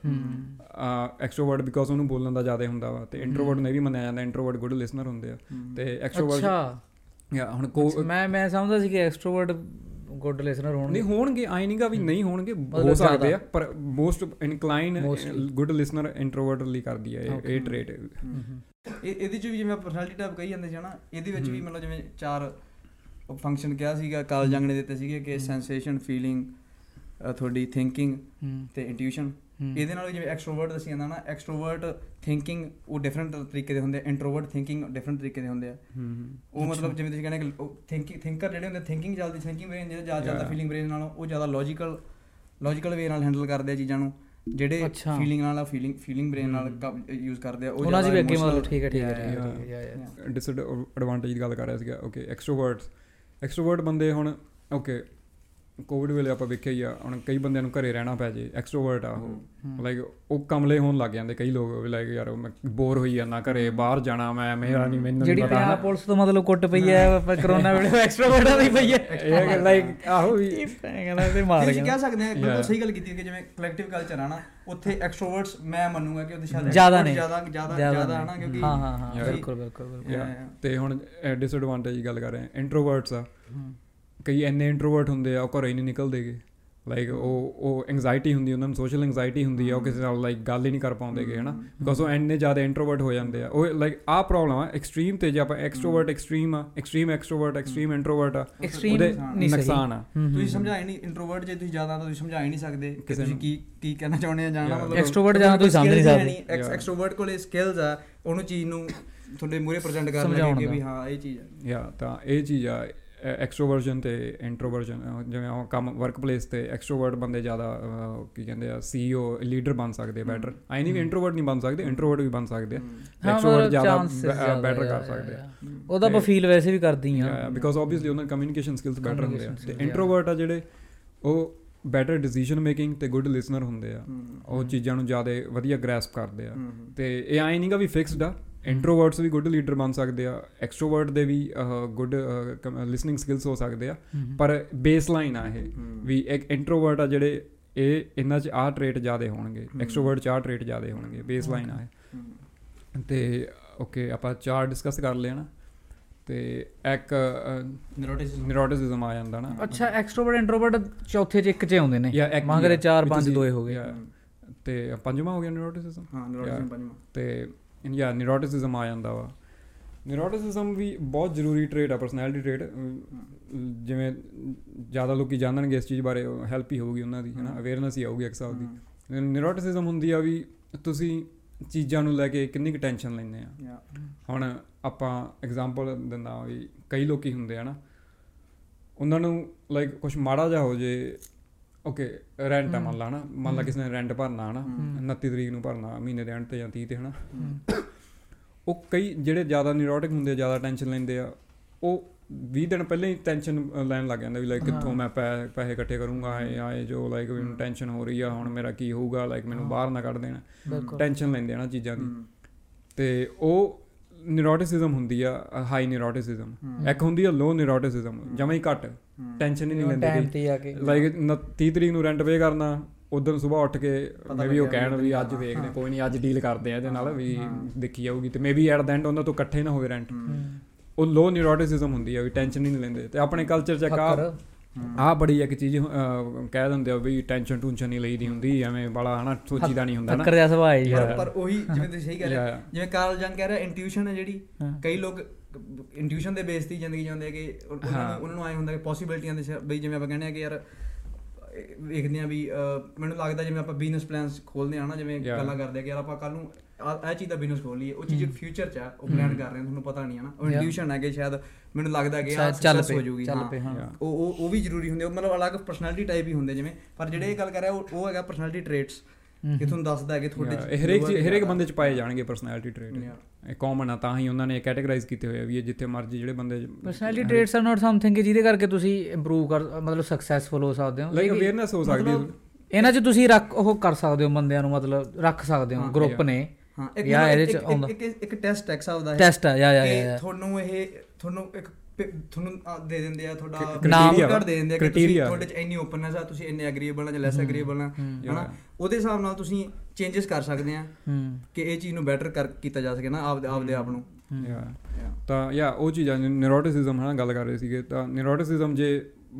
ਐਕਸਟਰੋਵਰਟ ਬਿਕੋਜ਼ ਉਹਨੂੰ ਬੋਲਣ ਦਾ ਜ਼ਿਆਦਾ ਹੁੰਦਾ ਵਾ ਤੇ ਇੰਟਰੋਵਰਟ ਨੇ ਵੀ ਮੰਨਿਆ ਜਾਂਦਾ ਇੰਟਰੋਵਰਟ ਗੁੱਡ ਲਿਸਨਰ ਹੁੰਦੇ ਆ। ਤੇ ਐਕਸਟਰੋਵਰਟ ਅੱਛਾ। ਯਾ ਹੁਣ ਕੋ ਮੈਂ ਮੈਂ ਸਮਝਦਾ ਸੀ ਕਿ ਐਕਸਟਰੋਵਰਟ ਗੁੱਡ ਲਿਸਨਰ ਨਹੀਂ ਹੋਣਗੇ ਹੋਣਗੇ ਆਈ ਨਹੀਂਗਾ ਵੀ ਨਹੀਂ ਹੋਣਗੇ ਹੋ ਸਕਦੇ ਆ। ਪਰ most incline. Good listener introvertly ਕਰਦੀ ਹੈ ਇਹ- ਇਹ ਟ੍ਰੇਟ ਇਹ ਇਹਦੇ ਚ ਵੀ ਜਿਵੇਂ ਪਰਸਨੈਲਿਟੀ ਟਾਈਪ ਕਹੀ ਜਾਂਦੇ ਹਨਾ ਇਹਦੇ ਵਿੱਚ ਵੀ ਮਤਲਬ ਜਿਵੇਂ ਚਾਰ ਫੰਕਸ਼ਨ ਕਿਹਾ ਸੀਗਾ ਕਾਲ ਜੰਗ ਨੇ ਦਿੱਤੇ ਸੀਗੇ ਕਿ ਸੈਂਸੇਸ਼ਨ ਫੀਲਿੰਗ ਤੁਹਾਡੀ ਥਿੰਕਿੰਗ ਤੇ ਇੰਟੂਇਸ਼ਨ ਇਹਦੇ ਨਾਲ ਜਿਵੇਂ ਐਕਸਟਰੋਵਰਟ ਦੱਸੀ ਜਾਂਦਾ ਨਾ ਐਕਸਟਰੋਵਰਟ ਥਿੰਕਿੰਗ ਉਹ ਡਿਫਰੈਂਟ ਤਰੀਕੇ ਦੇ ਹੁੰਦੇ ਇੰਟਰੋਵਰਟ ਥਿੰਕਿੰਗ ਡਿਫਰੈਂਟ ਤਰੀਕੇ ਦੇ ਹੁੰਦੇ ਆ। ਉਹ ਮਤਲਬ ਜਿਵੇਂ ਤੁਸੀਂ ਕਹਿੰਦੇ ਕਿ ਥਿੰਕਿੰਗ ਥਿੰਕਰ ਜਿਹੜੇ ਹੁੰਦੇ ਥਿੰਕਿੰਗ ਚੱਲਦੀ ਥਿੰਕਿੰਗ ਬ੍ਰੇਨ ਜਿਹੜਾ ਜ਼ਿਆਦਾ Yeah. ਫੀਲਿੰਗ ਬ੍ਰੇਨ ਨਾਲੋਂ ਉਹ ਜ਼ਿਆਦਾ ਲੌਜੀਕਲ ਲੌਜੀਕਲ ਵੇ ਨਾਲ ਹੈਂਡਲ ਕਰਦੇ ਆ ਚੀਜ਼ਾਂ ਨੂੰ। ਜਿਹੜੇ। ਫੀਲਿੰਗ ਨਾਲ ਫੀਲਿੰਗ ਫੀਲਿੰਗ ਬ੍ਰੇਨ ਨਾਲ ਯੂਜ਼ ਕਰਦੇ ਆ ਉਹ ਉਹਨਾਂ 'ਚ ਵੀ ਜ਼ਿਆਦਾ ਅੱਗੇ ਮਤਲਬ ਠੀਕ ਹੈ ਠੀਕ ਹੈ. ਡਿਸਐਡਵਾਂਟੇਜ ਦੀ ਗੱਲ ਕਰ ਰਿਹਾ ਸੀਗਾ ਓਕੇ ਐਕਸਟਰੋਵਰਟਸ ਐਕਸਟਰੋਵਰਟ ਬੰਦੇ ਹੁਣ ਓਕੇ ਕੋਵਿਡ ਵੇਲੇ ਆਪਾਂ ਵੇਖਿਆ ਹੀ ਆ ਹੁਣ ਕਈ ਬੰਦਿਆਂ ਨੂੰ ਘਰੇ ਰਹਿਣਾ ਪੈ ਜੇ ਐਕਸਟਰੋਵਰਟ ਆ ਉਹ। ਲਾਈਕ ਉਹ ਕਮਲੇ ਹੋਣ ਲੱਗ ਜਾਂਦੇ ਕਈ ਲੋਕ ਲਾਈਕ ਯਾਰ ਮੈਂ ਬੋਰ ਹੋਈ ਜਾਂਦਾ ਘਰੇ ਬਾਹਰ ਜਾਣਾ ਮੈਂ ਮੇਰਾ ਨਹੀਂ ਮੈਨੂੰ ਜਿਹੜੀ ਨਹੀਂ ਪਤਾ। ਪੰਜਾਬ ਪੁਲਿਸ ਤੋਂ ਮਤਲਬ ਕੁੱਟ ਪਈ ਹੈ ਪਰ ਕਰੋਨਾ ਵੇਲੇ ਐਕਸਟਰੋਵਰਟਾਂ ਦੀ ਪਈ ਹੈ। ਇਹ ਲਾਈਕ ਆਹੋ ਵੀ। ਕਹਿੰਦਾ ਤੇ ਮਾਰ ਗਿਆ ਕਹਿ ਸਕਦੇ ਆ ਬਿਲਕੁਲ Yeah. ਸਹੀ ਗੱਲ ਕੀਤੀ ਕਿ ਜਿਵੇਂ ਕਲੈਕਟਿਵ ਕਲਚਰ ਆ ਨਾ ਉੱਥੇ ਐਕਸਟਰੋਵਰਟਸ ਮੈਂ ਮੰਨੂਗਾ ਕਿ ਉਹਦੇ ਸ਼ਾਇਦ ਜ਼ਿਆਦਾ ਨੇ। ਜ਼ਿਆਦਾ ਜ਼ਿਆਦਾ ਜ਼ਿਆਦਾ ਹਨਾ ਕਿਉਂਕਿ ਹਾਂ ਹਾਂ. ਬਿਲਕੁਲ ਬਿਲਕੁਲ. ਤੇ ਹੁਣ ਡਿਸਐਡਵਾਂਟੇਜ ਦੀ ਗੱਲ ਕਰ ਰਹੇ ਹਾਂ ਇੰਟਰੋਵਰਟਸ ਆ। ਕਈ ਐਨੇ ਇੰਟਰੋਵਰਟ ਹੁੰਦੇ ਆ ਉਹ ਘਰੋਂ ਹੀ ਨਹੀਂ ਨਿਕਲਦੇਗੇ। ਲਾਈਕ ਉਹ ਉਹ ਐਂਗਜ਼ਾਇਟੀ ਹੁੰਦੀ ਉਹਨਾਂ ਨੂੰ ਸੋਸ਼ਲ ਐਂਗਜ਼ਾਇਟੀ ਹੁੰਦੀ ਆ ਉਹ ਕਿਸੇ ਨਾਲ ਲਾਈਕ ਗੱਲ ਹੀ ਨਹੀਂ ਕਰ ਪਾਉਂਦੇਗੇ ਹਨਾ? ਬਿਕੋਜ਼ ਉਹ ਐਨੇ ਜ਼ਿਆਦਾ ਇੰਟਰੋਵਰਟ ਹੋ ਜਾਂਦੇ ਆ। ਉਹ ਲਾਈਕ ਆ ਪ੍ਰੋਬਲਮ ਆ ਐਕਸਟ੍ਰੀਮ ਤੇ ਜੇ ਆਪਾਂ ਐਕਸਟਰੋਵਰਟ ਐਕਸਟ੍ਰੀਮ ਆ ਐਕਸਟ੍ਰੀਮ ਐਕਸਟਰੋਵਰਟ ਐਕਸਟ੍ਰੀਮ ਇੰਟਰੋਵਰਟ ਆ ਉਹਦੇ। ਨੁਕਸਾਨ ਆ। ਤੁਸੀਂ ਸਮਝਾ ਹੀ ਨਹੀਂ ਇੰਟਰੋਵਰਟ ਜੇ ਤੁਸੀਂ ਜ਼ਿਆਦਾ ਤਾਂ ਤੁਸੀਂ ਸਮਝਾ ਹੀ ਨਹੀਂ ਸਕਦੇ ਕਿ ਤੁਸੀਂ। ਕੀ ਕੀ ਕਹਿਣਾ ਚਾਹੁੰਦੇ ਆ Yeah. ਮਤਲਬ। Extrovert ਜ਼ਿਆਦਾ ਤੁਸੀਂ ਸਮਝ ਨਹੀਂ ਸਕਦੇ। ਐਕਸਟਰੋਵਰਟ ਕੋਲੇ ਸਕਿੱਲਸ ਆ ਉਹਨੂੰ ਚੀਜ਼ ਨੂੰ ਤੁਹਾਡੇ ਮੂਹਰੇ ਪ੍ਰੈਜ਼ੈਂਟ ਕਰ ਲੈਣਗੇ। ਵੀ ਹਾਂ ਇਹ ਚੀਜ਼ ਹੈ ਯਾ ਤਾਂ ਇਹ ਚੀਜ਼ ਆ। ਐਕਸਟਰੋਵਰਜਨ ਤੇ ਇੰਟਰੋਵਰਜਨ ਜਿਵੇਂ ਉਹ ਕੰਮ ਵਰਕਪਲੇਸ ਤੇ ਐਕਸਟਰੋਵਰਟ ਬੰਦੇ ਜ਼ਿਆਦਾ ਕੀ ਕਹਿੰਦੇ ਆ ਸੀਈਓ ਲੀਡਰ ਬਣ ਸਕਦੇ ਬੈਟਰ ਆਈ ਨਹੀਂ ਵੀ ਇੰਟਰੋਵਰਟ ਨਹੀਂ ਬਣ ਸਕਦੇ ਇੰਟਰੋਵਰਟ ਵੀ ਬਣ ਸਕਦੇ ਆ। ਐਕਸਟਰੋਵਰਟ ਜ਼ਿਆਦਾ ਬੈਟਰ ਕਰ ਸਕਦੇ ਆ. ਉਹਦਾ ਆਪਾਂ ਫੀਲ ਵੈਸੇ ਵੀ ਕਰਦੀ ਆ। ਬਿਕਾਜ਼ ਆਬਵੀਅਸਲੀ ਉਹਨਾਂ ਕਮਿਊਨੀਕੇਸ਼ਨ ਸਕਿੱਲਸ ਬੈਟਰ ਹੁੰਦੇ ਆ। ਤੇ ਇੰਟਰੋਵਰਟ ਆ ਜਿਹੜੇ ਉਹ ਬੈਟਰ ਡਿਸੀਜਨ ਮੇਕਿੰਗ ਤੇ ਗੁੱਡ ਲਿਸਨਰ ਹੁੰਦੇ ਆ। ਉਹ ਚੀਜ਼ਾਂ ਨੂੰ ਜ਼ਿਆਦਾ ਵਧੀਆ ਗ੍ਰੈਸਪ ਕਰਦੇ ਆ। ਤੇ ਇਹ ਆਈ ਨਹੀਂਗਾ ਵੀ ਫਿਕਸਡ ਆ। ਇੰਟਰੋਵਰਟਸ ਵੀ ਗੁੱਡ ਲੀਡਰ ਬਣ ਸਕਦੇ ਆ ਐਕਸਟਰੋਵਰਟ ਦੇ ਵੀ ਗੁੱਡ ਲਿਸਨਿੰਗ ਸਕਿੱਲਸ ਹੋ ਸਕਦੇ ਆ ਪਰ ਬੇਸਲਾਈਨ ਆ ਇਹ ਵੀ ਇੱਕ ਇੰਟਰੋਵਰਟ ਆ ਜਿਹੜੇ ਇਹ ਇਹਨਾਂ 'ਚ ਆਹ ਟ੍ਰੇਟ ਜ਼ਿਆਦਾ ਹੋਣਗੇ ਐਕਸਟਰੋਵਰਟ 'ਚ ਆਹ ਟ੍ਰੇਟ ਜ਼ਿਆਦਾ ਹੋਣਗੇ ਬੇਸਲਾਈਨ ਆ ਇਹ। ਤੇ ਓਕੇ ਆਪਾਂ ਚਾਰ ਡਿਸਕਸ ਕਰ ਲਿਆ ਨਾ ਤੇ ਇੱਕ ਨਿਊਰੋਟਿਸਿਜ਼ਮ ਨਿਊਰੋਟਿਸਿਜ਼ਮ ਆ ਜਾਂਦਾ ਨਾ ਅੱਛਾ ਐਕਸਟਰੋਵਰਟ ਇੰਟਰੋਵਰਟ ਚੌਥੇ ਚ ਇੱਕ ਚ ਆਉਂਦੇ ਨੇ ਜਾਂ ਇੱਕ ਮੰਗ ਰਹੇ ਹੀ ਆ, 4 ਵੀ 5 ਤੁਸੀਂ- ਦੋਏ ਹੋ ਗਏ। ਤੇ ਪੰਜਵਾਂ ਹੋ ਗਿਆ ਨਿਊਰੋਟਿਸਿਜ਼ਮ ਹਾਂ ਨਿਊਰੋਟਿਸਿਜ਼ਮ ਪੰਜਵਾਂ। ਤੇ ਯਾ ਨਿਊਰੋਟਿਸਿਜ਼ਮ ਆ ਜਾਂਦਾ ਵਾ। ਨਿਊਰੋਟਿਸਿਜ਼ਮ ਵੀ ਬਹੁਤ ਜ਼ਰੂਰੀ ਟ੍ਰੇਟ ਆ ਪਰਸਨੈਲਿਟੀ ਟ੍ਰੇਟ ਜਿਵੇਂ ਜ਼ਿਆਦਾ ਲੋਕੀ ਜਾਣਨਗੇ ਇਸ ਚੀਜ਼ ਬਾਰੇ ਹੈਲਪ ਹੀ ਹੋਊਗੀ ਉਹਨਾਂ ਦੀ ਹੈ ਨਾ ਅਵੇਅਰਨੈਸ ਹੀ ਆਊਗੀ ਇੱਕ ਹਿਸਾਬ ਦੀ। ਨਿਊਰੋਟਿਸਿਜ਼ਮ ਹੁੰਦੀ ਆ ਵੀ ਤੁਸੀਂ ਚੀਜ਼ਾਂ ਨੂੰ ਲੈ ਕੇ ਕਿੰਨੀ ਕੁ ਟੈਨਸ਼ਨ ਲੈਂਦੇ ਆ। ਹੁਣ ਆਪਾਂ ਐਗਜ਼ਾਮਪਲ ਦਿੰਦਾ ਵੀ ਕਈ ਲੋਕੀ ਹੁੰਦੇ ਆ ਨਾ ਉਹਨਾਂ ਨੂੰ ਲਾਈਕ ਕੁਝ ਮਾੜਾ ਜਿਹਾ ਹੋ ਜੇ ਓਕੇ ਰੈਂਟ ਆ ਮੰਨ ਲਾ ਨਾ ਮੰਨ ਲਾ ਕਿਸੇ ਨੇ ਰੈਂਟ ਭਰਨਾ ਹਨਾ? 29 ਤਰੀਕ ਨੂੰ ਭਰਨਾ ਮਹੀਨੇ ਦੇ ਐਂਡ ਤੇ ਜਾਂ 30 ਤੇ ਹਨਾ? ਉਹ ਕਈ ਜਿਹੜੇ ਜ਼ਿਆਦਾ ਨਿਊਰੋਟਿਕ ਹੁੰਦੇ ਆ ਜ਼ਿਆਦਾ ਟੈਨਸ਼ਨ ਲੈਂਦੇ ਆ ਉਹ 20 ਦਿਨ ਪਹਿਲਾਂ ਹੀ ਟੈਨਸ਼ਨ ਲੈਣ ਲੱਗ ਜਾਂਦੇ ਵੀ ਲਾਈਕ ਕਿੱਥੋਂ ਮੈਂ ਪੈਸੇ ਇਕੱਠੇ ਕਰੂੰਗਾ ਆਏ ਆਏ ਜੋ ਲਾਈਕ ਮੈਨੂੰ ਟੈਨਸ਼ਨ ਹੋ ਰਹੀ ਆ ਹੁਣ ਮੇਰਾ ਕੀ ਹੋਊਗਾ ਲਾਈਕ ਮੈਨੂੰ ਬਾਹਰ ਨਾ ਕੱਢ ਦੇਣ। ਟੈਨਸ਼ਨ ਲੈਂਦੇ ਆ ਨਾ ਚੀਜ਼ਾਂ ਦੀ। ਤੇ ਉਹ ਨਿਊਰੋਟਿਸਿਜ਼ਮ ਹੁੰਦੀ ਆ ਹਾਈ ਨਿਊਰੋਟਿਸਿਜ਼ਮ ਇੱਕ ਹੁੰਦੀ ਆ ਲੋ ਨਿਊਰੋਟਿਸਿਜ਼ਮ ਜਮਾਂ ਹੀ ਘੱਟ ਟੈਨਸ਼ਨ ਹੀ ਨਹੀਂ ਲੈਂਦੇ ਕੇ। ਲਾਈਕ 30 ਤਰੀਕ ਨੂੰ ਰੈਂਟ ਪੇ ਕਰਨਾ ਉਦੋਂ ਸਵੇਰ ਉੱਠ ਕੇ ਮੇਬੀ ਉਹ ਕਹਿਣ ਵੀ ਅੱਜ ਵੇਖਦੇ। ਕੋਈ ਨਹੀਂ ਅੱਜ ਡੀਲ ਕਰਦੇ ਆ ਇਹਦੇ ਨਾਲ ਵੀ ਦੇਖੀ ਜਾਊਗੀ ਤੇ ਮੇਬੀ ਐਟ ਦ ਐਂਡ ਉਹਨਾਂ ਤੋਂ ਇਕੱਠੇ ਨਾ ਹੋਵੇ ਰੈਂਟ ਉਹ ਲੋ ਨਿਊਰੋਟਿਸਿਜ਼ਮ ਹੁੰਦੀ ਆ ਵੀ ਟੈਨਸ਼ਨ ਹੀ ਨਹੀਂ ਲੈਂਦੇ। ਤੇ ਆਪਣੇ ਕਲਚਰ ਚ ਫੱਕਰ ਆ ਬੜੀ ਇੱਕ ਚੀਜ਼ ਕਹਿ ਦਿੰਦੇ ਆ ਵੀ ਟੈਨਸ਼ਨ ਟੂਨਸ਼ਨ ਨਹੀਂ ਲਈਦੀ ਹੁੰਦੀ ਐਵੇਂ ਬੜਾ ਹਨਾ ਸੋਚੀਦਾ ਨਹੀਂ ਹੁੰਦਾ ਨਾ ਫੱਕਰ ਜਿਹਾ ਸੁਭਾਅ ਹੈ ਪਰ ਯਾਰ ਪਰ ਉਹੀ ਜਿਵੇਂ ਤੁਸੀਂ ਸਹੀ ਕਹਿ ਰਹੇ Yeah, ਹੋ. ਜਿਵੇਂ ਕਾਰਲ ਜੰਗ ਕਹਿ ਰਿਹਾ ਇੰਟੂਇਸ਼ਨ ਹੈ ਜਿਹੜੀ। ਕਈ ਲੋਕ ਇੰਟੂਇਸ਼ਨ ਦੇ ਬੇਸ ਤੇ ਜ਼ਿੰਦਗੀ ਜਿਉਂਦੇ ਆ ਕਿ ਉਹ- ਉਹਨਾਂ। ਨੂੰ ਉਹਨਾਂ ਨੂੰ ਆਏ ਹੁੰਦਾ ਕਿ ਪੋਸੀਬਿਲਟੀਆਂ ਦੇ ਬਈ ਜਿਵੇਂ ਆਪਾਂ ਕਹਿੰਦੇ ਆ ਕਿ ਯਾਰ ਵੇਖਦੇ ਆ ਵੀ ਮੈਨੂੰ ਲੱਗਦਾ ਜਿਵੇਂ ਆਪਾਂ ਬਿਜ਼ਨਸ ਪਲਾਨਸ ਖੋਲਦੇ ਆ ਨਾ ਜਿਵੇਂ. ਗੱਲਾਂ ਕਰਦੇ ਆ ਕਿ ਯਾਰ ਆਪਾਂ ਕੱਲ ਨੂੰ ਇਹ ਚੀਜ਼ ਦਾ ਬਿਜ਼ਨਸ ਖੋਲ ਲਈਏ ਉਹ ਚੀਜ਼ ਫਿਊਚਰ ਚ ਆ ਉਹ ਪਲਾਨ ਕਰ ਰਹੇ ਆ ਤੁਹਾਨੂੰ ਪਤਾ ਨਹੀਂ ਹੈ ਨਾ ਉਹ. ਇੰਟੂਇਸ਼ਨ ਹੈ ਕਿ ਸ਼ਾਇਦ ਮੈਨੂੰ ਲੱਗਦਾ ਕਿ ਆ ਚੱਲ ਹੋ ਜਾਊਗੀ ਚੱਲ। ਪਏ ਹਾਂ. ਉਹ ਉਹ ਉਹ ਵੀ ਜ਼ਰੂਰੀ ਹੁੰਦੇ ਉਹ ਮਤਲਬ ਅਲੱਗ ਪਰਸਨੈਲਿਟੀ ਟਾਈਪ ਹੀ ਹੁੰਦੇ ਜਿਵੇਂ ਪਰ ਜਿਹੜੇ ਇਹ ਗੱਲ ਕਰ ਰਿਹਾ ਉਹ ਉਹ ਹੈਗਾ ਪਰਸਨੈਲਿਟੀ ਟ੍ਰੇਟਸ ਕਿ ਤੁਹਾਨੂੰ ਦੱਸਦਾ ਹੈ ਕਿ ਤੁਹਾਡੇ ਚ ਇਹ ਹਰੇਕ ਹਰੇਕ ਬੰਦੇ ਚ ਪਾਏ ਜਾਣਗੇ ਪਰਸਨੈਲਿਟੀ ਟ੍ਰੇਟ. ਇਹ ਕਾਮਨ ਆ ਤਾਂ ਹੀ ਉਹਨਾਂ ਨੇ ਕੈਟਾਗਰਾਈਜ਼ ਕੀਤੇ ਹੋਏ ਆ ਵੀ ਇਹ ਜਿੱਥੇ ਮਰਜ਼ੀ ਜਿਹੜੇ ਬੰਦੇ personality traits are not something ਕਿ ਜਿਹਦੇ ਕਰਕੇ ਤੁਸੀਂ ਇੰਪਰੂਵ ਕਰ ਮਤਲਬ ਸਕਸੈਸਫੁਲ ਹੋ ਸਕਦੇ ਹੋ ਲਾਈਕ ਅਵੇਅਰਨੈਸ ਹੋ ਸਕਦੀ ਹੈ ਇਹਨਾਂ 'ਚ ਤੁਸੀਂ ਰੱਖ ਉਹ ਕਰ ਸਕਦੇ ਹੋ ਬੰਦਿਆਂ ਨੂੰ ਮਤਲਬ ਰੱਖ ਸਕਦੇ ਹੋ ਗਰੁੱਪ. ਨੇ ਹਾਂ ਇੱਕ ਇੱਕ-। ਇੱਕ ਟੈਸਟ ਐਕਸ ਆਉਂਦਾ ਹੈ ਟੈਸਟ ਆ ਯਾ ਯਾ ਯਾ ਤੁਹਾਨੂੰ ਇਹ ਤੁਹਾਨੂੰ ਇੱਕ ਤੁਹਾਨੂੰ ਦੇ ਦਿੰਦੇ ਆ ਤੁਹਾਡਾ ਨਾਮ ਕਾਰਡ ਦੇ ਦਿੰਦੇ ਆ ਕਿ ਤੁਸੀਂ। ਤੁਹਾਡੇ ਚ ਇੰਨੀ ਓਪਨੈਸ ਆ ਤੁਸੀਂ ਇੰਨੇ ਐਗਰੀਏਬਲ ਆ ਜਾਂ ਲੈਸ ਐਗਰੀਏਬਲ ਆ ਹਨਾ Yeah. ਉਹਦੇ ਹਿਸਾਬ ਨਾਲ ਤੁਸੀਂ ਚੇਂਜਸ ਕਰ ਸਕਦੇ ਆ ਹੂੰ ਕਿ ਇਹ ਚੀਜ਼ ਨੂੰ ਬੈਟਰ ਕਰ ਕੀਤਾ ਜਾ ਸਕੇ ਨਾ ਆਪਦੇ ਆਪਦੇ ਆਪ ਨੂੰ Yeah. Yeah. ਤਾਂ ਯਾ ਉਹ ਚੀਜ਼ਾਂ ਨਿਊਰੋਟਿਸਿਜ਼ਮ ਹਨਾ ਗੱਲ ਕਰ ਰਹੇ ਸੀਗੇ ਤਾਂ ਨਿਊਰੋਟਿਸਿਜ਼ਮ ਜੇ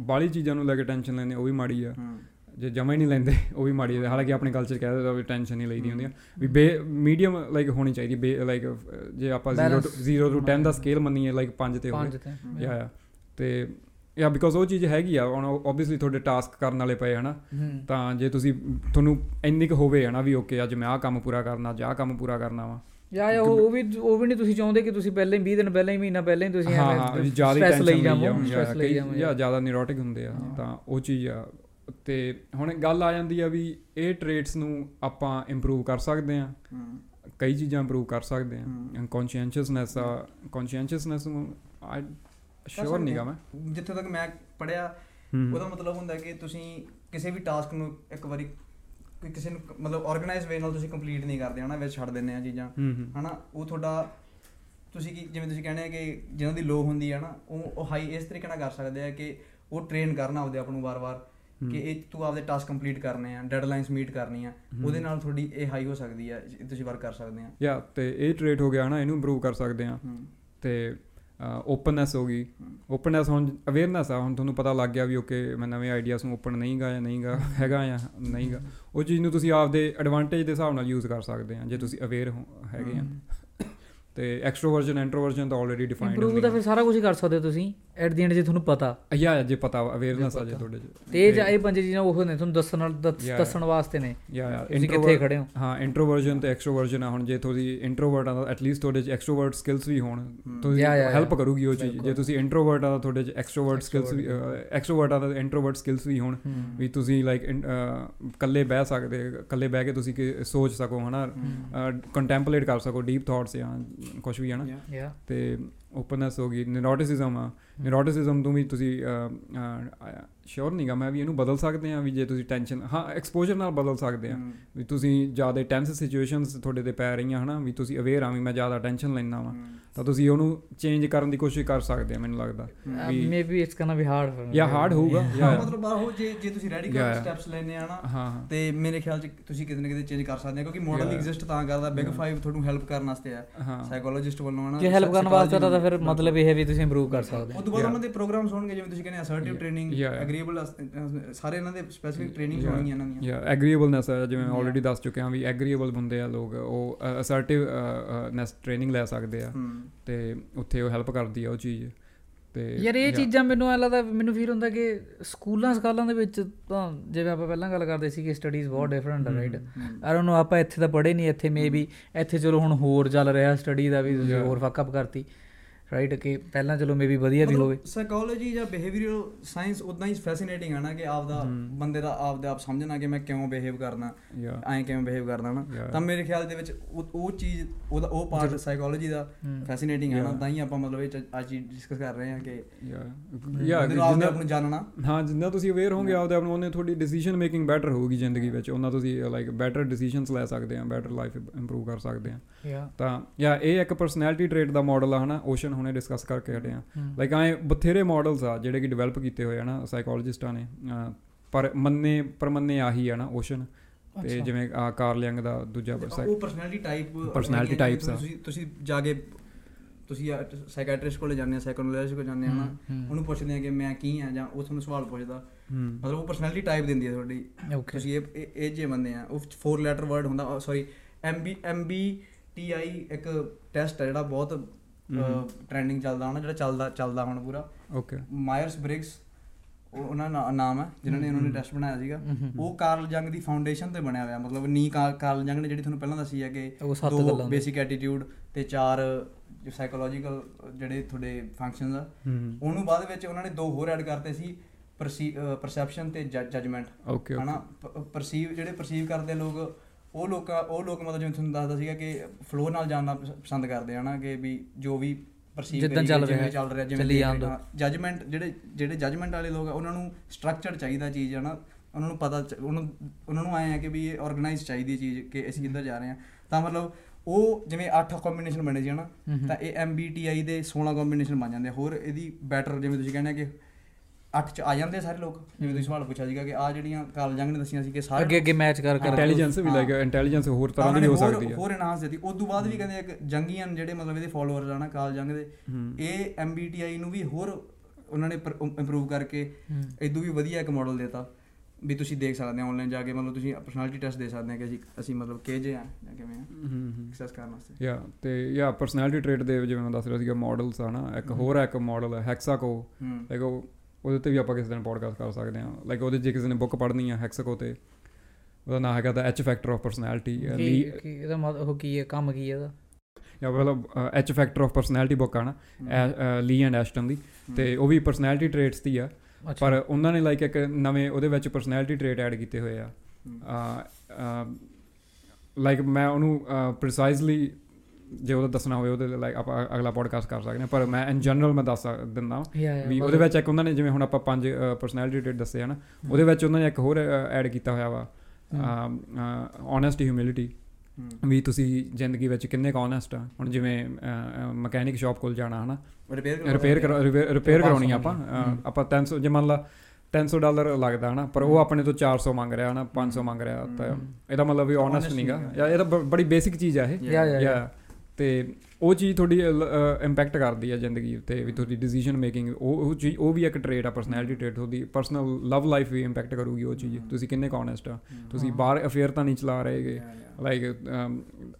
ਬਾਹਲੀ ਚੀਜ਼ਾਂ ਨੂੰ ਲੈ ਕੇ ਟੈਨਸ਼ਨ ਲੈਂਦੇ ਉਹ ਵੀ ਮਾੜੀ ਆ ਹੂੰ ਜੇ ਜਮਾ ਹੀ ਨਹੀਂ ਲੈਂਦੇ ਉਹ ਵੀ ਮਾੜੀ ਆ ਹਾਲਾਂਕਿ ਆਪਣੇ ਕਲਚਰ ਕਹਿ ਦਿੰਦਾ ਵੀ ਟੈਨਸ਼ਨ ਨਹੀਂ ਲਈਦੀ ਹੁੰਦੀ ਵੀ ਬੇ ਮੀਡੀਅਮ ਲਾਈਕ ਹੋਣੀ ਚਾਹੀਦੀ ਲਾਈਕ ਜੇ ਆਪਾਂ 0 Balance. ਤੋਂ 0 ਤੋਂ 10 ਦਾ ਸਕੇਲ ਮੰਨੀਏ ਲਾਈਕ 5 ਤੇ ਹੋਵੇ। ਯਾ ਯਾ ਤੇ ਯਾ ਬਿਕੋਜ਼ ਉਹ ਚੀਜ਼ ਹੈਗੀ ਆ ਹੁਣ ਆਬਵੀਅਸਲੀ ਤੁਹਾਡੇ ਟਾਸਕ ਕਰਨ ਵਾਲੇ ਪਏ ਹਨਾ। ਹੂੰ ਤਾਂ ਜੇ ਤੁਸੀਂ ਤੁਹਾਨੂੰ ਇੰਨੀ ਕੁ ਹੋਵੇ ਹਨਾ ਵੀ ਓਕੇ ਅੱਜ ਮੈਂ ਆਹ ਕੰਮ ਪੂਰਾ ਕਰਨਾ ਜਾਂ ਆਹ ਕੰਮ ਪੂਰਾ ਕਰਨਾ ਵਾ। ਯਾ ਯਾ ਉਹ ਵੀ ਉਹ ਵੀ ਨਹੀਂ ਤੁਸੀਂ ਚਾਹੁੰਦੇ ਕਿ ਤੁਸੀਂ ਪਹਿਲਾਂ ਹੀ 20 ਦਿਨ ਪਹਿਲਾਂ ਹੀ ਮਹੀਨਾ ਪਹਿਲਾਂ ਹੀ ਤੁਸੀਂ ਹਾਂ ਹਾਂ ਜਾਵਾਂ ਸਟ੍ਰੈਸ ਲਈ ਜਾਵੋ ਜਾਂ ਜ਼ਿਆਦਾ ਨਿਊਰੋਟਿਕ ਹੁੰਦੇ ਆ ਤਾਂ ਉਹ ਚੀਜ਼ ਆ। ਤੇ ਹੁਣ ਗੱਲ ਆ ਜਾਂਦੀ ਆ ਵੀ ਇਹ ਟ੍ਰੇਟਸ ਨੂੰ ਆਪਾਂ ਇੰਪਰੂਵ ਕਰ ਸਕਦੇ ਆ ਕਈ ਚੀਜ਼ਾਂ ਇੰਪਰੂਵ ਕਰ ਸਕਦੇ। ਆ ਕੌਨਸ਼ੀਅਸਨੈਸ ਆ ਕੌਨਸ਼ੀਅਸਨੈਸ ਨੂੰ ਆਈ ਸ਼ੋਰ ਨਹੀਂਗਾ ਆ। ਮੈਂ। ਜਿੱਥੇ ਤੱਕ ਮੈਂ ਪੜਿਆ। ਉਹਦਾ ਮਤਲਬ ਹੁੰਦਾ ਕਿ ਤੁਸੀਂ ਕਿਸੇ ਵੀ ਟਾਸਕ ਨੂੰ ਇੱਕ ਵਾਰੀ ਕੋਈ ਕਿਸੇ ਨੂੰ ਕ- ਮਤਲਬ ਆਰਗੇਨਾਈਜ਼ ਵੇ ਨਾਲ ਤੁਸੀਂ ਕੰਪਲੀਟ ਨਹੀਂ ਕਰਦੇ ਹਨਾ ਵਿੱਚ ਛੱਡ ਦਿੰਦੇ ਆ ਚੀਜ਼ਾਂ। ਹਨਾ ਉਹ ਤੁਹਾਡਾ ਤੁਸੀਂ ਕੀ ਜਿਵੇਂ ਤੁਸੀਂ ਕਹਿੰਦੇ ਆ ਕਿ ਜਿਹਨਾਂ ਦੀ ਲੋ ਹੁੰਦੀ ਹੈ ਨਾ ਉਹ ਉਹ ਹਾਈ ਇਸ ਤਰੀਕੇ ਨਾਲ ਕਰ ਸਕਦੇ ਆ ਕਿ ਉਹ ਟ੍ਰੇਨ ਕਰਨਾ ਆਪਦੇ ਆਪ ਨੂੰ ਵਾਰ-ਵਾਰ। ਕਿ ਇਹ ਤੂੰ ਆਪਦੇ ਟਾਸਕ ਕੰਪਲੀਟ ਕਰਨੇ ਆ ਡੈਡਲਾਈਨਸ ਮੀਟ ਕਰਨੀਆਂ ਉਹਦੇ ਨਾਲ ਤੁਹਾਡੀ ਇਹ ਹਾਈ ਹੋ ਸਕਦੀ ਆ ਤੁਸੀਂ ਵਰਕ ਕਰ ਸਕਦੇ ਆ। ਯਾ ਤੇ ਇਹ ਟ੍ਰੇਟ ਹੋ ਗਿਆ ਹਨਾ ਇਹਨੂੰ ਇੰਪਰੂਵ ਕਰ ਸਕਦੇ ਆ। ਹੂੰ। ਤੇ ਓਪਨਨੈਸ ਹੋ ਗਈ। ਓਪਨਨੈਸ ਹੁਣ ਅਵੇਅਰਨੈਸ ਆ ਹੁਣ ਤੁਹਾਨੂੰ ਪਤਾ ਲੱਗ ਗਿਆ ਵੀ ਓਕੇ ਮੈਂ ਨਵੇਂ ਆਈਡੀਆਸ ਨੂੰ ਓਪਨ ਨਹੀਂਗਾ ਜਾਂ ਨਹੀਂਗਾ ਹੈਗਾ ਜਾਂ ਨਹੀਂਗਾ ਉਹ ਚੀਜ਼ ਨੂੰ ਤੁਸੀਂ ਆਪਦੇ ਐਡਵਾਂਟੇਜ ਦੇ ਹਿਸਾਬ ਨਾਲ ਯੂਜ਼ ਕਰ ਸਕਦੇ ਆ ਜੇ ਤੁਸੀਂ ਅਵੇਅਰ ਹੈਗੇ ਆ। ਤੇ ਐਕਸਟ੍ਰੋਵਰਜਨ ਇੰਟਰੋਵਰਜਨ ਤਾਂ ਆਲਰੇਡੀ ਡਿਫਾਈਨਡ ਇੰਪਰੂਵ ਤਾਂ ਫਿਰ ਸਾਰਾ ਕੁਝ ਹੀ ਕਰ ਸਕਦੇ ਹੋ ਤੁਸੀਂ। ਐਟ ਦੀ ਐਂਡ ਜੇ ਤੁਹਾਨੂੰ ਪਤਾ। ਯਾ ਜੇ ਪਤਾ ਅਵੇਅਰਨੈਸ ਆ ਜੇ ਤੁਹਾਡੇ ਚ। ਤੇ ਇਹ ਜਾਂ ਇਹ ਪੰਜ ਚੀਜ਼ਾਂ ਉਹ ਨੇ ਤੁਹਾਨੂੰ ਦੱਸਣ ਨਾਲ. ਦੱਸਣ ਵਾਸਤੇ ਨੇ। ਯਾ ਯਾ ਤੁਸੀਂ ਕਿੱਥੇ ਖੜੇ ਹੋ? ਹਾਂ ਇੰਟਰੋਵਰਜਨ ਤੇ ਐਕਸਟ੍ਰੋਵਰਜਨ ਆ ਹੁਣ ਜੇ ਤੁਸੀਂ ਇੰਟਰੋਵਰਟ ਆ ਤਾਂ ਐਟਲੀਸਟ ਤੁਹਾਡੇ ਚ ਐਕਸਟ੍ਰੋਵਰਟ ਸਕਿੱਲਸ ਵੀ ਹੋਣ ਤੁਸੀਂ ਹੈਲਪ. ਕਰੂਗੀ ਉਹ ਚੀਜ਼। ਜੇ। ਤੁਸੀਂ ਇੰਟਰੋਵਰਟ ਆ ਤਾਂ ਤੁਹਾਡੇ ਚ ਐਕਸਟ੍ਰੋਵਰਟ ਸਕਿੱਲਸ ਵੀ ਐਕਸਟ੍ਰੋਵਰਟ ਆ ਤਾਂ ਇੰਟਰੋਵਰਟ ਸਕਿੱਲਸ ਵੀ ਹੋਣ ਵੀ ਤੁਸੀਂ ਲਾਈਕ ਇਕੱਲੇ ਬਹਿ ਸਕਦੇ ਇਕੱਲੇ ਬਹਿ ਕੇ ਤੁਸੀਂ ਕਿ ਸੋਚ ਸਕੋ ਹਨਾ? ਕੰਟੈਂਪਲੇਟ ਕਰ ਸਕੋ ਡੀਪ ਥਾਟਸ ਜਾਂ ਕੁਝ ਵੀ ਹਨਾ? ਤੇ ਓਪਨਨੈਸ ਹੋ ਗਈ ਨਿਊਰੋਟਿਸਿਜ਼ਮ ਆ। ਨਿਊਰੋਟਿਸਿਜ਼ਮ ਤੋਂ ਵੀ ਤੁਸੀਂ ਸ਼ੋਰ ਨਹੀਂਗਾ ਮੈਂ ਵੀ ਇਹਨੂੰ ਬਦਲ ਸਕਦੇ ਆ ਵੀ ਜੇ ਤੁਸੀਂ ਟੈਨਸ਼ਨ ਹਾਂ ਐਕਸਪੋਜ਼ਰ ਨਾਲ ਬਦਲ ਸਕਦੇ ਆ ਹੂੰ। ਵੀ ਤੁਸੀਂ ਜ਼ਿਆਦਾ ਟੈਂਸ ਸਿਚੁਏਸ਼ਨਸ ਤੁਹਾਡੇ ਤੇ ਪੈ ਰਹੀਆਂ ਹਨਾ ਵੀ ਤੁਸੀਂ ਅਵੇਅਰ ਆ ਵੀ ਮੈਂ ਜ਼ਿਆਦਾ ਟੈਨਸ਼ਨ ਲੈਣਾ ਵਾ। ਤਾਂ ਤੁਸੀਂ ਉਹਨੂੰ ਚੇਂਜ ਕਰਨ ਦੀ ਕੋਸ਼ਿਸ਼ ਕਰ ਸਕਦੇ ਆ ਮੈਨੂੰ ਲੱਗਦਾ। ਵੀ maybe it's gonna be hard ਜਾਂ ਹਾਰਡ ਹੋਊਗਾ ਹਾਂ, ਜਾਂ ਮਤਲਬ ਆਹੋ ਜੇ ਜੇ ਤੁਸੀਂ ਰੈਡੀਕਲ Yeah. ਸਟੈਪਸ ਲੈਣੇ ਆ ਨਾ ਹਾਂ ਹਾਂ। ਤੇ ਮੇਰੇ ਖਿਆਲ ਚ ਤੁਸੀਂ ਕਿਤੇ ਨਾ ਕਿਤੇ ਚੇਂਜ ਕਰ ਸਕਦੇ ਆ ਕਿਉਂਕਿ ਮਾਡਲ. ਐਗਜ਼ਿਸਟ ਤਾਂ ਕਰਦਾ ਬਿਗ Yeah. 5 ਤੁਹਾਨੂੰ ਹੈਲਪ ਕਰਨ ਵਾਸਤੇ ਆ ਹਾਂ। ਸਾਈਕੋਲੋਜਿਸਟ ਵੱਲੋਂ ਹਨਾ ਜੇ ਹੈਲਪ ਕਰਨ ਵਾਸਤੇ ਤਾਂ ਫਿਰ ਮਤਲਬ ਇਹ ਹੈ ਵੀ ਤੁਸੀਂ ਇੰਪਰੂਵ ਕਰ ਸਕਦੇ ਹੋ ਤੋਂ ਬਾਅਦ Yeah. ਉਹਨਾਂ ਦੇ ਪ੍ਰੋਗਰਾਮਸ ਹੋਣਗੇ ਜਿਵੇਂ ਤੁਸੀਂ ਕਹਿੰਦੇ ਅਸਰਟਿਵ. ਟ੍ਰੇਨਿੰਗ. ਐਗਰੀਏਬਲ ਸਾਰੇ ਇਹਨਾਂ ਦੇ ਸਪੈਸੀਫਿਕ ਟ੍ਰੇਨਿੰਗਸ ਹੋਣਗੀਆਂ ਇਹਨਾਂ ਦੀਆਂ ਯਾ ਐਗਰੀਏਬਲਨੈਸ ਜਿਵੇਂ. ਆਲਰੇਡੀ ਦੱਸ ਚੁੱਕੇ ਹਾਂ ਵੀ ਐਗਰੀਏਬਲ ਬੰਦੇ ਆ ਲੋਕ ਉਹ ਅਸਰਟਿਵ ਨੈਸ ਟ੍ਰੇਨਿੰਗ ਲੈ ਸਕਦੇ ਆ ਤੇ ਉੱਥੇ ਉਹ ਹੈਲਪ ਕਰਦੀ ਆ ਉਹ ਚੀਜ਼ ਤੇ ਯਾਰ ਇਹ. ਚੀਜ਼ਾਂ ਮੈਨੂੰ ਐ ਲੱਗਦਾ ਮੈਨੂੰ ਫੀਲ ਹੁੰਦਾ ਕਿ ਸਕੂਲਾਂ ਸਕਾਲਾਂ ਦੇ ਵਿੱਚ ਤਾਂ ਜਿਵੇਂ ਆਪਾਂ ਪਹਿਲਾਂ ਗੱਲ ਕਰਦੇ ਸੀ ਕਿ ਸਟੱਡੀਜ਼ ਬਹੁਤ ਡਿਫਰੈਂਟ ਆ ਰਾਈਟ ਆਈ ਡੋਨਟ ਨੋ ਆਪਾਂ ਇੱਥੇ ਤਾਂ ਪੜ੍ਹੇ ਨਹੀਂ ਇੱਥੇ ਮੇਬੀ ਇੱਥੇ ਚਲੋ ਹੁਣ ਹੋਰ ਚੱਲ ਰਿਹਾ ਸਟੱਡੀ ਦਾ ਵੀ. ਹੋਰ ਫੱਕ ਅਪ ਕਰਤੀ ਰਾਈਟ ਕਿ ਪਹਿਲਾਂ ਚਲੋ ਮੇਬੀ ਵਧੀਆ ਵੀ ਹੋਵੇ। ਸਾਈਕੋਲੋਜੀ ਜਾਂ ਬਿਹੇਵੀਅਰਲ ਸਾਇੰਸ ਉਦਾਂ ਹੀ ਫੈਸੀਨੇਟਿੰਗ ਹੈ ਨਾ ਕਿ ਆਪਦਾ ਬੰਦੇ ਦਾ ਆਪਦੇ ਆਪ ਸਮਝਣਾ ਕਿ ਮੈਂ ਕਿਉਂ ਬਿਹੇਵ ਕਰਨਾ ਐਂ ਕਿਵੇਂ ਬਿਹੇਵ ਕਰਦਾ ਨਾ. ਤਾਂ ਮੇਰੇ ਖਿਆਲ ਦੇ ਵਿੱਚ ਉਹ ਚੀਜ਼ ਉਹਦਾ ਉਹ ਪਾਰਟ ਸਾਈਕੋਲੋਜੀ ਦਾ ਫੈਸੀਨੇਟਿੰਗ ਹੈ ਨਾ. ਤਾਂ ਹੀ ਆਪਾਂ ਮਤਲਬ ਇਹ ਅੱਜ ਡਿਸਕਸ ਕਰ ਰਹੇ ਹਾਂ ਕਿ ਯਾ ਬੰਦੇ ਯਾ ਨੂੰ ਆਪਦੇ ਆਪ ਨੂੰ ਜਾਣਨਾ। ਹਾਂ ਜਿੰਨਾ ਤੁਸੀਂ ਅਵੇਅਰ ਹੋਗੇ ਆਪਦੇ ਆਪ ਨੂੰ ਉਹਨੇ ਤੁਹਾਡੀ ਡਿਸੀਜਨ ਮੇਕਿੰਗ ਬੈਟਰ ਹੋਊਗੀ ਜ਼ਿੰਦਗੀ ਵਿੱਚ। ਉਹਨਾਂ ਤੁਸੀਂ ਲਾਈਕ ਬੈਟਰ ਡਿਸੀਜਨਸ ਲੈ ਸਕਦੇ ਆ ਬੈਟਰ ਲਾਈਫ ਇੰਪਰੂਵ ਕਰ ਸਕਦੇ ਆ। ਤਾਂ ਯਾ ਇਹ ਇੱਕ ਪਰਸਨੈਲਿਟੀ ਟ੍ਰੇਟ ਦਾ ਮਾਡਲ ਆ ਹਨਾ ਓਸ਼ਨ ਹੁਣੇ ਡਿਸਕਸ ਕਰਕੇ ਹਟੇ ਆ ਲਾਈਕ ਐ ਬਥੇਰੇ ਮਾਡਲਸ ਆ ਜਿਹੜੇ ਕਿ ਡਿਵੈਲਪ ਕੀਤੇ ਹੋਏ ਆ ਨਾ ਸਾਈਕੋਲੋਜਿਸਟਾਂ ਨੇ ਪਰ ਮੰਨੇ ਪਰ ਮੰਨੇ ਆਹੀ ਆ ਨਾ ਓਸ਼ਨ ਤੇ। ਜਿਵੇਂ ਆ ਕਾਰਲ ਯੰਗ ਦਾ ਦੂਜਾ ਉਹ ਪਰਸਨੈਲਿਟੀ ਟਾਈਪ Personality types ਆ। ਤੁਸੀਂ ਤੁਸੀਂ ਜਾ ਕੇ ਤੁਸੀਂ ਸਾਈਕੈਟ੍ਰਿਸਟ ਕੋਲੇ ਜਾਂਦੇ ਆ ਸਾਈਕੋਲੋਜਿਸਟ ਕੋਲ ਜਾਂਦੇ ਆ ਨਾ। ਉਹਨੂੰ ਪੁੱਛਦੇ ਆ ਕਿ ਮੈਂ ਕੀ ਆ ਜਾਂ ਉਹ ਤੁਹਾਨੂੰ ਸਵਾਲ ਪੁੱਛਦਾ। ਮਤਲਬ ਉਹ ਪਰਸਨੈਲਿਟੀ ਟਾਈਪ ਦਿੰਦੀ ਹੈ ਤੁਹਾਡੀ। ਤੁਸੀਂ ਇਹ ਇਹ- ਜੇ ਬੰਦੇ ਆ ਉਹ ਫੋਰ ਲੈਟਰ ਵਰਡ ਹੁੰਦਾ ਸੌਰੀ ਐਮਬੀ ਐਮਬੀ ਟੀਆਈ ਇੱਕ ਟੈਸਟ ਹੈ ਜਿਹੜਾ ਬਹੁਤ ਟ੍ਰੈਂਡਿੰਗ ਚੱਲਦਾ ਹੁਣ ਜਿਹੜਾ ਚੱਲਦਾ ਚੱਲਦਾ ਹੁਣ ਪੂਰਾ। ਓਕੇ ਮਾਇਰਸ ਬ੍ਰਿਗਸ ਉਹ ਉਹਨਾਂ ਦਾ ਨਾਮ ਹੈ ਜਿਨ੍ਹਾਂ ਨੇ ਉਹਨਾਂ ਨੇ ਟੈਸਟ ਬਣਾਇਆ ਸੀਗਾ। ਉਹ ਕਾਰਲ ਜੰਗ ਦੀ ਫਾਊਂਡੇਸ਼ਨ ਤੇ ਬਣਿਆ ਹੋਇਆ ਮਤਲਬ ਨੀ ਕਾਰਲ ਜੰਗ ਨੇ ਜਿਹੜੀ ਤੁਹਾਨੂੰ ਪਹਿਲਾਂ ਦੱਸੀ ਹੈ ਕਿ ਉਹ ਸੱਤ ਦੋ। ਬੇਸਿਕ ਐਟੀਟਿਊਡ ਤੇ ਚਾਰ ਸਾਈਕੋਲੋਜੀਕਲ ਜਿਹੜੇ ਤੁਹਾਡੇ ਫੰਕਸ਼ਨਸ ਆ। ਉਹਨੂੰ ਬਾਅਦ ਵਿੱਚ ਉਹਨਾਂ ਨੇ ਦੋ ਹੋਰ ਐਡ ਕਰਤੇ ਸੀ ਪਰਸੈਪਸ਼ਨ ਤੇ ਜਜਮੈਂਟ ਹਨਾ? ਪਰਸੀਵ ਜਿਹੜੇ ਪਰਸੀਵ ਕਰਦੇ ਲੋਕ ਉਹ ਲੋਕ ਉਹ ਲੋਕ ਮਤਲਬ ਜਿਵੇਂ ਤੁਹਾਨੂੰ ਦੱਸਦਾ ਸੀਗਾ ਕਿ ਫਲੋ ਨਾਲ ਪਸ- ਪਸੰਦ ਕਰਦੇ ਆ ਨਾ ਕਿ ਵੀ ਜੋ ਵੀ ਪਰਸੀਵ ਜਿੱਦਾਂ ਚੱਲ ਰਿਹਾ ਚੱਲ ਰਿਹਾ ਜਾਣ ਦਿਓ। ਜਜਮੈਂਟ ਜਿਹੜੇ ਜਿਹੜੇ ਜਜਮੈਂਟ ਵਾਲੇ ਲੋਕ ਆ ਉਹਨਾਂ ਨੂੰ ਸਟਰਕਚਰ ਚਾਹੀਦਾ ਚੀਜ਼ ਹੈ ਨਾ ਉਹਨਾਂ ਨੂੰ ਪਤਾ ਉਹਨਾਂ ਨੂੰ ਆਏ ਆ ਕਿ ਵੀ ਇਹ ਆਰਗੇਨਾਈਜ਼ ਚਾਹੀਦੀ ਚੀਜ਼ ਕਿ ਅਸੀਂ ਕਿੱਧਰ ਜਾ ਰਹੇ ਹਾਂ ਤਾਂ ਮਤਲਬ ਉਹ ਜਿਵੇਂ 8 ਕੰਬੀਨੇਸ਼ਨ ਬਣੇ ਸੀ ਹਨਾ ਤਾਂ ਇਹ MBTI ਦੇ 16 ਕੰਬੀਨੇਸ਼ਨ ਬਣ ਜਾਂਦੇ ਆ। ਹੋਰ ਇਹਦੀ ਬੈਟਰ ਜਿਵੇਂ ਤੁਸੀਂ ਕਹਿੰਦੇ ਆ ਕਿ 8 ਚ ਆ ਜਾਂਦੇ ਸਾਰੇ ਲੋਕ। ਜਿਵੇਂ ਤੁਸੀਂ ਸਵਾਲ ਪੁੱਛਿਆ ਸੀਗਾ ਕਿ ਆ ਜਿਹੜੀਆਂ ਕਾਰਲ ਜੰਗ ਨੇ ਦੱਸੀਆਂ ਸੀ ਕਿ ਸਾਰੇ ਅੱਗੇ ਅੱਗੇ ਮੈਚ ਕਰ ਕਰ ਇੰਟੈਲੀਜੈਂਸ ਵੀ ਹਾਂ। ਲਾਈਕ ਇੰਟੈਲੀਜੈਂਸ ਹੋਰ ਤਰ੍ਹਾਂ ਦੀ ਹੋ ਸਕਦੀ ਹੈ ਹੋਰ ਇਨਹਾਂਸ ਦਿੱਤੀ। ਉਸ ਤੋਂ ਬਾਅਦ ਵੀ ਕਹਿੰਦੇ ਇੱਕ ਜੰਗੀਅਨ ਜਿਹੜੇ ਮਤਲਬ ਇਹਦੇ ਫਾਲੋਅਰਸ ਆ ਨਾ ਕਾਲ ਜੰਗ ਦੇ ਹੂੰ। ਇਹ MBTI ਨੂੰ ਵੀ ਹੋਰ ਉਹਨਾਂ ਨੇ ਇੰਪਰੂਵ ਕਰਕੇ ਇਦੋਂ ਵੀ ਵਧੀਆ ਇੱਕ ਮਾਡਲ ਦਿੱਤਾ। ਵੀ ਤੁਸੀਂ ਦੇਖ ਸਕਦੇ ਹੋ ਆਨਲਾਈਨ ਜਾ ਕੇ ਮਤਲਬ ਤੁਸੀਂ ਪਰਸਨੈਲਿਟੀ ਟੈਸਟ ਦੇ ਸਕਦੇ ਆ ਕਿ ਅਸੀਂ ਅਸੀਂ ਮਤਲਬ ਕਿਹ ਜੇ ਆ ਜਾਂ ਕਿਵੇਂ ਆ। ਹੂੰ ਹੂੰ। ਐਕਸੈਸ ਕਰਨ ਵਾਸਤੇ। ਯਾ ਤੇ ਯਾ ਪਰਸਨੈਲਿਟੀ ਟ੍ਰੇਟ ਦੇ ਜਿਵੇਂ ਮੈਂ ਦੱਸ ਰਿਹਾ ਸੀਗਾ ਮਾਡਲਸ ਆ ਨਾ ਇੱਕ ਹੋਰ ਇੱਕ ਮਾਡਲ ਹੈ ਹੈਕਸਾਕੋ ਹੂੰ। ਲਾਈਕ ਉਹ ਉਹਦੇ ਤੇ ਵੀ ਆਪਾਂ ਕਿਸੇ ਦਿਨ ਪੋਡਕਾਸਟ ਕਰ ਸਕਦੇ ਹਾਂ। ਲਾਈਕ ਉਹਦੇ ਜੇ ਕਿਸੇ ਨੇ ਬੁੱਕ ਪੜ੍ਹਨੀ ਆ ਹੈਕਸਾਕੋ ਤੇ ਉਹਦਾ ਨਾਮ ਹੈਗਾ the H factor of personality Lee ਕੀ ਇਹਦਾ ਮਤਲਬ ਉਹ ਕੀ ਹੈ? ਕੰਮ ਕੀ ਹੈ ਇਹਦਾ? ਜਾਂ ਮਤਲਬ H factor of personality book ਆ ਨਾ ਲੀ ਐਂਡ ਐਸ਼ਟਨ ਦੀ। ਤੇ ਉਹ ਵੀ ਪਰਸਨੈਲਿਟੀ ਟ੍ਰੇਟਸ ਦੀ ਆ। ਪਰ ਉਹਨਾਂ ਨੇ ਲਾਈਕ ਇੱਕ ਨਵੇਂ ਉਹਦੇ ਵਿੱਚ ਪਰਸਨੈਲਿਟੀ ਟ੍ਰੇਟ ਐਡ ਕੀਤੇ ਹੋਏ ਆ। ਲਾਈਕ ਮੈਂ ਉਹਨੂੰ ਪ੍ਰੀਸਾਈਜ਼ਲੀ ਜੇ ਉਹਦਾ ਦੱਸਣਾ ਹੋਵੇ ਉਹਦੇ ਲਾਈਕ ਆਪਾਂ ਅਗਲਾ ਪੋਡਕਾਸਟ ਕਰ ਸਕਦੇ ਹਾਂ। ਪਰ ਮੈਂ ਇਨ ਜਨਰਲ ਮੈਂ ਦੱਸ ਦਿੰਦਾ ਵੀ ਉਹਦੇ ਵਿੱਚ ਇੱਕ ਉਹਨਾਂ ਨੇ ਜਿਵੇਂ ਹੁਣ ਆਪਾਂ ਪੰਜ ਪਰਸਨੈਲਿਟੀ ਟ੍ਰੇਟ ਦੱਸੇ ਆ ਨਾ ਉਹਦੇ ਵਿੱਚ ਉਹਨਾਂ ਨੇ ਇੱਕ ਹੋਰ ਐਡ ਕੀਤਾ ਹੋਇਆ ਵਾ ਓਨੈਸਟੀ ਹਿਊਮਿਲਿਟੀ ਵੀ ਤੁਸੀਂ ਜ਼ਿੰਦਗੀ ਵਿੱਚ ਕਿੰਨੇ ਕੁ ਓਨੈਸਟ ਆ। ਹੁਣ ਜਿਵੇਂ ਮਕੈਨਿਕ ਸ਼ਾਪ ਕੋਲ ਜਾਣਾ ਹਨਾ। ਰਿਪੇਅਰ ਰਿਪੇਅਰ ਰਿਪੇਅਰ ਕਰਾਉਣੀ ਆ ਆਪਾਂ। ਆਪਾਂ 300 ਜੇ ਮੰਨ ਲਾ 300 ਡਾਲਰ ਲੱਗਦਾ ਹਨਾ ਪਰ ਉਹ ਆਪਣੇ ਤੋਂ 400 ਮੰਗ ਰਿਹਾ ਹਨਾ 500 ਮੰਗ ਰਿਹਾ ਤਾਂ ਇਹਦਾ ਮਤਲਬ ਵੀ ਓਨੈਸਟ ਨਹੀਂਗਾ। ਯਾ ਇਹ ਤਾਂ ਬੜੀ ਬੇਸਿਕ ਚੀਜ਼ ਆ ਇਹ। ਯਾ। ਤੇ ਉਹ ਚੀਜ਼ ਤੁਹਾਡੀ ਇੰਪੈਕਟ ਕਰਦੀ ਆ ਜ਼ਿੰਦਗੀ ਉੱਤੇ ਵੀ ਤੁਹਾਡੀ ਡਿਸੀਜਨ ਮੇਕਿੰਗ ਉਹ ਉਹ ਚੀਜ਼ ਉਹ ਵੀ ਇੱਕ ਟ੍ਰੇਟ ਆ ਪਰਸਨੈਲਿਟੀ ਟ੍ਰੇਟ ਉਹਦੀ ਪਰਸਨਲ ਲਵ ਲਾਈਫ ਵੀ ਇੰਪੈਕਟ ਕਰੂਗੀ ਉਹ ਚੀਜ਼। ਤੁਸੀਂ ਕਿੰਨੇ ਕੌਨੈਸਟ ਆ। ਤੁਸੀਂ ਬਾਹਰ ਅਫੇਅਰ ਤਾਂ ਨਹੀਂ ਚਲਾ ਰਹੇਗੇ ਲਾਈਕ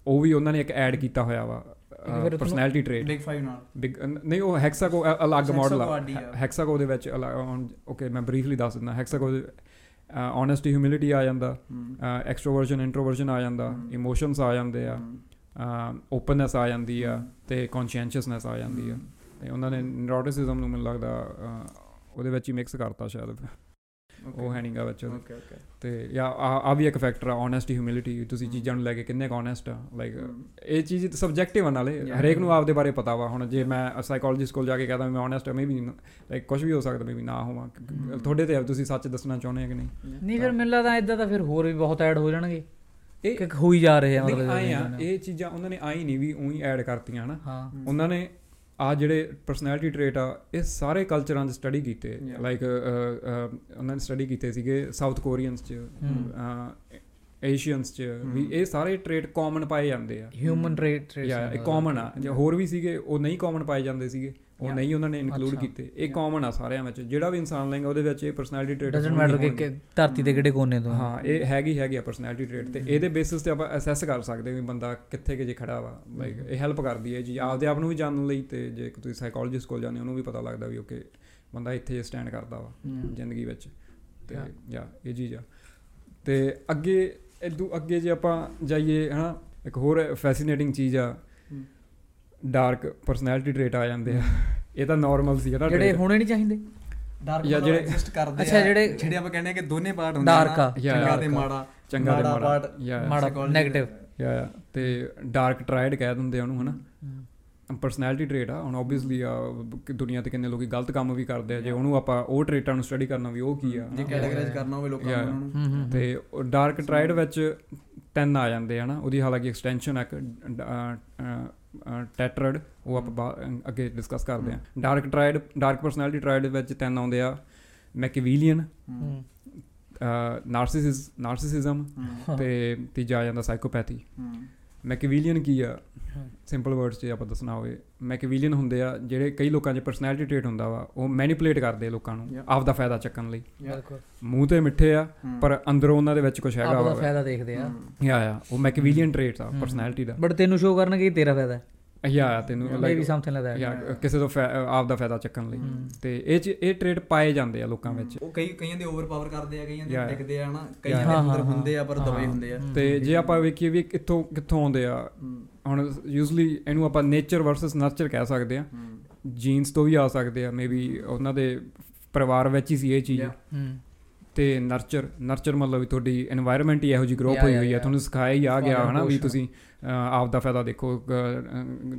ਉਹ ਵੀ ਉਹਨਾਂ ਨੇ ਇੱਕ ਐਡ ਕੀਤਾ ਹੋਇਆ ਵਾ ਪਰਸਨੈਲਿਟੀ ਟ੍ਰੇਟ ਬਿਗ 5 ਨਾਲ? ਨਹੀਂ ਉਹ ਹੈਕਸਾਕੋ ਅਲੱਗ ਮਾਡਲ ਆ। ਹੀ। ਹੈਕਸਾਕੋ ਦੇ ਵਿੱਚ ਓਕੇ ਮੈਂ ਬਰੀਫਲੀ ਦੱਸ ਦਿੰਦਾ। ਹੈਕਸਾਕੋ ਓਨੈਸਟੀ ਹਿਊਮਿਲਿਟੀ ਆ ਜਾਂਦਾ। ਐਕਸਟਰੋਵਰਜਨ ਇੰਟਰੋਵਰਜਨ ਆ ਜਾਂਦਾ। ਇਮੋਸ਼ਨਸ ਆ ਜਾਂਦੇ ਆ। ਓਪਨਨੈਸ ਆ ਜਾਂਦੀ ਆ ਤੇ ਕੌਨਸ਼ੀਐਂਸ਼ੀਅਸਨੈਸ ਆ ਜਾਂਦੀ ਆ। ਤੇ ਉਹਨਾਂ ਨੇ ਨਿਊਰੋਟਿਸਿਜ਼ਮ ਨੂੰ ਮੈਨੂੰ ਲੱਗਦਾ ਉਹਦੇ ਵਿੱਚ ਹੀ ਮਿਕਸ ਕਰਤਾ ਸ਼ਾਇਦ। ਉਹ ਹੈ ਨਹੀਂਗਾ ਵਿੱਚ। ਓਕੇ ਓਕੇ ਤੇ ਜਾਂ ਆ ਆ ਵੀ ਇੱਕ ਫੈਕਟਰ ਆ ਓਨੈਸਟੀ ਹਿਊਮਿਲਿਟੀ ਤੁਸੀਂ ਚੀਜ਼ਾਂ ਨੂੰ ਲੈ ਕੇ ਕਿੰਨੇ ਓਨੈਸਟ ਆ ਲਾਈਕ ਇਹ ਚੀਜ਼ ਸਬਜੈਕਟਿਵ ਆ ਨਾਲੇ. ਹਰੇਕ ਨੂੰ ਆਪਦੇ ਬਾਰੇ ਪਤਾ ਵਾ। ਹੁਣ ਜੇ ਮੈਂ ਸਾਈਕੋਲੋਜਿਸਟ ਕੋਲ ਜਾ ਕੇ ਕਹਦਾ ਮੈਂ ਓਨੈਸਟ ਮੈਂ ਵੀ ਲਾਈਕ ਕੁਝ ਵੀ ਹੋ ਸਕਦਾ ਮੈਂ ਵੀ ਨਾ ਹੋਵਾਂ। ਤੁਹਾਡੇ ਤੇ ਆ ਤੁਸੀਂ ਸੱਚ ਦੱਸਣਾ ਚਾਹੁੰਦੇ ਆ ਕਿ ਨਹੀਂ? ਨਹੀਂ ਫਿਰ ਮੈਨੂੰ ਲੱਗਦਾ ਇਦਾਂ ਤਾਂ ਫਿਰ ਹੋਰ ਵੀ ਬਹੁਤ ਐਡ ਹੋ ਜਾਣਗੇ। ਇਹ ਕਿ ਹੋਈ ਜਾ ਰਹੇ ਆ ਮਤਲਬ ਆਏ ਆ। ਇਹਨਾਂ ਨੇ। ਇਹ ਚੀਜ਼ਾਂ ਉਹਨਾਂ ਨੇ ਆਈ ਨਹੀਂ ਵੀ ਉਹੀ ਐਡ ਕਰਤੀਆਂ ਹਨਾ? ਉਹਨਾਂ ਨੇ ਆ ਜਿਹੜੇ ਪਰਸਨੈਲਿਟੀ ਟ੍ਰੇਟ ਆ ਇਹ ਸਾਰੇ ਕਲਚਰਾਂ 'ਚ ਸਟੱਡੀ ਕੀਤੇ. ਲਾਈਕ ਉਹਨਾਂ ਨੇ ਸਟੱਡੀ ਕੀਤੇ ਸੀਗੇ ਸਾਊਥ ਕੋਰੀਅਨਸ 'ਚ ਏਸ਼ੀਅਨਸ 'ਚ ਵੀ ਇਹ ਸਾਰੇ ਟ੍ਰੇਟ ਕਾਮਨ ਪਾਏ ਜਾਂਦੇ ਆ। ਹਿਊਮਨ ਟ੍ਰੇਟ ਯਾ ਇਹ ਕਾਮਨ ਆ। ਜੇ ਹੋਰ ਵੀ ਸੀਗੇ ਉਹ ਨਹੀਂ ਕਾਮਨ ਪਾਏ ਜਾਂਦੇ ਸੀਗੇ। ਉਹ. ਨਹੀਂ ਉਹਨਾਂ ਨੇ ਇਨਕਲੂਡ। ਕੀਤੇ। ਇਹ ਕਾਮਨ ਆ ਸਾਰਿਆਂ ਵਿੱਚ। ਜਿਹੜਾ ਵੀ ਇਨਸਾਨ ਲਏਗਾ ਉਹਦੇ ਵਿੱਚ ਇਹ ਪਰਸਨੈਲਿਟੀ ਟ੍ਰੇਟ ਡਸਨਟ ਮੈਟਰ ਕਿ ਧਰਤੀ ਦੇ ਕਿਹੜੇ ਕੋਨੇ ਤੋਂ। ਹਾਂ। ਇਹ ਹੈਗੀ ਹੈਗੀ ਆ ਪਰਸਨੈਲਿਟੀ ਟ੍ਰੇਟ ਤੇ। ਇਹਦੇ ਬੇਸਿਸ ਤੇ ਆਪਾਂ ਅਸੈਸ ਕਰ ਸਕਦੇ ਵੀ ਬੰਦਾ ਕਿੱਥੇ ਕਿ ਜੇ ਖੜਾ ਵਾ। ਲਾਈਕ ਇਹ ਹੈਲਪ ਕਰਦੀ ਹੈ ਜੀ ਆਪਦੇ ਆਪ ਨੂੰ ਵੀ ਜਾਣਨ ਲਈ ਤੇ ਜੇ ਤੁਸੀਂ ਸਾਈਕੋਲੋਜਿਸਟ ਕੋਲ ਜਾਂਦੇ ਉਹਨੂੰ ਵੀ ਪਤਾ ਲੱਗਦਾ ਵੀ ਓਕੇ ਬੰਦਾ ਇੱਥੇ ਸਟੈਂਡ ਕਰਦਾ ਵਾ. ਜ਼ਿੰਦਗੀ ਵਿੱਚ। ਤੇ. ਯਾ ਇਹ ਚੀਜ਼ ਆ। ਤੇ ਅੱਗੇ ਇਦੋਂ ਅੱਗੇ ਜੇ ਆਪਾਂ ਜਾਈਏ ਹਨਾ ਇੱਕ ਹੋਰ ਫੈਸੀਨੇਟਿੰਗ ਚੀਜ਼ ਆ। ਡਾਰਕ ਪਰਸਨੈਲਿਟੀ ਟ੍ਰੇਟ ਆ ਜਾਂਦੇ ਆ। ਇਹ ਤਾਂ ਨਾਰਮਲ ਸੀ ਜਿਹੜੇ trait। ਹੋਣੇ ਨਹੀਂ ਚਾਹੀਦੇ। ਡਾਰਕ ਜਾਂ ਜਿਹੜੇ- ਐਗਜ਼ਿਸਟ ਕਰਦੇ ਅੱਛਾ, ਆ, ਜਿਹੜੇ- ਜਿਹੜੇ ਆਪਾਂ ਕਹਿੰਦੇ ਆ ਕਿ ਦੋਨੇ ਪਾਰਟ ਹੁੰਦੇ Dark ਆ। Yeah, ਚੰਗਾ ਤੇ ਆ। ਮਾੜਾ। ਚੰਗਾ ਤੇ ਮਾੜਾ ਮਾੜਾ। ਨੈਗੇਟਿਵ ਯਾ ਯਾ ਤੇ ਡਾਰਕ ਟ੍ਰਾਇਡ ਕਹਿ ਦਿੰਦੇ ਆ ਉਹਨੂੰ ਹਨਾ? ਪਰਸਨੈਲਿਟੀ ਟ੍ਰੇਟ ਆ ਹੁਣ ਆਬਵੀਅਸਲੀ ਦੁਨੀਆ ਤੇ ਕਿੰਨੇ ਲੋਕੀ ਗਲਤ ਕੰਮ ਵੀ ਕਰਦੇ ਆ। ਜੇ ਉਹਨੂੰ ਆਪਾਂ ਉਹ ਟ੍ਰੇਟਾਂ ਨੂੰ ਸਟੱਡੀ ਕਰਨਾ ਵੀ ਉਹ ਕੀ ਆ ਜੇ ਹਨਾ। ਕੈਟਾਗਰਾਈਜ਼ ਕਰਨਾ ਹੋਵੇ ਲੋਕਾਂ Yeah. ਨੂੰ ਤੇ ਡਾਰਕ ਟ੍ਰਾਇਡ ਵਿੱਚ 10 ਆ ਜਾਂਦੇ ਆ ਨਾ ਉਹਦੀ ਹਾਲਾਂਕਿ ਐਕਸਟੈਂਸ਼ਨ ਹੈ ਟੈਟਰਡ ਉਹ ਆਪਾਂ ਅੱਗੇ ਡਿਸਕਸ ਕਰਦੇ ਆ dark triad dark personality triad ਵਿੱਚ 10 ਆਉਂਦੇ ਆ। ਮੈਕੀਵੀਲੀਅਨ ਨਾਰਸਿਸਿਸ ਨਾਰਸਿਸਿਜ਼ਮ ਤੇ ਤੀਜਾ ਆ ਜਾਂਦਾ ਸਾਈਕੋਪੈਥੀ ਮੈਕੀਵੀਲੀਅਨ ਕੀ ਆ? ਸਿੰਪਲ ਵਰਡਸ 'ਚ ਆਪਾਂ ਦੱਸਣਾ ਹੋਵੇ ਮੈਕੀਵੀਲੀਅਨ ਹੁੰਦੇ ਆ ਜਿਹੜੇ ਕਈ ਲੋਕਾਂ 'ਚ ਪਰਸਨੈਲਿਟੀ ਟ੍ਰੇਟ ਹੁੰਦਾ ਵਾ ਉਹ ਮੈਨੀਪੂਲੇਟ ਕਰਦੇ ਲੋਕਾਂ ਨੂੰ Yeah. ਆਪ ਦਾ ਫਾਇਦਾ ਚੱਕਣ ਲਈ। ਮੂੰਹ ਤੇ ਮਿੱਠੇ ਆ ਪਰ ਅੰਦਰੋਂ ਉਹਨਾਂ ਦੇ ਵਿੱਚ ਕੁਝ ਹੈਗਾ ਆਪ ਦਾ ਵਾ। ਫਾਇਦਾ ਦੇਖਦੇ ਆ। ਯਾ ਯਾ ਉਹ ਮੈਕੀਵੀਲੀਅਨ ਟ੍ਰੇਟਸ ਆ। ਪਰਸਨੈਲਿਟੀ ਦਾ। ਬਟ ਤੈਨੂੰ ਸ਼ੋ ਕਰਨਗੇ ਕਿ ਤੇਰਾ ਫਾਇਦਾ ਹੈ। ਯਾ ਯਾ ਤੈਨੂੰ maybe like something like that ਯਾ ਕਿਸੇ ਤੋਂ ਆਪ ਦਾ ਫਾਇਦਾ ਚੱਕਣ ਲਈ। ਤੇ ਇਹ 'ਚ- ਇਹ ਟ੍ਰੇਟ ਪਾਏ ਜਾਂਦੇ ਆ ਲੋਕਾਂ ਵਿੱਚ। ਉਹ ਕਈ ਕਈਆਂ ਦੇ ਓਵਰਪਾਵਰ ਕਰਦੇ ਆ ਕਈਆਂ ਦੇ Yeah. ਟਿਕਦੇ ਆ ਨਾ Yeah. ਕਈਆਂ ਦੇ ਅੰਦਰ ਹੁੰਦੇ ਆ ਪਰ ਹਾਂ। ਦਬਾਈ ਹੁੰਦੇ ਆ। ਤੇ ਜੇ ਆਪਾਂ ਵੇਖੀਏ ਵੀ ਕਿੱਥੋਂ ਕਿੱਥੋਂ ਆਉਂਦੇ ਆ ਹੁਣ ਯੂਜ਼ੂਲੀ ਇਹਨੂੰ ਆਪਾਂ ਨੇਚਰ ਵਰਸਸ ਨਰਚਰ ਕਹਿ ਸਕਦੇ ਆ ਜੀਨਸ ਤੋਂ ਵੀ ਆ ਸਕਦੇ ਆ ਮੇਬੀ ਉਹਨਾਂ ਦੇ ਪਰਿਵਾਰ ਵਿੱਚ ਹੀ ਸੀ ਇਹ ਚੀਜ਼। ਤੇ ਨਰਚਰ ਨਰਚਰ ਮਤਲਬ ਤੁਹਾਡੀ এনवायरमेंट ਹੀ ਇਹੋ ਜੀ ਗਰੋਪ ਹੋਈ ਹੋਈ ਹੈ ਤੁਹਾਨੂੰ ਸਿਖਾਇਆ ਹੀ ਆ ਗਿਆ ਹਨਾ ਵੀ ਤੁਸੀਂ ਆਪ ਦਾ ਫਾਇਦਾ ਦੇਖੋ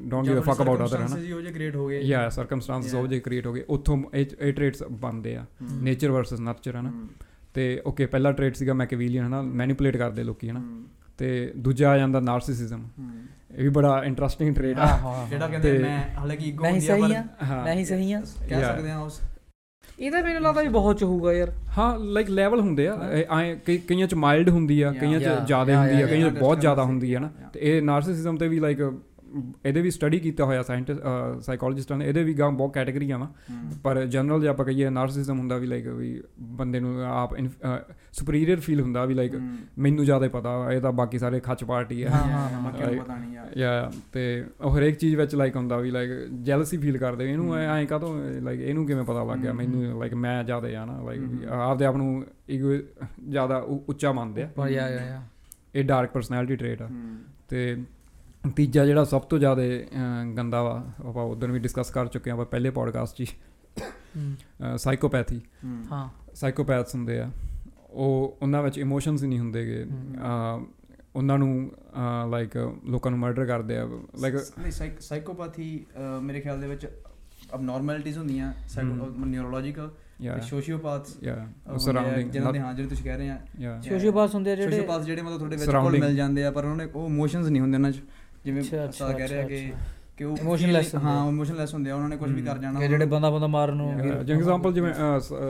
don't give a fuck about other ਹਨਾ। ਜੀ ਹੋ ਜੇ ਕ੍ਰੀਏਟ ਹੋ ਗਏ। ਯਾ ਸਰਕਮਸਟੈਂਸਸ ਹੋ ਜੇ ਕ੍ਰੀਏਟ ਹੋ ਗਏ। ਉੱਥੋਂ ਇਹ ਟ੍ਰੇਟਸ ਬਣਦੇ ਆ। ਨੇਚਰ ਵਰਸਸ ਨਰਚਰ ਹਨਾ। ਤੇ ਓਕੇ ਪਹਿਲਾ ਟ੍ਰੇਟ ਸੀਗਾ ਮੈਕੇਵੀਲੀਅਨ ਹਨਾ। ਮੈਨੀਪੂਲੇਟ ਕਰਦੇ ਲੋਕੀ ਹਨਾ। ਤੇ ਦੂਜਾ ਆ ਜਾਂਦਾ ਨਾਰਸਿਸਿਜ਼ਮ ਇਹ ਵੀ ਬੜਾ ਇੰਟਰਸਟਿੰਗ ਟ੍ਰੇਟ ਹਾਂ ਆ ਹਾਂ ਜਿਹੜਾ ਕਹਿੰਦੇ ਮੈਂ ਹਾਲਾਂਕਿ ਈਗੋ ਨਹੀਂ ਹੁੰਦੀ ਆ ਸਹੀ ਆ ਪਰ ਹਾਂ ਨਹੀਂ ਸਹੀ ਆ ਕਹਿ. ਸਕਦੇ ਆ ਉਸ ਇਹਦਾ ਮੈਨੂੰ ਲੱਗਦਾ ਵੀ ਬਹੁਤ ਚ ਹੋਊਗਾ ਯਾਰ ਹਾਂ ਲਾਈਕ ਲੈਵਲ ਹੁੰਦੇ ਆ ਐਂ ਕਈ ਕਈਆਂ ਚ ਮਾਈਲਡ ਹੁੰਦੀ ਆ. ਕਈਆਂ ਚ. ਜ਼ਿਆਦਾ ਹੁੰਦੀ ਆ ਕਈਆਂ ਚ. ਬਹੁਤ ਜ਼ਿਆਦਾ. ਹੁੰਦੀ ਆ ਨਾ. ਤੇ ਇਹ ਨਾਰਸਿਸਿਜ਼ਮ ਤੇ ਵੀ ਲਾਈਕ ਇਹਦੇ ਵੀ ਸਟੱਡੀ ਕੀਤਾ ਹੋਇਆ ਸਾਇੰਟਿਸਟ ਸਾਈਕੋਲੋਜਿਸਟਾਂ ਨੇ ਇਹਦੇ ਵੀ ਗਾਂ ਬਹੁਤ ਕੈਟਾਗਰੀਆਂ ਵਾ ਪਰ ਜਨਰਲ ਜੇ ਆਪਾਂ ਕਹੀਏ ਨਾਰਸਿਸਿਜ਼ਮ ਹੁੰਦਾ ਵੀ ਲਾਈਕ ਵੀ ਬੰਦੇ ਨੂੰ ਆਪ ਸੁਪੀਰੀਅਰ ਫੀਲ ਹੁੰਦਾ ਵੀ ਲਾਈਕ। ਮੈਨੂੰ ਜ਼ਿਆਦਾ ਪਤਾ ਇਹ ਤਾਂ ਬਾਕੀ ਸਾਰੇ ਖੱਚ ਪਾਰਟੀ ਆ। ਹਾਂ, ਹਾਂ, yeah, ਹਾਂ, ਬਾਕੀਆਂ ਨੂੰ like- ਪਤਾ ਨਹੀਂ ਯਾਰ ਯਾ ਤੇ ਉਹ ਹਰੇਕ ਚੀਜ਼ ਵਿੱਚ ਲਾਈਕ ਹੁੰਦਾ ਵੀ ਲਾਈਕ ਜੈਲਸੀ ਫੀਲ ਕਰਦੇ ਇਹਨੂੰ ਐਂ ਕਾਹਤੋਂ ਲਾਈਕ ਇਹਨੂੰ ਕਿਵੇਂ ਪਤਾ ਲੱਗ ਗਿਆ ਮੈਨੂੰ ਲਾਈਕ ਮੈਂ ਜ਼ਿਆਦਾ ਆ ਨਾ ਲਾਈਕ। ਆਪਦੇ ਆਪ ਨੂੰ ਈਗੋ ਜ਼ਿਆਦਾ ਉੱਚਾ ਮੰਨਦੇ ਆ। ਪਰ ਯਾ ਯਾ ਇਹ ਡਾਰਕ ਪਰਸਨੈਲਿਟੀ ਟ੍ਰੇਟ ਆ। ਤੇ ਤੀਜਾ ਜਿਹੜਾ ਸਭ ਤੋਂ ਜ਼ਿਆਦਾ ਗੰਦਾ ਵਾ ਆਪਾਂ ਉਦੋਂ ਵੀ ਡਿਸਕਸ ਕਰ ਚੁੱਕੇ ਆਪਾਂ ਪਹਿਲੇ ਪੋਡਕਾਸਟ 'ਚ ਸਾਈਕੋਪੈਥੀ ਹੂੰ, ਸਾਈਕੋਪੈਥਸ ਹੁੰਦੇ ਆ। ਉਹ ਉਹਨਾਂ ਵਿੱਚ ਇਮੋਸ਼ਨਸ ਹੀ ਨਹੀਂ ਹੁੰਦੇਗੇ ਉਹਨਾਂ ਨੂੰ ਲਾਈਕ ਲੋਕਾਂ ਨੂੰ ਮਰਡਰ ਕਰਦੇ ਆ ਲਾਈਕ ਨਹੀਂ ਸਾਈਕੋਪੈਥੀ ਮੇਰੇ ਖਿਆਲ ਦੇ ਵਿੱਚ ਅਬਨੋਰਮੈਲਿਟੀਜ਼ ਹੁੰਦੀਆਂ ਨਿਊਰੋਲੋਜੀਕਲ ਸੋਸ਼ੀਓਪੈਥਸ ਯਾ ਸਰਾਊਂਡਿੰਗ ਜਿਹਨਾਂ ਦੇ ਹਾਂ ਜਿਹੜੇ ਤੁਸੀਂ ਕਹਿ ਰਹੇ ਆ। ਸੋਸ਼ੀਓਪਾਥਸ ਹੁੰਦੇ ਆ ਜਿਹੜੇ ਸੋਸ਼ੀਓਪੈਥ ਜਿਹੜੇ ਮਤਲਬ ਤੁਹਾਡੇ ਵਿੱਚ ਕੋਲ. ਮਿਲ ਜਾਂਦੇ ਆ ਪਰ ਉਹਨਾਂ ਨੇ ਉਹ ਇਮੋਸ਼ਨਸ ਨਹੀਂ ਹੁੰਦੇ ਉਹਨਾਂ 'ਚ। ਜਿਵੇਂ ਅੱਛਾ, ਕਹਿ ਰਿਹਾ ਕਿ ਕਿ ਉਹ feeling- ਹਾਂ ਇਮੋਸ਼ਨਲੈਸ ਹੁੰਦੇ ਆ ਉਹਨਾਂ ਨੇ ਕੁਝ ਵੀ ਕਰ ਜਾਣਾ ਕਿ ਜਿਹੜੇ ਬੰਦਾ ਬੰਦਾ ਮਾਰਨ ਨੂੰ ਜਿਵੇਂ ਐਗਜ਼ਾਮਪਲ ਜਿਵੇਂ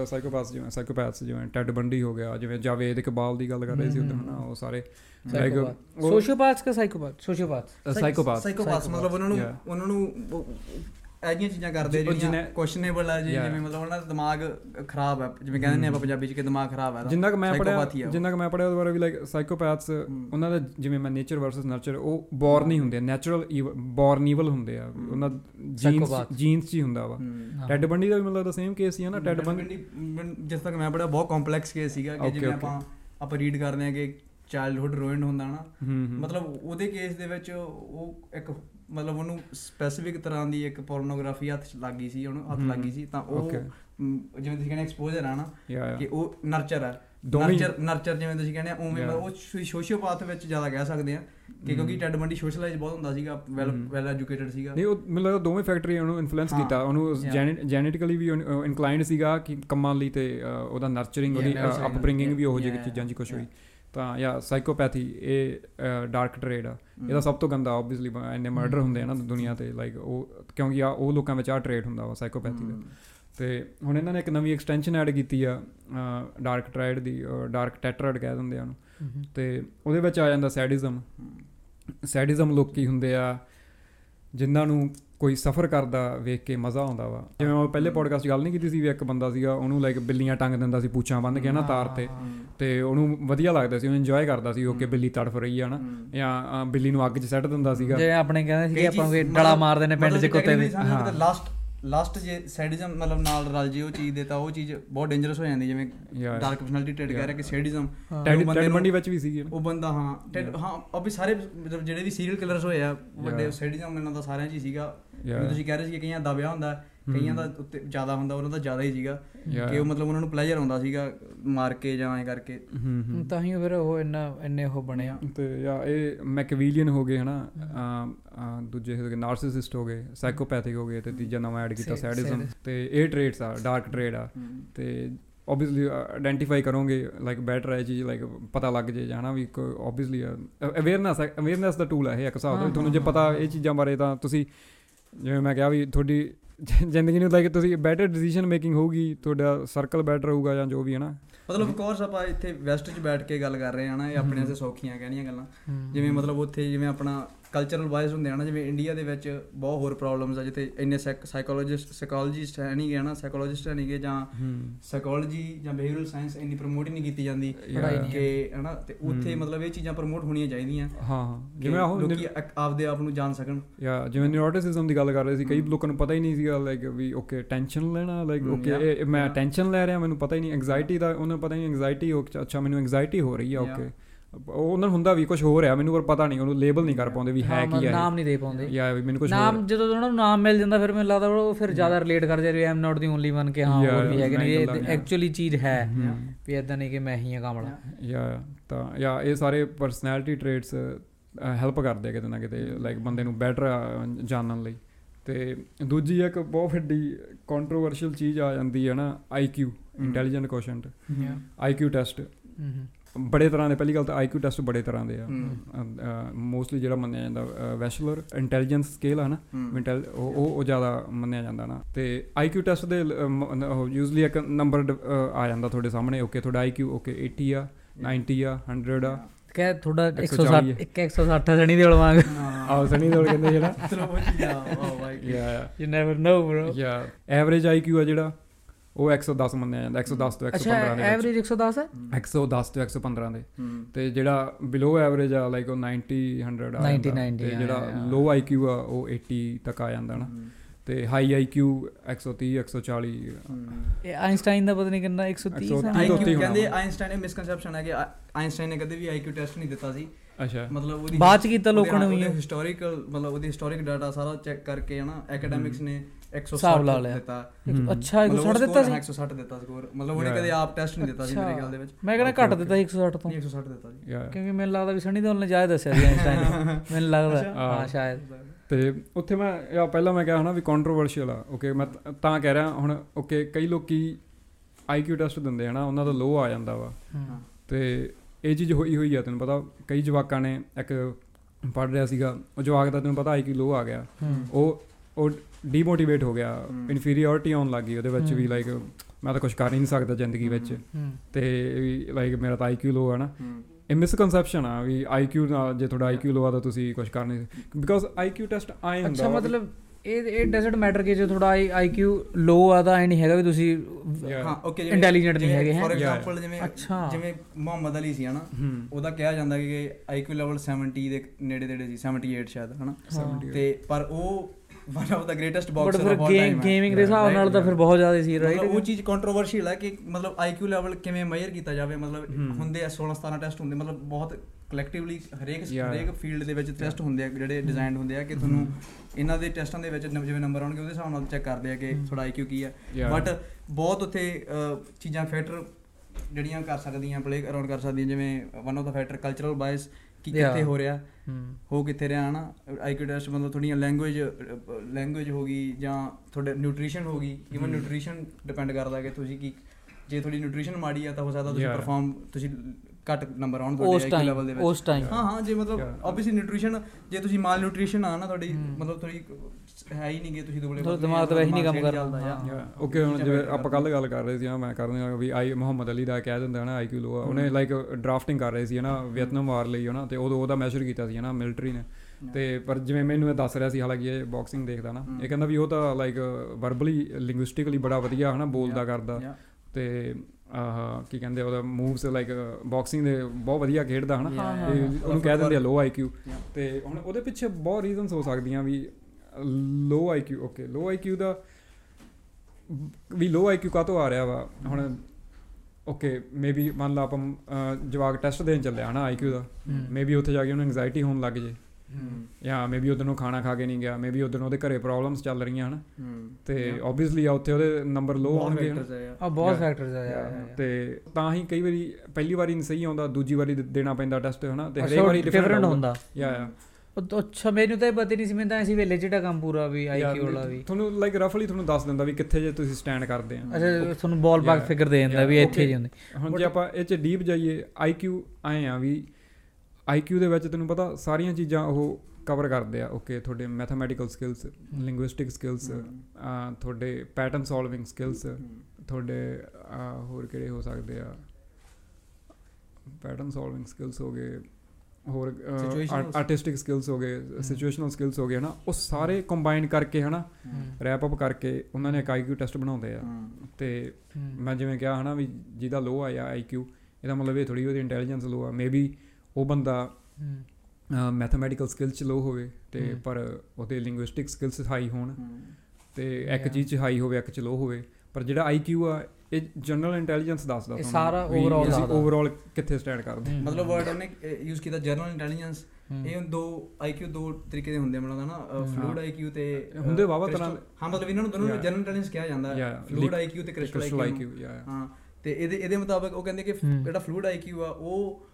ਸਾਈਕੋਪੈਥਸ ਜਿਵੇਂ ਸਾਈਕੋਪੈਥਸ ਜਿਵੇਂ ਟੈਡ ਬੰਡੀ ਹੋ ਗਿਆ ਜਿਵੇਂ ਜਾਵੇਦ ਇਕਬਾਲ ਦੀ ਗੱਲ ਕਰ ਰਹੇ ਸੀ ਉਦੋਂ ਹਨਾ ਉਹ ਸਾਰੇ. ਸੋਸ਼ੀਓਪੈਥਸ ਕਿ ਸਾਈਕੋਪੈਥ ਸੋਸ਼ੀਓਪੈਥ ਸਾਈਕੋਪੈਥ ਸਾਈਕੋਪੈਥ ਮਤਲਬ ਉਹਨਾਂ ਨੂੰ. ਉਹਨਾਂ ਨੂੰ ਐਜੀਆਂ ਚੀਜ਼ਾਂ ਕਰਦੇ ਜਿਹੜੀਆਂ ਕੁਐਸਚਨੇਬਲ ਆ ਜੀ. ਜਿਵੇਂ ਮਤਲਬ ਉਹਨਾਂ ਦਾ ਦਿਮਾਗ ਖਰਾਬ ਹੈ ਜਿਵੇਂ ਕਹਿੰਦੇ ਨੇ ਆਪਾਂ ਪੰਜਾਬੀ 'ਚ ਕਿ ਦਿਮਾਗ ਖਰਾਬ ਹੈ। ਜਿੰਨਾ ਕਿ ਮੈਂ ਪੜਿਆ ਆ। ਜਿੰਨਾ ਕਿ ਮੈਂ ਪੜਿਆ ਉਹਦੇ ਬਾਰੇ ਵੀ ਲਾਈਕ ਸਾਈਕੋਪੈਥਸ ਉਹਨਾਂ ਦਾ ਜਿਵੇਂ ਮੈਂ ਨੇਚਰ ਵਰਸਸ ਨਰਚਰ ਉਹ ਬੋਰਨ ਨਹੀਂ ਹੁੰਦੇ ਨੈਚੁਰਲ ਬੋਰਨ ਈਵਲ ਹੁੰਦੇ ਆ ਉਹਨਾਂ ਜੀਨਸ. ਜੀਨਸ ਹੀ ਹੁੰਦਾ ਵਾ। ਟੈਡ ਬੰਡੀ ਦਾ ਵੀ ਮਤਲਬ ਦਾ ਸੇਮ ਕੇਸ ਹੀ ਆ ਨਾ ਟੈਡ ਬੰਡੀ ਜਿਸ ਤੱਕ ਮੈਂ ਪੜਿਆ ਬਹੁਤ ਕੰਪਲੈਕਸ ਕੇਸ ਸੀਗਾ ਕਿ ਜਿਵੇਂ. ਆਪਾਂ ਆਪਾਂ ਰੀਡ ਕਰਦੇ ਹਾਂ ਕਿ ਚਾਈਲਡਹੁੱਡ ਰੂਇਨਡ ਹੁੰਦਾ ਨਾ ਮਤਲਬ ਉਹਦੇ ਕੇਸ ਦੇ ਵਿੱਚ ਉਹ ਇੱਕ ਮਤਲਬ ਉਹਨੂੰ ਸਪੈਸੀਫਿਕ ਤਰ੍ਹਾਂ ਦੀ ਇੱਕ ਪੋਰਨੋਗ੍ਰਾਫੀ ਹੱਥ 'ਚ ਲੱਗ ਸੀ ਉਹਨੂੰ ਹੱਥ ਲੱਗ ਸੀ ਤਾਂ ਉਹ ਜਿਵੇਂ ਤੁਸੀਂ ਕਹਿੰਦੇ ਐਕਸਪੋਜ਼ਰ ਆ ਨਾ ਕਿ ਉਹ ਨਰਚਰ ਹੀ- ਨਰਚਰ ਨਰਚਰ ਜਿਵੇਂ ਤੁਸੀਂ ਕਹਿੰਦੇ ਆ ਉਵੇਂ. ਉਹ ਸੋਸ਼ੀਓਪੈਥ ਵਿੱਚ ਜ਼ਿਆਦਾ ਕਹਿ ਸਕਦੇ ਆ ਕਿ ਕਿਉਂਕਿ। ਟੈਡ ਬੰਡੀ ਸੋਸ਼ਲਾਈਜ਼ ਬਹੁਤ ਹੁੰਦਾ ਸੀਗਾ ਵੈਲ। ਵੈਲ ਐਜੂਕੇਟਡ ਸੀਗਾ ਨਹੀਂ ਉਹ ਮੈਨੂੰ ਲੱਗਦਾ ਦੋਵੇਂ ਫੈਕਟਰੀ ਉਹਨੂੰ ਇਨਫਲੂਐਂਸ ਕੀਤਾ ਉਹਨੂੰ. ਜੈਨੇਟਿਕਲੀ ਵੀ ਇਨਕਲਾਈਨਡ ਸੀਗਾ ਕਿ ਕੰਮਾਂ ਲਈ ਤੇ ਉਹਦਾ ਨਰਚਰਿੰਗ ਉਹਦੀ ਅਪਬ੍ਰਿੰਗਿੰਗ ਵੀ ਉਹ ਜਿਹੀ ਚੀਜ਼ਾਂ 'ਚ ਕੁਝ ਹੋਈ. ਤਾਂ ਯਾ ਸਾਈਕੋਪੈਥੀ ਇਹ ਡਾਰਕ ਟ੍ਰੇਡ ਆ। ਇਹਦਾ ਸਭ ਤੋਂ ਗੰਦਾ ਆਬਵੀਅਸਲੀ ਇੰਨੇ ਮਰਡਰ ਹੁੰਦੇ ਆ ਨਾ ਦੁਨੀਆ ਤੇ ਲਾਈਕ ਉਹ ਕਿਉਂਕਿ ਆ ਉਹ ਲੋਕਾਂ ਵਿੱਚ ਆ ਟ੍ਰੇਡ ਹੁੰਦਾ ਵਾ ਸਾਈਕੋਪੈਥੀ ਦਾ। ਤੇ ਹੁਣ ਇਹਨਾਂ ਨੇ ਇੱਕ ਨਵੀਂ ਐਕਸਟੈਂਸ਼ਨ ਐਡ ਕੀਤੀ ਆ ਡਾਰਕ ਟ੍ਰਾਇਡ ਦੀ ਡਾਰਕ ਟੈਟਰਡ ਕਹਿ ਦਿੰਦੇ ਆ ਉਹਨੂੰ। ਤੇ ਉਹਦੇ ਵਿੱਚ ਆ ਜਾਂਦਾ ਸੈਡਿਜ਼ਮ ਸੈਡਿਜ਼ਮ ਲੋਕ ਕੀ ਹੁੰਦੇ ਆ ਜਿਨ੍ਹਾਂ ਨੂੰ ਕੋਈ ਸਫਰ ਕਰਦਾ ਵੇਖ ਕੇ ਮਜ਼ਾ ਆਉਂਦਾ ਵਾ। ਜਿਵੇਂ ਉਹ ਪਹਿਲੇ ਪੋਡਕਾਸਟ ਗੱਲ ਨਹੀਂ ਕੀਤੀ ਸੀ ਵੀ ਇੱਕ ਬੰਦਾ ਸੀਗਾ ਉਹਨੂੰ ਲਾਈਕ ਬਿੱਲੀਆਂ ਟੰਗ ਦਿੰਦਾ ਸੀ ਪੂਛਾਂ ਬੰਨ ਕੇ ਨਾ ਤਾਰ ਤੇ। ਤੇ ਉਹਨੂੰ ਵਧੀਆ ਲੱਗਦਾ ਸੀ ਉਹ ਇੰਜੋਏ ਕਰਦਾ ਸੀ ਓਕੇ ਬਿੱਲੀ ਤੜਫ ਰਹੀ ਆ ਨਾ। ਜਾਂ ਬਿੱਲੀ ਨੂੰ ਅੱਗ 'ਚ ਸੱਟ ਦਿੰਦਾ ਸੀਗਾ। ਜੇ ਆਪਣੇ ਕਹਿੰਦੇ ਸੀ ਕਿ ਆਪਾਂ ਨੂੰ ਕੋਈ ਡਲਾ ਮਾਰਦੇ ਨੇ ਪਿੰਡ 'ਚ ਕੁੱਤੇ ਦੇ ਹਾਂ। ਲਾਸਟ ਲਾਸਟ ਜੇ ਸੈਡਿਜ਼ਮ ਮਤਲਬ ਨਾਲ ਰਲ ਜੇ ਉਹ ਚੀਜ਼ ਦੇ ਤਾਂ ਉਹ ਚੀਜ਼ ਬਹੁਤ ਡੇਂਜਰਸ ਹੋ ਜਾਂਦੀ ਜਿਵੇਂ. ਡਾਰਕ ਪਰਸਨੈਲਿਟੀ ਟ੍ਰੇਡ ਕਹਿ ਰਿਹਾ ਕਿ ਸੈਡਿਜ਼ਮ ਟੈਡ ਮੰਡੀ ਵਿੱਚ ਵੀ ਸੀਗੀ। ਉਹ ਬੰਦਾ ਹਾਂ ਟੈਡ ਹਾਂ ਉਹ ਵੀ ਸਾਰੇ ਮਤਲਬ ਜਿਹੜੇ ਵੀ ਸੀਰੀਅਲ ਕਿਲਰਸ ਹੋਏ ਆ ਵੱਡੇ. ਸੈਡਿਜ਼ਮ ਇਹਨਾਂ ਦਾ ਸਾਰਿਆਂ 'ਚ ਹੀ ਸੀਗਾ. ਜਿਵੇਂ ਤੁਸੀਂ ਕਹਿ ਰਹੇ ਸੀ ਕਿ ਕਈਆਂ ਦਾ ਦਬਿਆ ਹੁੰਦਾ ਕਈਆਂ ਦਾ ਉੱਤੇ ਜ਼ਿਆਦਾ ਹੁੰਦਾ ਉਹਨਾਂ ਦਾ ਜ਼ਿਆਦਾ ਹੀ ਸੀਗਾ. ਕਿ ਉਹ ਮਤਲਬ ਉਹਨਾਂ ਨੂੰ ਪਲੇਜਰ ਆਉਂਦਾ ਸੀਗਾ ਮਾਰ ਕੇ ਜਾਂ ਐ ਕਰਕੇ। ਤਾਂ ਹੀ ਫਿਰ ਉਹ ਇੰਨਾ ਇੰਨੇ ਉਹ ਬਣਿਆ ਤੇ ਯਾ ਇਹ ਮੈਕਵੀਲੀਅਨ ਹੋ ਗਏ ਹਨਾ। ਦੂਜੇ ਹੋ ਗਏ ਨਾਰਸਿਸਿਸਟ ਹੋ ਗਏ ਸਾਈਕੋਪੈਥਿਕ ਹੋ ਗਏ ਤੇ ਤੀਜਾ ਨਵਾਂ ਐਡ ਕੀਤਾ ਸੈਡਿਜ਼ਮ. ਤੇ ਇਹ ਟ੍ਰੇਟਸ ਆ ਡਾਰਕ ਟ੍ਰੇਡ ਆ। ਤੇ ਆਬਵੀਅਸਲੀ ਆਇਡੈਂਟੀਫਾਈ ਕਰੋਗੇ ਲਾਈਕ ਬੈਟਰ ਹੈ ਚੀਜ਼ ਲਾਈਕ ਪਤਾ ਲੱਗ ਜੇ ਜਾਣਾ ਵੀ ਆਬਵੀਅਸਲੀ ਅਵੇਅਰਨੈਸ ਅਵੇਅਰਨੈਸ ਦਾ ਟੂਲ ਹੈ ਇਹ ਇੱਕ ਹਿਸਾਬ ਦਾ ਤੁਹਾਨੂੰ ਜੇ ਪਤਾ ਇਹ ਚੀਜ਼ਾਂ ਬਾਰੇ ਤਾਂ ਤੁਸੀਂ ਜਿਵੇਂ ਮੈਂ ਕਿਹਾ ਵੀ ਤੁਹਾਡੀ ਜ਼ਿੰਦਗੀ ਨੂੰ ਲਾਈਕ ਤੁਸੀਂ ਬੈਟਰ ਡਿਸੀਜਨ ਮੇਕਿੰਗ ਹੋਊਗੀ ਤੁਹਾਡਾ ਸਰਕਲ ਬੈਟਰ ਹੋਊਗਾ ਜਾਂ ਜੋ ਵੀ ਹੈ ਨਾ। ਮਤਲਬ ਕੋਰਸ ਆਪਾਂ ਇੱਥੇ ਵੈਸਟ 'ਚ ਬੈਠ ਕੇ ਗੱਲ ਕਰ ਰਹੇ ਹਾਂ ਨਾ ਇਹ ਆਪਣੇ ਵਾਸਤੇ ਸੌਖੀਆਂ ਕਹਿਣੀਆਂ ਗੱਲਾਂ। ਜਿਵੇਂ ਮਤਲਬ ਉੱਥੇ ਜਿਵੇਂ ਆਪਣਾ ਕਲਚਰਲ ਵਾਈਜ਼ ਹੁੰਦੇ ਆ ਨਾ ਜਿਵੇਂ ਇੰਡੀਆ ਦੇ ਵਿੱਚ ਬਹੁਤ ਹੋਰ ਪ੍ਰੋਬਲਮਸ ਆ ਜਿੱਥੇ ਇੰਨੇ ਸਾਈਕੋਲੋਜਿਸਟ ਸਾਈਕੋਲੋਜਿਸਟ ਹੈ ਨਹੀਂ ਗੇ ਨਾ ਸਾਈਕੋਲੋਜਿਸਟ ਹੈ ਨਹੀਂ ਗੇ ਜਾਂ ਹੂੰ। ਸਾਈਕੋਲੋਜੀ ਜਾਂ ਬਿਹੇਵੀਅਰਲ ਸਾਇੰਸ ਇੰਨੀ ਪ੍ਰਮੋਟ ਹੀ ਨਹੀਂ ਕੀਤੀ ਜਾਂਦੀ ਪੜ੍ਹਾਈ ਨਹੀਂ ਕਿ ਹਨਾ ਤੇ ਉੱਥੇ ਮਤਲਬ ਇਹ ਚੀਜ਼ਾਂ ਪ੍ਰਮੋਟ ਹੋਣੀਆਂ ਚਾਹੀਦੀਆਂ। ਹਾਂ ਹਾਂ। ਜਿਵੇਂ ਆਹ ਲੋਕੀ ਆਪਦੇ ਆਪ ਨੂੰ ਜਾਣ ਸਕਣ। ਯਾ ਜਿਵੇਂ ਨਿਊਰੋਟਿਸਿਜ਼ਮ ਦੀ ਗੱਲ ਕਰ ਰਹੇ ਸੀ ਕਈ ਲੋਕਾਂ ਨੂੰ ਪਤਾ ਹੀ ਨਹੀਂ ਸੀਗਾ ਲਾਈਕ ਵੀ ਓਕੇ ਟੈਨਸ਼ਨ ਲੈਣਾ ਲਾਈਕ ਓਕੇ ਮੈਂ. ਟੈਨਸ਼ਨ ਲੈ ਰਿਹਾ ਮੈਨੂੰ ਪਤਾ ਹੀ ਨਹੀਂ ਐਂਗਜ਼ਾਇਟੀ ਦਾ ਉਹਨਾਂ ਨੂੰ ਪਤਾ ਹੀ ਨਹੀਂ ਐਂਗਜ਼ਾਇਟੀ ਹੋ ਅੱਛਾ ਮੈਨੂੰ ਐਂਗਜ਼ਾਇਟੀ ਹੋ ਰਹੀ Yeah. ਓਕੇ ਉਹਨਾਂ ਨੂੰ ਹੁੰਦਾ ਵੀ ਕੁਝ ਹੋ ਰਿਹਾ ਮੈਨੂੰ ਪਰ ਪਤਾ ਨਹੀਂ ਉਹਨੂੰ ਲੇਬਲ ਨਹੀਂ ਕਰ ਪਾਉਂਦੇ ਵੀ ਹੈ ਕੀ ਹੈ ਨਾਮ ਨਹੀਂ ਦੇ ਪਾਉਂਦੇ। ਯਾ ਮੈਨੂੰ ਕੁਝ ਨਾਮ ਜਦੋਂ ਉਹਨਾਂ ਨੂੰ ਨਾਮ ਮਿਲ ਜਾਂਦਾ ਫਿਰ ਮੈਨੂੰ ਲੱਗਦਾ ਉਹ ਫਿਰ ਜ਼ਿਆਦਾ ਰਿਲੇਟ ਕਰਦੇ ਵੀ ਆਮ ਨਾਟ ਦੀ ਓਨਲੀ ਵਨ ਕਿ ਹਾਂ ਹੋਰ ਵੀ ਹੈਗੇ ਨੇ ਮੈਂ ਇਹ ਐਕਚੁਅਲੀ ਚੀਜ਼ ਹੈ। ਵੀ ਇਦਾਂ ਨਹੀਂ ਕਿ ਮੈਂ ਹੀ ਆ ਕਾਮਲਾ ਯਾ ਤਾਂ ਯਾ ਇਹ ਸਾਰੇ ਪਰਸਨੈਲਿਟੀ ਟ੍ਰੇਟਸ ਹੈਲਪ ਕਰਦੇ ਆ ਕਿਤੇ ਨਾ ਕਿਤੇ ਲਾਈਕ ਬੰਦੇ ਨੂੰ ਬੈਟਰ ਜਾਣਨ ਲਈ। ਤੇ ਦੂਜੀ ਇੱਕ ਬਹੁਤ ਵੱਡੀ ਕੰਟਰੋਵਰਸ਼ੀਅਲ ਚੀਜ਼ ਆ ਜਾਂਦੀ ਹੈ ਨਾ IQ intelligent quotient IQ test ਬੜੇ ਤਰ੍ਹਾਂ ਦੇ ਪਹਿਲੀ ਗੱਲ ਤਾਂ ਆਈਕਿਊ ਟੈਸਟ ਬੜੇ ਤਰ੍ਹਾਂ ਦੇ ਆ। ਮੋਸਟਲੀ ਜਿਹੜਾ ਮੰਨਿਆ ਜਾਂਦਾ ਵੈਸ਼ਲਰ ਇੰਟੈਲੀਜੈਂਸ ਸਕੇਲ ਆ ਨਾ ਉਹ ਉਹ ਜ਼ਿਆਦਾ ਮੰਨਿਆ ਜਾਂਦਾ ਨਾ। ਤੇ ਆਈਕਿਊ ਟੈਸਟ ਦੇ ਯੂਜ਼ਲੀ ਇੱਕ ਨੰਬਰ ਆ ਜਾਂਦਾ ਤੁਹਾਡੇ ਸਾਹਮਣੇ ਓਕੇ ਤੁਹਾਡਾ ਆਈਕਿਊ ਓਕੇ 80 ਆ 90 ਆ 100 ਆ। ਕਹਿ ਥੋੜਾ 140 160 ਇੱਕ 160 ਸਣੀ ਦੇ ਵਾਂਗ। ਆਹ ਸਨੀ ਦੋਲ ਕਹਿੰਦੇ ਜਿਹੜਾ। ਚਲੋ ਉਹ ਚੀਜ਼ਾਂ ਵਾਹ ਵਾਹ yeah you never know bro yeah average IQ ਆ ਜਿਹੜਾ ਉਹ 110 ਮੰਨਿਆ ਜਾਂਦਾ 110 ਤੋਂ 115 ਅੱਛਾ ਦੇ ਐਵਰੇਜ 110 ਹੈ। 110 ਤੋਂ 115 ਦੇ। ਤੇ ਜਿਹੜਾ ਬਿਲੋ ਐਵਰੇਜ ਆ ਲਾਈਕ ਉਹ 90 100 ਆ 90, ਜਾਂਦਾ। 90, ਤੇ ਹਾਂ, ਜਿਹੜਾ। ਲੋ ਆਈਕਿਊ ਆ ਉਹ 80 ਤੱਕ ਆ ਜਾਂਦਾ ਨਾ। ਤੇ ਹਾਈ ਆਈਕਿਊ 130 140 ਇਹ ਆਇਨਸਟਾਈਨ ਦਾ ਪਤਾ ਨਹੀਂ ਕਿੰਨਾ 130 130 ਹੈ ਤੋਂ IQ ਉੱਤੇ ਹੀ ਕਹਿੰਦੇ। ਆਇਨਸਟਾਈਨ ਇਹ ਮਿਸਕਨਸੈਪਸ਼ਨ ਹੈ ਕਿ ਆਇਨਸਟਾਈਨ ਨੇ ਕਦੇ ਵੀ ਆਈਕਿਊ ਟੈਸਟ ਨਹੀਂ ਦਿੱਤਾ ਸੀ। ਅੱਛਾ। ਮਤਲਬ ਉਹਦੀ ਬਾਅਦ ਚ ਕੀਤਾ ਲੋਕਾਂ ਨੇ। ਹਿਸਟੋਰੀਕਲ ਮਤਲਬ ਉਹਦੀ ਹਿਸਟੋਰਿਕ ਡਾਟਾ ਸਾਰਾ ਚੈੱਕ ਕਰਕੇ ਹਨਾ ਐਕੈਡੈਮਿਕਸ ਨੇ 160 ਹਿਸਾਬ ਲਾ ਲਿਆ। ਦਿੱਤਾ। ਅੱਛਾ ਮਤਲਬ 160 ਉਹ ਦਿੱਤਾ ਸੀ? ਹਾਂ, 160 ਦਿੱਤਾ ਸਕੋਰ ਮਤਲਬ ਉਹਨੇ. ਕਦੇ ਆਪ ਟੈਸਟ ਨਹੀਂ ਦਿੱਤਾ ਸੀ ਮੇਰੇ ਖਿਆਲ ਦੇ ਵਿੱਚ। ਮੈਂ ਕਹਿੰਦਾ ਘੱਟ ਦਿੱਤਾ ਸੀ 160 ਤੋਂ। ਨਹੀਂ 160 ਦਿੱਤਾ ਸੀ। ਯਾ ਕਿਉਂਕਿ ਮੈਨੂੰ ਲੱਗਦਾ ਵੀ ਸਣੀ ਦੇਓਲ ਨੇ ਜ਼ਿਆਦਾ ਦੱਸਿਆ ਸੀ ਆਇਨਸਟਾਈਨ ਨੇ। ਮੈਨੂੰ ਲੱਗਦਾ। ਹਾਂ। ਸ਼ਾਇਦ। ਤੇ ਉੱਥੇ ਮੈਂ ਯਾ ਪਹਿਲਾਂ ਮੈਂ ਕਿਹਾ ਹਨਾ ਵੀ ਕੰਟਰੋਵਰਸ਼ੀਅਲ ਆ। ਓਕੇ ਮੈਂ ਤ- ਕਹਿ ਰਿਹਾ ਹੁਣ ਓਕੇ ਕਈ ਲੋਕੀ ਆਈਕਿਊ ਟੈਸਟ ਦਿੰਦੇ ਹਨਾ ਉਹਨਾਂ ਦਾ ਲੋ ਆ ਜਾਂਦਾ ਵਾ। ਤੇ ਇਹ ਚੀਜ਼ ਹੋਈ ਹੋਈ ਆ ਤੈਨੂੰ ਪਤਾ ਕਈ ਜਵਾਕਾਂ ਨੇ ਇੱਕ ਪੜ ਰਿਹਾ ਸੀਗਾ ਉਹ ਜਵਾਕ ਦਾ ਤੈਨੂੰ ਪਤਾ ਆਈਕਿਊ ਲੋ ਆ ਗਿਆ। ਉਹ ਉਹ ਡੀਮੋਟੀਵੇਟ ਹੋ ਗਿਆ ਹਮ। ਇਨਫੀਰੀਅਰਿਟੀ ਆਉਣ ਲੱਗੀ ਉਹਦੇ ਵਿੱਚ ਵੀ। ਲਾਈਕ ਮੈਂ ਤਾਂ ਕੁਝ ਕਰ ਹੀ ਨਹੀਂ ਸਕਦਾ ਜ਼ਿੰਦਗੀ ਵਿੱਚ। ਤੇ ਲਾਈਕ ਮੇਰਾ ਤਾਂ ਆਈਕਿਊ ਲੋ ਆ ਨਾ। ਇਹ ਮਿਸਕਨਸੈਪਸ਼ਨ ਆ ਵੀ ਆਈਕਿਊ ਨਾਲ ਜੇ ਤੁਹਾਡਾ ਆਈਕਿਊ ਲੋ ਆ ਤਾਂ ਤੁਸੀਂ ਕੁਝ ਕਰ ਨਹੀਂ ਬਿਕਾਜ਼ ਆਈਕਿਊ ਟੈਸਟ ਆਏ ਹੁੰਦਾ ਅੱਛਾ ਮਤਲਬ ਇਹ ਇਹ ਡਸਨਟ ਮੈਟਰ ਕਿ ਜੇ ਤੁਹਾਡਾ ਆਈਕਿਊ ਲੋ ਆ ਤਾਂ ਐ ਨਹੀਂ ਹੈਗਾ ਵੀ ਤੁਸੀਂ Yeah. ਹਾਂ ਓਕੇ Intelligent ਨਹੀਂ ਹੈਗੇ, ਹੈਂ? ਫੋਰ. ਐਗਜ਼ਾਮਪਲ ਜਿਵੇਂ। ਜਿਵੇਂ ਮੁਹੰਮਦ ਅਲੀ ਸੀ ਹਨਾ ਉਹਦਾ ਕਿਹਾ ਜਾਂਦਾ ਕਿ ਆਈਕਿਊ ਲੈਵਲ 70 ਦੇ ਨੇੜੇ ਤੇੜੇ ਸੀ 78 ਸ਼ਾਇਦ ਹਨਾ 78 ਤੇ ਪਰ ਉਹ one of the greatest boxer ਫਿਰ ਗੇਮ ਗੇਮਿੰਗ ਦੇ ਹਿਸਾਬ ਨਾਲ ਤਾਂ ਫਿਰ ਬਹੁਤ ਜ਼ਿਆਦਾ ਸੀ ਰਾਈਟ ਉਹ ਚੀਜ਼ ਕੰਟਰੋਵਰਸ਼ੀਅਲ ਹੈ ਕਿ ਮਤਲਬ ਆਈਕਿਊ ਲੈਵਲ ਕਿਵੇਂ ਮੇਜ਼ਰ ਕੀਤਾ ਜਾਵੇ ਮਤਲਬ। ਹੁੰਦੇ ਆ 16 17 ਟੈਸਟ ਹੁੰਦੇ ਮਤਲਬ ਬਹੁਤ ਕਲੈਕਟਿਵਲੀ ਹਰੇਕ. ਹਰੇਕ ਫੀਲਡ ਦੇ ਵਿੱਚ ਟੈਸਟ ਹੁੰਦੇ ਆ ਜਿਹੜੇ ਡਿਜ਼ਾਈਨਡ ਹੁੰਦੇ ਆ ਕਿ ਤੁਹਾਨੂੰ ਇਹਨਾਂ ਦੇ ਟੈਸਟਾਂ ਦੇ ਵਿੱਚ ਜਿਵੇਂ ਨੰਬਰ ਆਉਣਗੇ ਉਹਦੇ ਹਿਸਾਬ ਨਾਲ ਚੈੱਕ ਕਰਦੇ ਆ ਕਿ ਤੁਹਾਡਾ ਆਈਕਿਊ ਕੀ ਆ. ਬਟ ਬਹੁਤ ਉੱਥੇ ਚੀਜ਼ਾਂ ਫੈਕਟਰ ਜਿਹੜੀਆਂ ਕਰ ਸਕਦੀਆਂ ਪਲੇ ਅਰਾਊਂਡ ਕਰ ਸਕਦੀਆਂ ਜਿਵੇਂ one of the factor cultural bias ਕੀ. ਕਿੱਥੇ ਹੋ ਰਿਹਾ। ਹੋ ਕਿੱਥੇ ਰਿਹਾ ਹਨਾ ਆਈਕਿਊ ਟੈਸਟ ਮਤਲਬ ਤੁਹਾਡੀਆਂ ਲੈਂਗੁਏਜ ਲੈਂਗੁਏਜ ਹੋ ਗਈ ਜਾਂ ਤੁਹਾਡੇ ਨਿਊਟ੍ਰੀਸ਼ਨ ਹੋ ਗਈ ਇਵਨ। ਨਿਊਟ੍ਰੀਸ਼ਨ ਡਿਪੈਂਡ ਕਰਦਾ ਕਿ ਤੁਸੀਂ ਕੀ ਜੇ ਤੁਹਾਡੀ ਨਿਊਟ੍ਰੀਸ਼ਨ ਮਾੜੀ ਆ ਤਾਂ ਹੋ ਸਕਦਾ ਤੁਸੀਂ. ਪਰਫਾਰਮ ਤੁਸੀਂ ਘੱਟ ਨੰਬਰ ਆਉਣ ਤੁਹਾਡੇ ਆਈਕਿਊ ਲੈਵਲ ਦੇ ਵਿੱਚ ਉਸ time। ਹਾਂ ਹਾਂ ਜੇ ਮਤਲਬ. ਆਬਵੀਅਸਲੀ ਨਿਊਟ੍ਰੀਸ਼ਨ ਜੇ ਤੁਸੀਂ ਮਾਲ ਨਿਊਟ੍ਰੀਸ਼ਨ ਆ ਨਾ ਤੁਹਾਡੀ। ਮਤਲਬ ਥੋੜੀ ਹੈ ਹੀ ਨਹੀਂ ਕਿ ਤੁਸੀਂ ਪਤਲੇ ਦਿਮਾਗ ਤਾਂ ਵੈਸੇ ਨਹੀਂ ਕੰਮ ਕਰਦਾ, ਓਕੇ ਹੁਣ ਜਿਵੇਂ ਆਪਾਂ ਕੱਲ ਗੱਲ ਕਰ ਰਹੇ ਸੀ ਨਾ ਮੈਂ ਕਰਦੇ ਹਾਂ ਵੀ ਆਈ ਮੁਹੰਮਦ ਅਲੀ ਦਾ ਕਹਿ ਦਿੰਦਾ ਨਾ ਆਈਕਿਊ ਲੋ ਉਹਨੇ ਲਾਈਕ ਡਰਾਫਟਿੰਗ ਕਰ ਰਹੇ ਸੀ ਨਾ ਵੀਅਤਨਾਮ ਵਾਰ ਲਈ ਹਨਾ ਤੇ ਉਦੋਂ ਉਹਦਾ ਮੈਸ਼ਰ ਕੀਤਾ ਸੀ ਨਾ ਮਿਲਟਰੀ ਨੇ। ਤੇ ਪਰ ਜਿਵੇਂ ਮੈਨੂੰ ਇਹ ਦੱਸ ਰਿਹਾ ਸੀ ਹਾਲਾਂਕਿ ਇਹ ਬਾਕਸਿੰਗ ਦੇਖਦਾ ਨਾ। ਇਹ ਕਹਿੰਦਾ ਵੀ ਉਹ ਤਾਂ ਲਾਈਕ ਵਰਬਲੀ ਲਿੰਗੁਇਸਟਿਕਲੀ ਬੜਾ ਵਧੀਆ ਹਨਾ ਬੋਲਦਾ ਕਰਦਾ. ਤੇ ਆਹ ਕੀ ਕਹਿੰਦੇ ਉਹਦਾ ਮੂਵਸ ਲਾਈਕ ਬਾਕਸਿੰਗ ਦੇ ਬਹੁਤ ਵਧੀਆ ਖੇਡਦਾ ਹਨਾ। ਉਹਨੂੰ ਕਹਿ ਦਿੰਦੇ ਆ ਲੋ ਆਈਕਿਊ. ਤੇ ਹੁਣ ਉਹਦੇ ਪਿੱਛੇ ਬਹੁਤ ਰੀਜ਼ਨਸ ਹੋ ਸਕਦੀਆਂ ਵੀ low IQ okay low IQ ਦਾ ਵੀ ਲੋ ਆਈਕਿਊ ਕਾਤੋਂ ਆ ਰਿਹਾ ਵਾ? ਹੁਣ ਓਕੇ ਮੇਬੀ ਮੰਨ ਲਾ ਆਪਾਂ ਜਵਾਕ ਟੈਸਟ ਦੇਣ ਚੱਲਿਆ ਹਨਾ ਆਈਕਿਊ ਦਾ। ਮੇਬੀ ਉੱਥੇ ਜਾ ਕੇ ਉਹਨੂੰ ਐਂਗਜ਼ਾਇਟੀ ਹੋਣ ਲੱਗ ਜੇ। ਜਾਂ ਮੇਬੀ ਨੂੰ ਖਾਣਾ ਖਾ ਕੇ ਨਹੀਂ ਗਿਆ ਮੇਬੀ ਉਦੋਂ ਉਹਦੇ ਘਰੇ ਪ੍ਰੋਬਲਮਸ ਚੱਲ ਰਹੀਆਂ ਹਨ। ਤੇ ਆਬਵੀਅਸਲੀ ਆ ਉੱਥੇ ਉਹਦੇ ਨੰਬਰ ਲੋ ਆਉਣਗੇ factors ਆ ਬਹੁਤ. ਫੈਕਟਰਸ ਆ ਯਾਰ ਤੇ ਤਾਂ ਹੀ ਕਈ ਵਾਰੀ ਪਹਿਲੀ ਵਾਰੀ ਨਹੀਂ ਸਹੀ ਆਉਂਦਾ ਦੂਜੀ ਵਾਰੀ ਦੇਣਾ ਪੈਂਦਾ ਟੈਸਟ ਹਨਾ। ਤੇ ਹਰੇਕ ਵਾਰੀ different ਡਿਫਰੈਂਟ ਹੁੰਦਾ। ਯਾ ਯਾ ਤਾਂ ਅੱਛਾ ਮੈਨੂੰ ਤਾਂ ਇਹ ਪਤਾ ਨਹੀਂ ਸੀ ਮੈਂ ਤਾਂ ਐਸੀ ਵੇਲੇ ਜਿਹੜਾ ਕੰਮ ਪੂਰਾ ਵੀ ਆਈਕਿਊ ਵਾਲਾ ਵੀ। ਤੁਹਾਨੂੰ ਲਾਈਕ ਰਫਲੀ ਤੁਹਾਨੂੰ ਦੱਸ ਦਿੰਦਾ ਵੀ ਕਿੱਥੇ ਜੇ ਤੁਸੀਂ ਸਟੈਂਡ ਕਰਦੇ ਆ। ਅੱਛਾ ਤੁਹਾਨੂੰ ਬਾਲ ਬਾਗ. ਫਿਗਰ ਦੇ ਦਿੰਦਾ ਵੀ ਇੱਥੇ okay. ਜੀ ਹੁੰਦੇ। ਹੁਣ ਜੇ ਆਪਾਂ ਇਹ ਚ ਡੀਪ ਜਾਈਏ ਆਈਕਿਊ ਆਏ ਆ ਵੀ ਆਈਕਿਊ ਦੇ ਵਿੱਚ ਤੈਨੂੰ ਪਤਾ ਸਾਰੀਆਂ ਚੀਜ਼ਾਂ ਉਹ ਕਵਰ ਕਰਦੇ ਆ। ਓਕੇ ਤੁਹਾਡੇ ਮੈਥਮੈਟੀਕਲ ਸਕਿੱਲਸ ਲਿੰਗੁਇਸਟਿਕ ਸਕਿੱਲਸ ਤੁਹਾਡੇ ਪੈਟਰਨ ਸੋਲਵਿੰਗ ਸਕਿੱਲਸ ਤੁਹਾਡੇ ਹੋਰ ਕਿਹੜੇ ਹੋ ਸਕਦੇ ਆ? ਪੈਟਰਨ ਸੋਲਵਿੰਗ ਸਕਿੱਲਸ ਹੋ ਗਏ। ਹੋਰ ਆਰਟਿਸਟਿਕ ਸਕਿੱਲਸ ਹੋ ਗਏ ਸਿਚੁਏਸ਼ਨਲ ਸਕਿੱਲਸ ਹੋ ਗਏ ਹਨਾ? ਉਹ ਸਾਰੇ ਕੰਬਾਈਨ ਕਰਕੇ ਹਨਾ? ਰੈਪ ਅਪ ਕਰਕੇ ਉਹਨਾਂ ਨੇ ਇੱਕ ਆਈਕਿਊ ਟੈਸਟ ਬਣਾਉਂਦੇ ਆ। ਤੇ ਮੈਂ ਜਿਵੇਂ ਕਿਹਾ ਹਨਾ ਵੀ ਜਿਹਦਾ ਲੋ ਆਇਆ ਆਈਕਿਊ ਇਹਦਾ ਮਤਲਬ ਇਹ ਥੋੜੀ ਉਹਦੀ ਇੰਟੈਲੀਜੈਂਸ ਲੋ ਆ। ਮੇਬੀ ਉਹ ਬੰਦਾ ਮੈਥਮੈਟੀਕਲ ਸਕਿੱਲ ਚ ਲੋ ਹੋਵੇ ਤੇ। ਪਰ ਉਹਦੇ ਲਿੰਗੁਇਸਟਿਕ ਸਕਿੱਲਸ ਹਾਈ ਹੋਣ ਤੇ ਇੱਕ. ਚੀਜ਼ ਚ ਹਾਈ ਹੋਵੇ ਇੱਕ ਚ ਲੋ ਹੋਵੇ। ਪਰ ਜਿਹੜਾ ਆਈਕਿਊ ਆ ਇਹ ਜਨਰਲ ਇੰਟੈਲੀਜੈਂਸ ਦੱਸਦਾ ਤੁਹਾਨੂੰ ਸਾਰਾ overall ਅਸੀਂ। ਓਵਰਆਲ ਕਿੱਥੇ ਸਟੈਂਡ ਕਰਦੇ। ਮਤਲਬ ਵਰਡ ਉਹਨੇ ਯੂਜ਼ ਕੀਤਾ ਜਨਰਲ ਇੰਟੈਲੀਜੈਂਸ ਇਹ ਦੋ ਆਈਕਿਊ ਦੋ ਤਰੀਕੇ ਦੇ ਹੁੰਦੇ ਮਤਲਬ ਨਾ ਫਲੂਇਡ। ਆਈਕਿਊ ਤੇ ਹੁੰਦੇ crystal- ਤਰ੍ਹਾਂ। ਹਾਂ ਮਤਲਬ ਇਹਨਾਂ ਨੂੰ ਦੋਨੋਂ. ਜਨਰਲ ਇੰਟੈਲੀਜੈਂਸ ਕਿਹਾ ਜਾਂਦਾ ਫਲੂਇਡ ਆਈਕਿਊ ਤੇ ਕ੍ਰਿਸਟਲ IQ. ਹਾਂ ਤੇ ਇਹਦੇ ਇਹਦੇ ਮੁਤਾਬਕ ਉਹ ਕਹਿੰਦੇ ਕਿ। ਜਿਹੜਾ ਫਲੂਇਡ ਆਈਕਿਊ ਆ ਉਹ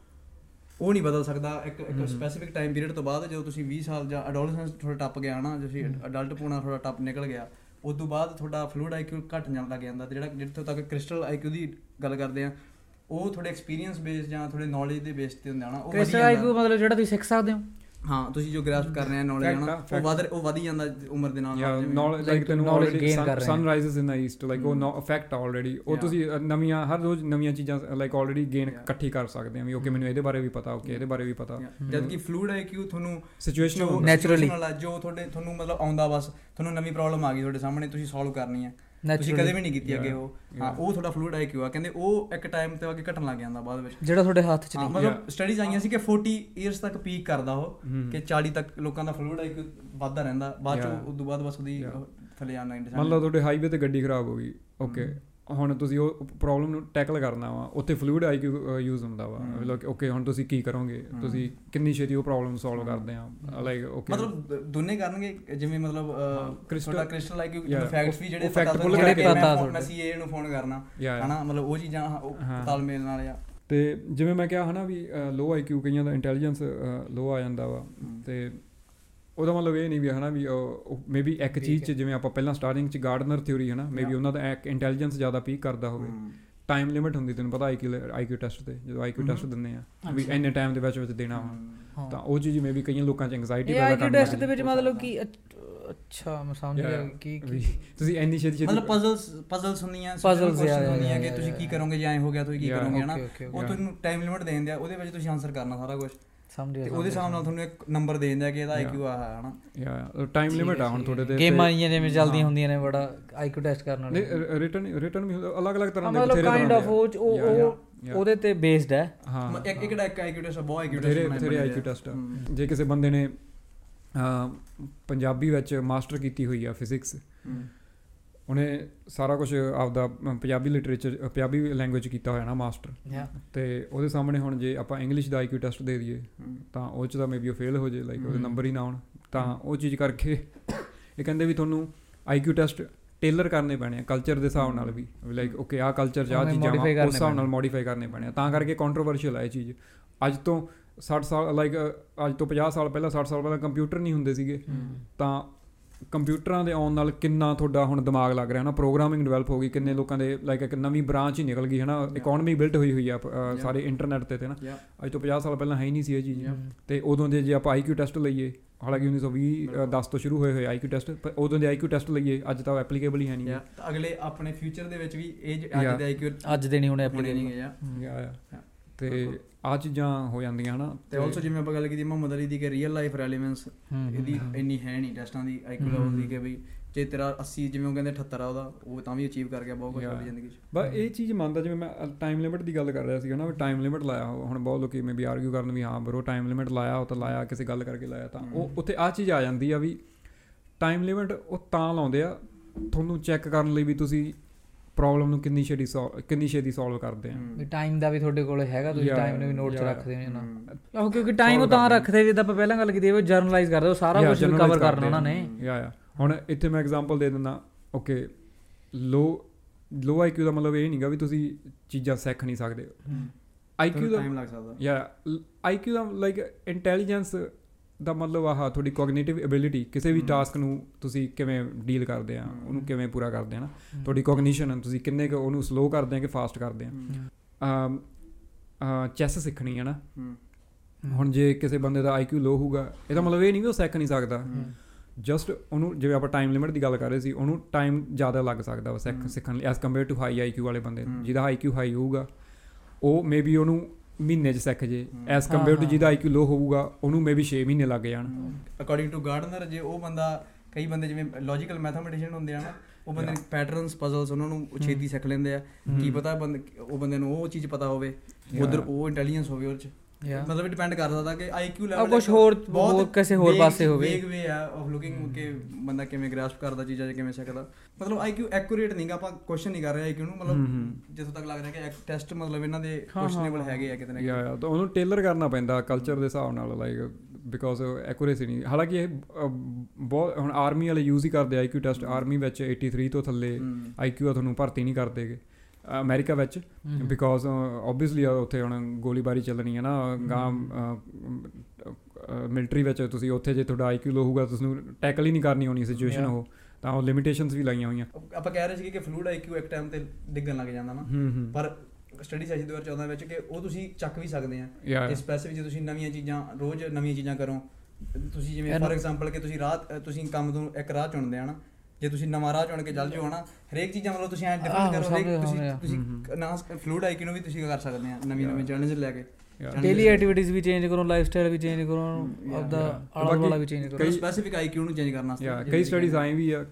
ਉਹ ਨਹੀਂ ਬਦਲ ਸਕਦਾ ਇੱਕ ਇੱਕ। ਸਪੈਸੀਫਿਕ ਟਾਈਮ ਪੀਰੀਅਡ ਤੋਂ ਬਾਅਦ ਜਦੋਂ ਤੁਸੀਂ 20 ਸਾਲ ਜਾਂ ਅਡੋਲਸੈਂਸ ਥੋੜਾ ਟੱਪ ਗਿਆ ਨਾ ਤੁਸੀਂ। ਅਡਲਟ ਪੂਣਾ ਥੋੜਾ ਟੱਪ ਨਿਕਲ ਗਿਆ ਉਸ ਤੋਂ ਬਾਅਦ ਤੁਹਾਡਾ ਫਲੂਇਡ ਆਈਕਿਊ ਘਟ ਜਾਣ ਲੱਗ ਜਾਂਦਾ ਤੇ ਜਿਹੜਾ ਜਿੱਥੋਂ ਤੱਕ ਕ੍ਰਿਸਟਲ ਆਈਕਿਊ ਦੀ ਗੱਲ ਕਰਦੇ ਆ ਉਹ ਥੋੜੇ ਐਕਸਪੀਰੀਅੰਸ ਬੇਸ ਜਾਂ ਥੋੜੇ ਨੌਲੇਜ ਦੇ ਬੇਸ ਤੇ ਹੁੰਦਾ ਨਾ ਉਹ ਕ੍ਰਿਸਟਲ। ਆਈਕਿਊ ਮਤਲਬ ਜਿਹੜਾ ਤੁਸੀਂ ਸਿੱਖ ਸਕਦੇ ਹੋ ਹਾਂ ਤੁਸੀਂ ਜੋ ਗ੍ਰਾਸਪ ਕਰ ਰਹੇ ਆ ਨੌਲੇਜ Fact ਨਾ ਆ, ਉਹ ਵਧ ਉਹ ਵਧੀ ਜਾਂਦਾ ਉਮਰ ਦੇ ਨਾਲ ਨੌਲੇਜ like ਲਾਈਕ ਤੈਨੂੰ ਆਲਰੇਡੀ gain ਕਰ ਰਹੇ ਸਨ ਹਾਂ। ਰਾਈਜ਼ਸ ਇਨ ਦਾ ਈਸਟ ਲਾਈਕ ਉਹ। ਨੋ ਇਫੈਕਟ ਆਲਰੇਡੀ ਉਹ. ਤੁਸੀਂ ਨਵੀਆਂ ਹਰ ਰੋਜ਼ ਨਵੀਆਂ ਚੀਜ਼ਾਂ ਲਾਈਕ ਆਲਰੇਡੀ ਗੇਨ. ਇਕੱਠੀ ਕਰ ਸਕਦੇ ਆ ਵੀ ਓਕੇ ਮੈਨੂੰ ਇਹਦੇ ਬਾਰੇ ਵੀ ਪਤਾ ਓਕੇ ਇਹਦੇ ਬਾਰੇ ਵੀ ਪਤਾ. ਜਦ ਕਿ ਫਲੂਇਡ ਆਈਕਿਊ ਤੁਹਾਨੂੰ ਸਿਚੁਏਸ਼ਨਲ ਜੋ Naturally. situational ਆ, ਜੋ ਤੁਹਾਡੇ ਤੁਹਾਨੂੰ ਮਤਲਬ ਆਉਂਦਾ ਬਸ ਤੁਹਾਨੂੰ ਨਵੀਂ ਪ੍ਰੋਬਲਮ ਆ ਗਈ ਤੁਹਾਡੇ ਸਾਹਮਣੇ ਤੁਸੀਂ ਸੋਲਵ ਕਰਨੀ ਹੈ ਤੁਸੀਂ. ਕਦੇ ਵੀ ਨਹੀਂ ਕੀਤੀ ਅੱਗੇ. ਉਹ ਹਾਂ. ਉਹ ਤੁਹਾਡਾ ਫਲੂਇਡ ਆਈਕਿਊ ਆ ਕਹਿੰਦੇ ਉਹ ਇੱਕ ਟਾਈਮ ਤੇ ਕੇ ਘਟਣ ਲੱਗ ਜਾਂਦਾ ਬਾਅਦ ਵਿੱਚ ਜਿਹੜਾ ਤੁਹਾਡੇ ਹੱਥ 'ਚ ਨਹੀਂ ਮਤਲਬ. ਸਟੱਡੀਜ਼ ਆਈਆਂ ਸੀ ਕਿ 40 ਇਅਰਸ ਤੱਕ ਪੀਕ ਕਰਦਾ ਉਹ। ਕਿ 40 ਤੱਕ ਲੋਕਾਂ ਦਾ ਫਲੂਇਡ ਆਈਕਿਊ ਵੱਧਦਾ ਰਹਿੰਦਾ ਬਾਅਦ ਚ. ਉਸ ਤੋਂ ਬਾਅਦ ਬਸ ਉਹਦੀ ਥੱਲੇ ਜਾਣਾ ਮੰਨ ਲਓ ਤੁਹਾਡੇ ਹਾਈਵੇ ਤੇ ਗੱਡੀ ਖਰਾਬ ਹੋ ਗਈ ਓਕੇ ਹੁਣ ਤੁਸੀਂ ਉਹ ਪ੍ਰੋਬਲਮ ਨੂੰ ਟੈਕਲ ਕਰਨਾ ਵਾ ਉੱਥੇ ਫਲੂਇਡ ਆਈਕਿਊ ਯੂਜ਼ ਹੁੰਦਾ ਵਾ। ਮਤਲਬ ਓਕੇ ਹੁਣ ਤੁਸੀਂ ਕੀ ਕਰੋਗੇ। ਤੁਸੀਂ ਕਿੰਨੀ ਛੇਤੀ ਉਹ ਪ੍ਰੋਬਲਮ ਸੋਲਵ। ਕਰਦੇ ਆ ਲਾਈਕ ਓਕੇ ਮਤਲਬ ਦੋਨੇ ਕਰਨਗੇ ਜਿਵੇਂ ਮਤਲਬ ਤੁਹਾਡਾ ਕ੍ਰਿਸਟਲ ਆਈਕਿਊ Yeah. ਫੈਕਟਸ ਵੀ ਜਿਹੜੇ fact ਤੁਹਾਨੂੰ ਮੈਂ ਪਤਾ ਤੁਹਾਡੇ। ਮੈਂ ਸੀਏ ਨੂੰ ਫੋਨ ਕਰਨਾ ਹਨਾ ਮਤਲਬ ਉਹ ਚੀਜ਼ਾਂ। ਤਾਲਮੇਲ ਨਾਲ ਜਾਂ ਤੇ ਜਿਵੇਂ ਮੈਂ ਕਿਹਾ ਹਨਾ ਵੀ ਲੋ ਆਈਕਿਊ ਕਈਆਂ ਦਾ ਇੰਟੈਲੀਜੈਂਸ ਲੋ ਆ ਜਾਂਦਾ ਵਾ। ਤੇ ਉਹਦਾ ਮਤਲਬ ਇਹ ਨਹੀਂ ਵੀ ਹਨਾ ਵੀ ਮੇਬੀ ਇੱਕ ਚੀਜ਼ ਚ ਜਿਵੇਂ ਆਪਾਂ ਪਹਿਲਾਂ ਸਟਾਰਟਿੰਗ ਚ ਗਾਰਡਨਰ ਥਿਉਰੀ ਹਨਾ ਮੇਬੀ. ਉਹਨਾਂ ਦਾ ਇੱਕ ਇੰਟੈਲੀਜੈਂਸ ਜ਼ਿਆਦਾ ਪੀਕ ਕਰਦਾ ਹੋਵੇ। ਟਾਈਮ ਲਿਮਿਟ ਹੁੰਦੀ ਤੈਨੂੰ ਪਤਾ ਆਈਕਿਊ ਆਈਕਿਊ ਟੈਸਟ ਤੇ ਜਦੋਂ ਆਈਕਿਊ। ਟੈਸਟ ਦਿੰਦੇ ਆ ਵੀ। ਇੰਨੇ ਟਾਈਮ ਦੇ ਵਿੱਚ ਵਿੱਚ ਦੇਣਾ ਵਾ ਹਾਂ ਤਾਂ ਉਹ ਚੀਜ਼ ਮੇਬੀ ਕਈਆਂ ਲੋਕਾਂ ਚ ਐਂਗਜ਼ਾਇਟੀ ਪੈਦਾ ਆਈਕਿਊ ਕਰਨ ਟੈਸਟ ਲੱਗ ਦੇ ਵਿੱਚ ਹੋ ਮਤਲਬ। ਕੀ ਅੱਛ- ਮੈਂ ਸਮਝ. ਗਿਆ ਕੀ ਤੁਸੀਂ ਇੰਨੀ ਛੇਤੀ ਛੇਤੀ ਮਤਲਬ ਪਜ਼ਲਸ ਪਜ਼ਲਸ ਹੁੰਦੀਆਂ yeah, ਹੁੰਦੀਆਂ ਕਿ ਤੁਸੀਂ. ਕੀ ਕਰੋਗੇ ਜਾਂ ਐ ਹੋ ਗਿਆ ਤੁਸੀਂ ਕੀ. ਕਰੋਗੇ ਹਨਾ ਉਹ. ਤੁਹਾਨੂੰ ਟਾਈਮ ਲਿਮਿਟ ਦੇ ਦਿੰਦੇ ਆ ਉਹਦੇ ਵਿੱਚ ਤੁਸੀਂ ਆਨਸਰ ਕਰਨਾ ਸਾਰਾ ਕੁਝ ਸਮਝ ਗਿਆ ਉਹਦੇ ਹਿਸਾਬ ਨਾਲ ਤੁਹਾਨੂੰ ਇੱਕ ਨੰਬਰ ਦੇ ਦਿੰਦੇ ਕਿ ਇਹਦਾ. ਆਈਕਿਊ ਆ ਹੈ ਹਨਾ ਯਾ ਟਾਈਮ ਲਿਮਿਟ ਆ ਹੁਣ ਤੁਹਾਡੇ ਤੇ ਗੇਮਾਂ ਆਈਆਂ ਜਿਵੇਂ ਚੱਲਦੀਆਂ। ਹੁੰਦੀਆਂ ਨੇ ਬੜਾ ਆਈਕਿਊ ਟੈਸਟ ਕਰਨ ਵਾਲੇ। ਨਹੀਂ ਰਿਟਰਨ ਰਿਟਰਨ ਵੀ ਅਲੱਗ-ਅਲੱਗ ਤਰ੍ਹਾਂ ਦੇ ਮਤਲਬ ਬਥੇਰੇ ਕਾਈਂਡ ਆਫ ਉਹ ਉਹ. ਉਹਦੇ ਤੇ ਬੇਸਡ ਹੈ। ਹਾਂ ਇੱਕ ਇੱਕ ਦਾ ਇੱਕ ਆਈਕਿਊ ਟੈਸਟ ਬਹੁਤ ਆਈਕਿਊ ਟੈਸਟ ਬਥੇਰੇ ਆਈਕਿਊ ਟੈਸਟ ਜੇ ਕਿਸੇ ਬੰਦੇ ਨੇ ਪੰਜਾਬੀ ਵਿੱਚ ਮਾਸਟਰ ਕੀਤੀ ਹੋਈ ਆ ਫਿਜ਼ਿਕਸ ਉਹਨੇ ਸਾਰਾ ਕੁਝ ਆਪਦਾ ਪੰਜਾਬੀ ਲਿਟਰੇਚਰ ਪੰਜਾਬੀ ਲੈਂਗੁਏਜ ਕੀਤਾ ਹੋਇਆ ਨਾ ਮਾਸਟਰ ਤੇ ਉਹਦੇ ਸਾਹਮਣੇ ਹੁਣ ਜੇ ਆਪਾਂ ਇੰਗਲਿਸ਼ ਦਾ ਆਈਕਿਊ ਟੈਸਟ ਦੇ ਦਈਏ ਤਾਂ ਉਹ ਚ ਤਾਂ ਮੇਬੀ ਉਹ ਫੇਲ ਹੋ ਜੇ ਲਾਈਕ ਉਹਦੇ। ਨੰਬਰ ਹੀ ਨਾ ਆਉਣ। ਤਾਂ ਉਹ ਚੀਜ਼ ਕਰਕੇ ਇਹ ਕਹਿੰਦੇ ਵੀ ਤੁਹਾਨੂੰ ਆਈਕਿਊ ਟੈਸਟ ਟੇਲਰ ਕਰਨੇ ਪੈਣੇ ਆ ਕਲਚਰ ਦੇ ਹਿਸਾਬ ਨਾਲ ਵੀ। ਲਾਈਕ ਓਕੇ ਆਹ ਕਲਚਰ ਉਵੇਂ ਚੀਜ਼ਾਂ ਉਸ ਹਿਸਾਬ ਨਾਲ। ਮੋਡੀਫਾਈ ਕਰਨੇ ਪੈਣੇ ਆ। ਤਾਂ ਕਰਕੇ ਕੰਟਰੋਵਰਸ਼ੀਅਲ ਹੈ ਇਹ ਚੀਜ਼। ਅੱਜ ਤੋਂ 60 ਸਾਲ ਲਾਈਕ ਅੱਜ ਤੋਂ 50 ਸਾਲ ਪਹਿਲਾਂ 60 ਸਾਲ ਪਹਿਲਾਂ ਕੰਪਿਊਟਰ ਨਹੀਂ ਹੁੰਦੇ ਸੀਗੇ। ਤਾਂ ਕੰਪਿਊਟਰਾਂ ਦੇ ਆਉਣ ਨਾਲ ਕਿੰਨਾ ਤੁਹਾਡਾ ਹੁਣ ਦਿਮਾਗ ਲੱਗ ਰਿਹਾ ਨਾ ਪ੍ਰੋਗਰਾਮਿੰਗ ਡਿਵੈਲਪ ਹੋ ਗਈ ਕਿੰਨੇ ਲੋਕਾਂ ਦੇ ਲਾਈਕ ਇੱਕ ਨਵੀਂ ਬ੍ਰਾਂਚ ਹੀ ਨਿਕਲ ਗਈ ਹੈ ਨਾ ਇਕਨੋਮੀ ਬਿਲਟ ਹੋਈ ਹੋਈ ਆ. ਸਾਰੇ ਇੰਟਰਨੈਟ ਤੇ ਤੇ ਨਾ. ਅੱਜ ਤੋਂ 50 ਸਾਲ ਪਹਿਲਾਂ ਹੈ ਹੀ ਨਹੀਂ ਸੀ ਇਹ ਚੀਜ਼. ਤੇ ਉਦੋਂ ਦੇ ਜੇ ਆਪਾਂ ਆਈਕਿਊ ਟੈਸਟ ਲਈਏ ਹਾਲਾਂਕਿ 1920 ਅ, 10 ਤੋਂ ਸ਼ੁਰੂ ਹੋਏ ਹੋਏ ਆਈਕਿਊ ਟੈਸਟ ਪਰ ਉਦੋਂ ਦੇ ਆਈਕਿਊ ਟੈਸਟ ਲਈਏ ਅੱਜ ਤਾਂ ਐਪਲੀਕੇਬਲ ਹੀ ਹੈ ਨਹੀਂ ਅਗਲੇ ਆਪਣੇ ਫਿਊਚਰ ਦੇ ਵਿੱਚ ਵੀ ਇਹ. ਅੱਜ ਦੇ ਆਈਕਿਊ ਅੱਜ ਦੇ ਨਹੀਂ ਹੁਣੇ ਆਪਣੇ ਨਹੀਂ ਹੈ। Yeah. ਤੇ। ਆ ਚੀਜ਼ਾਂ ਹੋ ਜਾਂਦੀਆਂ ਹਨਾ ਤੇ ਆਲਸੋ ਜਿਵੇਂ ਆਪਾਂ ਗੱਲ ਕੀਤੀ ਮੁਹੰਮਦ ਅਲੀ ਦੀ ਕਿ ਰੀਅਲ ਲਾਈਫ ਰੈਲੇਵੈਂਸ ਇਹਦੀ ਇੰਨੀ ਹੈ ਨਹੀਂ ਟੈਸਟਾਂ ਦੀ ਆਈਕਿਊ ਲੈਵਲ ਦੀ ਕਿ ਬਈ ਜੇ ਤੇਰਾ 80 ਜਿਵੇਂ ਉਹ ਕਹਿੰਦੇ 78 ਆ ਉਹਦਾ ਉਹ ਤਾਂ ਵੀ ਅਚੀਵ ਕਰ ਗਿਆ ਬਹੁਤ ਕੁਝ. ਆਪਣੀ ਜ਼ਿੰਦਗੀ 'ਚ ਬਸ ਇਹ ਚੀਜ਼ ਮੰਨਦਾ ਜਿਵੇਂ ਮੈਂ ਟਾਈਮ ਲਿਮਿਟ ਦੀ ਗੱਲ ਕਰ ਰਿਹਾ ਸੀ ਨਾ ਵੀ ਟਾਈਮ ਲਿਮਿਟ ਲਾਇਆ ਹੁਣ ਬਹੁਤ ਲੋਕੀ ਮੇਬੀ ਆਰਗੂ ਕਰਨ ਵੀ ਹਾਂ ਬਰੋ ਟਾਈਮ ਲਿਮਿਟ ਲਾਇਆ ਉਹ ਤਾਂ ਲਾਇਆ ਕਿਸੇ ਗੱਲ ਕਰਕੇ ਲਾਇਆ ਤਾਂ ਉਹ। ਉੱਥੇ ਆ ਚੀਜ਼ ਆ ਜਾਂਦੀ ਆ ਵੀ ਟਾਈਮ ਲਿਮਿਟ ਉਹ ਤਾਂ ਲਾਉਂਦੇ ਆ ਤੁਹਾਨੂੰ ਚੈੱਕ ਕਰਨ ਲਈ ਵੀ ਤੁਸੀਂ ਪ੍ਰੋਬਲਮ ਨੂੰ ਕਿੰਨੀ ਛੇਤੀ solve- ਕਿੰਨੀ ਛੇਤੀ ਸੋਲਵ ਕਰਦੇ ਆ। ਵੀ ਟਾਈਮ ਦਾ ਵੀ ਤੁਹਾਡੇ ਕੋਲ ਹੈਗਾ ਤੁਸੀਂ ਟਾਈਮ ਨੂੰ ਵੀ ਨੋਟ 'ਚ yeah. ਰੱਖਦੇ ਨੇ। ਨਾ। ਆਹੋ ਕਿਉਂਕਿ ਟਾਈਮ ਉਹ ਤਾਂ ਰੱਖਦੇ ਜਿੱਦਾਂ ਆਪਾਂ ਪਹਿਲਾਂ ਗੱਲ ਕੀਤੀ ਉਹ ਜਰਨਲਾਈਜ਼ ਕਰਦੇ ਉਹ ਸਾਰਾ ਕੁਝ ਕਵਰ ਕਰਨਾ ਉਹਨਾਂ। ਨੇ। ਯਾ ਯਾ। ਹੁਣ ਇੱਥੇ ਮੈਂ ਐਗਜ਼ਾਮਪਲ ਦੇ ਦਿੰਦਾ ਓਕੇ ਲੋ ਲੋ ਆਈਕਿਊ ਦਾ ਮਤਲਬ ਇਹ ਨਹੀਂਗਾ ਵੀ ਤੁਸੀਂ ਚੀਜ਼ਾਂ ਸਿੱਖ ਨਹੀਂ ਸਕਦੇ। ਆਈਕਿਊ ਦਾ ਟਾਈਮ ਲੱਗ ਸਕਦਾ। ਯਾ ਆਈਕਿਊ ਦਾ ਲਾਈਕ ਇੰਟੈਲੀਜੈਂਸ ਦਾ ਮਤਲਬ ਆਹ ਤੁਹਾਡੀ ਕੋਗਨੀਟਿਵ ਐਬਿਲਿਟੀ ਕਿਸੇ ਵੀ। ਟਾਸਕ ਨੂੰ ਤੁਸੀਂ ਕਿਵੇਂ ਡੀਲ ਕਰਦੇ ਆ। ਉਹਨੂੰ ਕਿਵੇਂ ਪੂਰਾ ਕਰਦੇ ਆ ਨਾ ਤੁਹਾਡੀ ਕੋਗਨੀਸ਼ਨ ਤੁਸੀਂ ਕਿੰਨੇ ਕੁ ਉਹਨੂੰ ਸਲੋ ਕਰਦੇ ਆ ਕਿ ਫਾਸਟ ਕਰਦੇ ਆ ਚੈਸ ਸਿੱਖਣੀ ਹੈ ਨਾ। ਹੁਣ ਜੇ ਕਿਸੇ ਬੰਦੇ ਦਾ ਆਈਕਿਊ ਲੋ ਹੋਊਗਾ ਇਹਦਾ ਮਤਲਬ ਇਹ ਨਹੀਂ ਵੀ ਉਹ ਸਿੱਖ ਨਹੀਂ ਸਕਦਾ ਜਸਟ ਉਹਨੂੰ ਜਿਵੇਂ ਆਪਾਂ ਟਾਈਮ ਲਿਮਿਟ ਦੀ ਗੱਲ ਕਰ ਰਹੇ ਸੀ ਉਹਨੂੰ ਟਾਈਮ ਜ਼ਿਆਦਾ ਲੱਗ ਸਕਦਾ ਵਾ। ਸਿੱਖਣ ਲਈ as compare to high IQ ਵਾਲੇ ਬੰਦੇ। ਜਿਹਦਾ ਆਈਕਿਊ ਹਾਈ ਹੋਊਗਾ ਉਹ ਮੇਬੀ ਉਹਨੂੰ ਮਹੀਨੇ 'ਚ ਸਿੱਖ ਜੇ। As compare to. ਜਿਹਦਾ ਆਈਕਿਊ ਲੋ ਹੋਊਗਾ ਉਹਨੂੰ ਮੇਬੀ 6 ਮਹੀਨੇ ਲੱਗ ਜਾਣ ਅਕੋਰਡਿੰਗ ਟੂ ਗਾਰਡਨਰ ਜੇ ਉਹ ਬੰਦਾ ਕਈ ਬੰਦੇ ਜਿਵੇਂ ਲੌਜੀਕਲ ਮੈਥਮੈਟੀਸ਼ੀਅਨ ਹੁੰਦੇ ਆ ਨਾ ਉਹ ਬੰਦੇ Yeah. ਪੈਟਰਨਸ ਪਜ਼ਲਸ ਉਹਨਾਂ ਨੂੰ ਛੇਤੀ ਸਿੱਖ ਲੈਂਦੇ ਆ ਕੀ ਪਤਾ ਬੰਦੇ ਉਹ ਬੰਦੇ ਨੂੰ ਉਹ ਚੀਜ਼ ਪਤਾ ਹੋਵੇ ਉਧਰ. ਉਹ ਇੰਟੈਲੀਜੈਂਸ ਹੋਵੇ ਉਹ ਚ. ਮਤਲਬ ਡਿਪੈਂਡ ਕਰਦਾ ਦਾ ਕਿ ਆਈਕਿਊ ਆ ਲੈਵਲ ਕੁਝ ਹੋਰ ਹੋਰ ਕਿਸੇ ਹੋਰ ਪਾਸੇ ਹੋਵੇ। ਵੇਗ ਵੇ ਆ ਆਫ ਲੁਕਿੰਗ ਕਿ ਬੰਦਾ ਕਿਵੇਂ ਗ੍ਰਾਸਪ ਕਰਦਾ ਚੀਜ਼ਾਂ ਜਾਂ ਕਿਵੇਂ ਸਿੱਖਦਾ। ਮਤਲਬ ਆਈਕਿਊ ਐਕੂਰੇਟ ਨਹੀਂਗਾ ਆਪਾਂ ਕੁਐਸਚਨ ਨਹੀਂ ਕਰ ਰਹੇ ਆਈਕਿਊ ਨੂੰ। ਮਤਲਬ। ਜਿੱਥੋਂ ਤੱਕ ਲੱਗ ਰਿਹਾ ਕਿ ਟੈਸਟ ਮਤਲਬ ਇਹਨਾਂ ਦੇ ਕੁਐਸਚਨੇਬਲ ਹੈਗੇ ਆ ਕਿਤੇ ਨਾ ਯਾ ਕਿਤੇ। ਯਾ ਤਾਂ ਉਹਨੂੰ ਟੇਲਰ ਕਰਨਾ ਪੈਂਦਾ ਕਲਚਰ ਦੇ ਹਿਸਾਬ ਨਾਲ ਲਾਈਕ ਬਿਕੋਜ਼ ਐਕੂਰੇਸੀ ਨਹੀਂ। ਹਾਲਾਂਕਿ ਇਹ ਬਹੁਤ ਹੁਣ ਆਰਮੀ ਵਾਲੇ ਯੂਜ਼ ਹੀ ਕਰਦੇ ਆਈਕਿਊ ਟੈਸਟ ਆਰਮੀ ਵਿੱਚ 83 ਤੋਂ ਥੱਲੇ। ਆਈਕਿਊ ਤੁਹਾਨੂੰ ਭਰਤੀ ਨਹੀਂ ਕਰਦੇਗੇ ਅਮਰੀਕਾ ਵਿੱਚ ਬਿਕੋਜ਼ ਆਬਵੀਅਸਲੀ ਉੱਥੇ ਹੁਣ ਗੋਲੀਬਾਰੀ ਚੱਲਣੀ ਹੈ ਨਾ ਗਾਂ ਮਿਲਟਰੀ ਵਿੱਚ ਤੁਸੀਂ ਉੱਥੇ ਜੇ ਤੁਹਾਡਾ ਆਈਕਿਊ ਲੋ ਹੋਊਗਾ ਤੁਸੀਂ ਟੈਕਲ ਹੀ ਨਹੀਂ ਕਰਨੀ ਹੋਣੀ ਸਿਚੁਏਸ਼ਨ. ਉਹ ਤਾਂ ਉਹ ਲਿਮਿਟੇਸ਼ਨਸ ਵੀ ਲਾਈਆਂ ਹੋਈਆਂ। ਆਪਾਂ ਕਹਿ ਰਹੇ ਸੀ ਕਿ ਫਲੂਇਡ ਆਈਕਿਊ ਇੱਕ ਟਾਈਮ ਤੇ ਡਿੱਗਣ ਲੱਗ ਜਾਂਦਾ ਨਾ। ਪਰ ਸਟੱਡੀ ਸੈਸ਼ਨ 2014 ਵਿੱਚ ਕਿ ਉਹ ਤੁਸੀਂ ਚੱਕ ਵੀ ਸਕਦੇ ਆ। ਯਾ ਤੇ ਸਪੈਸੀਫਿਕ ਜੇ ਤੁਸੀਂ ਨਵੀਆਂ ਚੀਜ਼ਾਂ ਰੋਜ਼ ਨਵੀਆਂ ਚੀਜ਼ਾਂ ਕਰੋ ਤੁਸੀਂ ਜਿਵੇਂ ਫੋਰ ਐਗਜ਼ਾਮਪਲ ਕਿ ਤੁਸੀਂ ਅ, ਤੁਸੀਂ ਕੰਮ ਤੋਂ ਇੱਕ ਰਾਹ ਚੁਣਦੇ ਆ ਨਾ ਜੇ ਤੁਸੀਂ ਨਵਾਂ ਰਾਹ ਚੁਣ ਕੇ ਚੱਲ ਜਾਓ ਨਾ ਹਰੇਕ ਚੀਜ਼ਾਂ ਮਤਲਬ ਤੁਸੀਂ ਐ ਡਿਫਰੈਂਟ ਕਰੋ ਹਰੇਕ ਤੁਸੀਂ। ਤੁਸੀਂ ਨਾ ਫਲੂਇਡ ਆਈਕਿਊ ਨੂੰ ਵੀ ਤੁਸੀਂ ਕਰ ਸਕਦੇ ਆ ਨਵੀਂ ਨਵੀਂ Yeah. ਚੈਲੰਜ ਲੈ ਕੇ. ਡੇਲੀ ਐਕਟੀਵਿਟੀਜ਼ ਵੀ ਚੇਂਜ ਕਰੋ ਲਾਈਫ ਸਟਾਈਲ ਵੀ ਚੇਂਜ ਕਰੋ ਆਪਦਾ. ਆਲਾ ਬਾਕੀ ਵੀ ਚੇਂਜ ਕਰੋ ਕਈ- ਸਪੈਸੀਫਿਕ ਆਈਕਿਊ ਨੂੰ ਚੇਂਜ ਕਰਨ ਵਾਸਤੇ ਕਈ ਸਟੱਡੀਜ਼ ਆਏ ਵੀ ਆ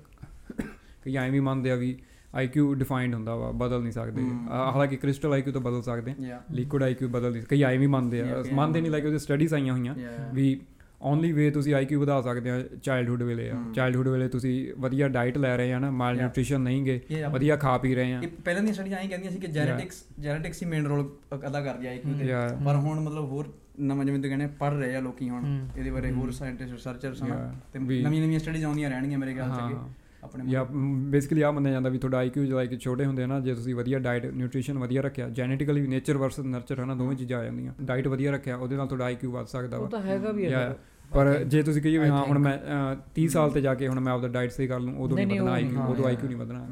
ਕਈ ਐਂ ਵੀ ਮੰਨਦੇ ਆ ਵੀ ਆਈਕਿਊ ਡਿਫਾਈਨਡ ਹੁੰਦਾ ਵਾ ਬਦਲ ਨਹੀਂ ਸਕਦੇ ਹਾਲਾਂਕਿ ਕ੍ਰਿਸਟਲ ਆਈਕਿਊ ਤਾਂ ਬਦਲ ਸਕਦੇ. ਲਿਕੁਇਡ ਆਈਕਿਊ ਬਦਲ ਨਹੀਂ ਕਈ ਐਂ ਵੀ ਮੰਨਦੇ ਆ ਮੰਨਦੇ ਨਹੀਂ ਲਾਈਕ ਉਹਦੇ ਸਟੱਡੀਜ਼ ਆਈਆਂ ਹੋਈਆਂ. ਵੀ ਓਨਲੀ ਵੇ ਤੁਸੀਂ ਆਈਕਿਊ ਵਧਾ ਸਕਦੇ ਆ ਚਾਈਲਡਹੂਡ ਵੇਲੇ ਆ। ਚਾਈਲਡਹੂਡ ਵੇਲੇ ਤੁਸੀਂ ਵਧੀਆ ਡਾਈਟ ਲੈ ਰਹੇ ਆ ਨਾ ਮਾਲ Yeah. ਨਿਊਟ੍ਰੀਸ਼ਨ ਨਹੀਂ ਗੇ Yeah. ਵਧੀਆ ਖਾ ਪੀ ਰਹੇ ਆ ਇਹ ਪਹਿਲਾਂ ਦੀਆਂ ਸਟੱਡੀਆਂ ਐਂ ਕਹਿੰਦੀਆਂ ਸੀ ਕਿ ਜੈਨੇਟਿਕਸ ਜੈਨੇਟਿਕਸ ਹੀ ਮੇਨ ਰੋਲ ਅਦਾ ਕਰਦੀ ਆ ਆਈਕਿਊ ਤੇ Yeah. ਪਰ ਹੁਣ ਮਤਲਬ ਹੋਰ ਨਵਾਂ ਜਿਵੇਂ ਤੁਸੀਂ ਕਹਿੰਦੇ ਪੜ ਰਹੇ ਆ ਲੋਕੀ ਹੁਣ। ਇਹਦੇ ਬਾਰੇ ਹੋਰ। ਸਾਇੰਟਿਸਟ ਰਿਸਰਚਰਸ ਹਨ. ਤੇ ਨਵੀਆਂ ਨਵੀਆਂ ਸਟੱਡੀਜ਼ ਆਉਂਦੀਆਂ ਰਹਿਣਗੀਆਂ ਮੇਰੇ ਖਿਆਲ ਚ ਆਪਣੇ ਜਾਂ ਬੇਸਿਕਲੀ ਆ ਮੰਨਿਆ ਜਾਂਦਾ ਵੀ ਤੁਹਾਡਾ ਆਈਕਿਊ ਲਾਈਕ ਛੋਟੇ ਹੁੰਦੇ ਆ ਨਾ ਜੇ ਤੁਸੀਂ ਵਧੀਆ ਡਾਈਟ ਨਿਊਟ੍ਰੀਸ਼ਨ ਵਧੀਆ ਰੱਖਿਆ ਜੈਨੇਟਿਕਲੀ ਨੇਚਰ ਵਰਸਸ ਨਰਚਰ ਹਨਾ ਦੋਵੇਂ ਚੀਜ਼ਾਂ ਆ ਜਾਂਦੀਆਂ ਡਾਈਟ ਵਧੀਆ ਰੱਖਿਆ ਉਹਦੇ ਨਾਲ ਤੁਹਾਡਾ ਆਈਕਿਊ ਵੱਧ ਸਕਦਾ ਉਹ ਵਾ ਤਾਂ ਹੈਗਾ ਵੀ. ਹੈ ਪਰ ਜੇ ਤੁਸੀਂ ਕਹੀਏ ਹਾਂ ਹੁਣ ਮੈਂ ਅਹ, 30 ਸਾਲ ਤੇ ਜਾ ਕੇ ਹੁਣ ਮੈਂ ਆਪਦਾ ਡਾਈਟ ਸਹੀ ਕਰ ਲੂੰ ਉਦੋਂ ਨਹੀਂ, ਵਧਣਾ ਹਾਂ, ਉਦੋਂ. ਆਈਕਿਊ ਨਹੀਂ ਵਧਣਾ।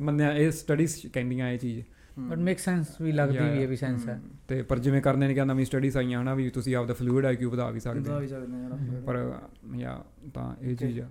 ਮੰਨਿਆ ਇਹ ਸਟੱਡੀਜ਼ ਕਹਿੰਦੀਆਂ ਇਹ ਚੀਜ਼। ਬਟ ਮੇਕ ਸੈਂਸ ਵੀ ਲੱਗਦੀ ਵੀ ਹੈ ਵੀ ਸੈਂਸ ਹੈ। ਤੇ ਪਰ ਜਿਵੇਂ ਕਰਨੇ ਨੇ ਕਿਹਾ ਨਵੀਂ ਸਟੱਡੀਜ਼ ਆਈਆਂ ਹਨਾ ਵੀ ਤੁਸੀਂ ਆਪਦਾ ਫਲੂਇਡ ਆਈਕਿਊ ਵਧਾ ਵੀ ਸਕਦੇ ਵਧਾ ਹੋ ਵੀ ਸਕਦੇ ਯਾਰ ਪਰ ਯਾ ਤਾਂ ਇਹ ਚੀਜ਼ ਆ।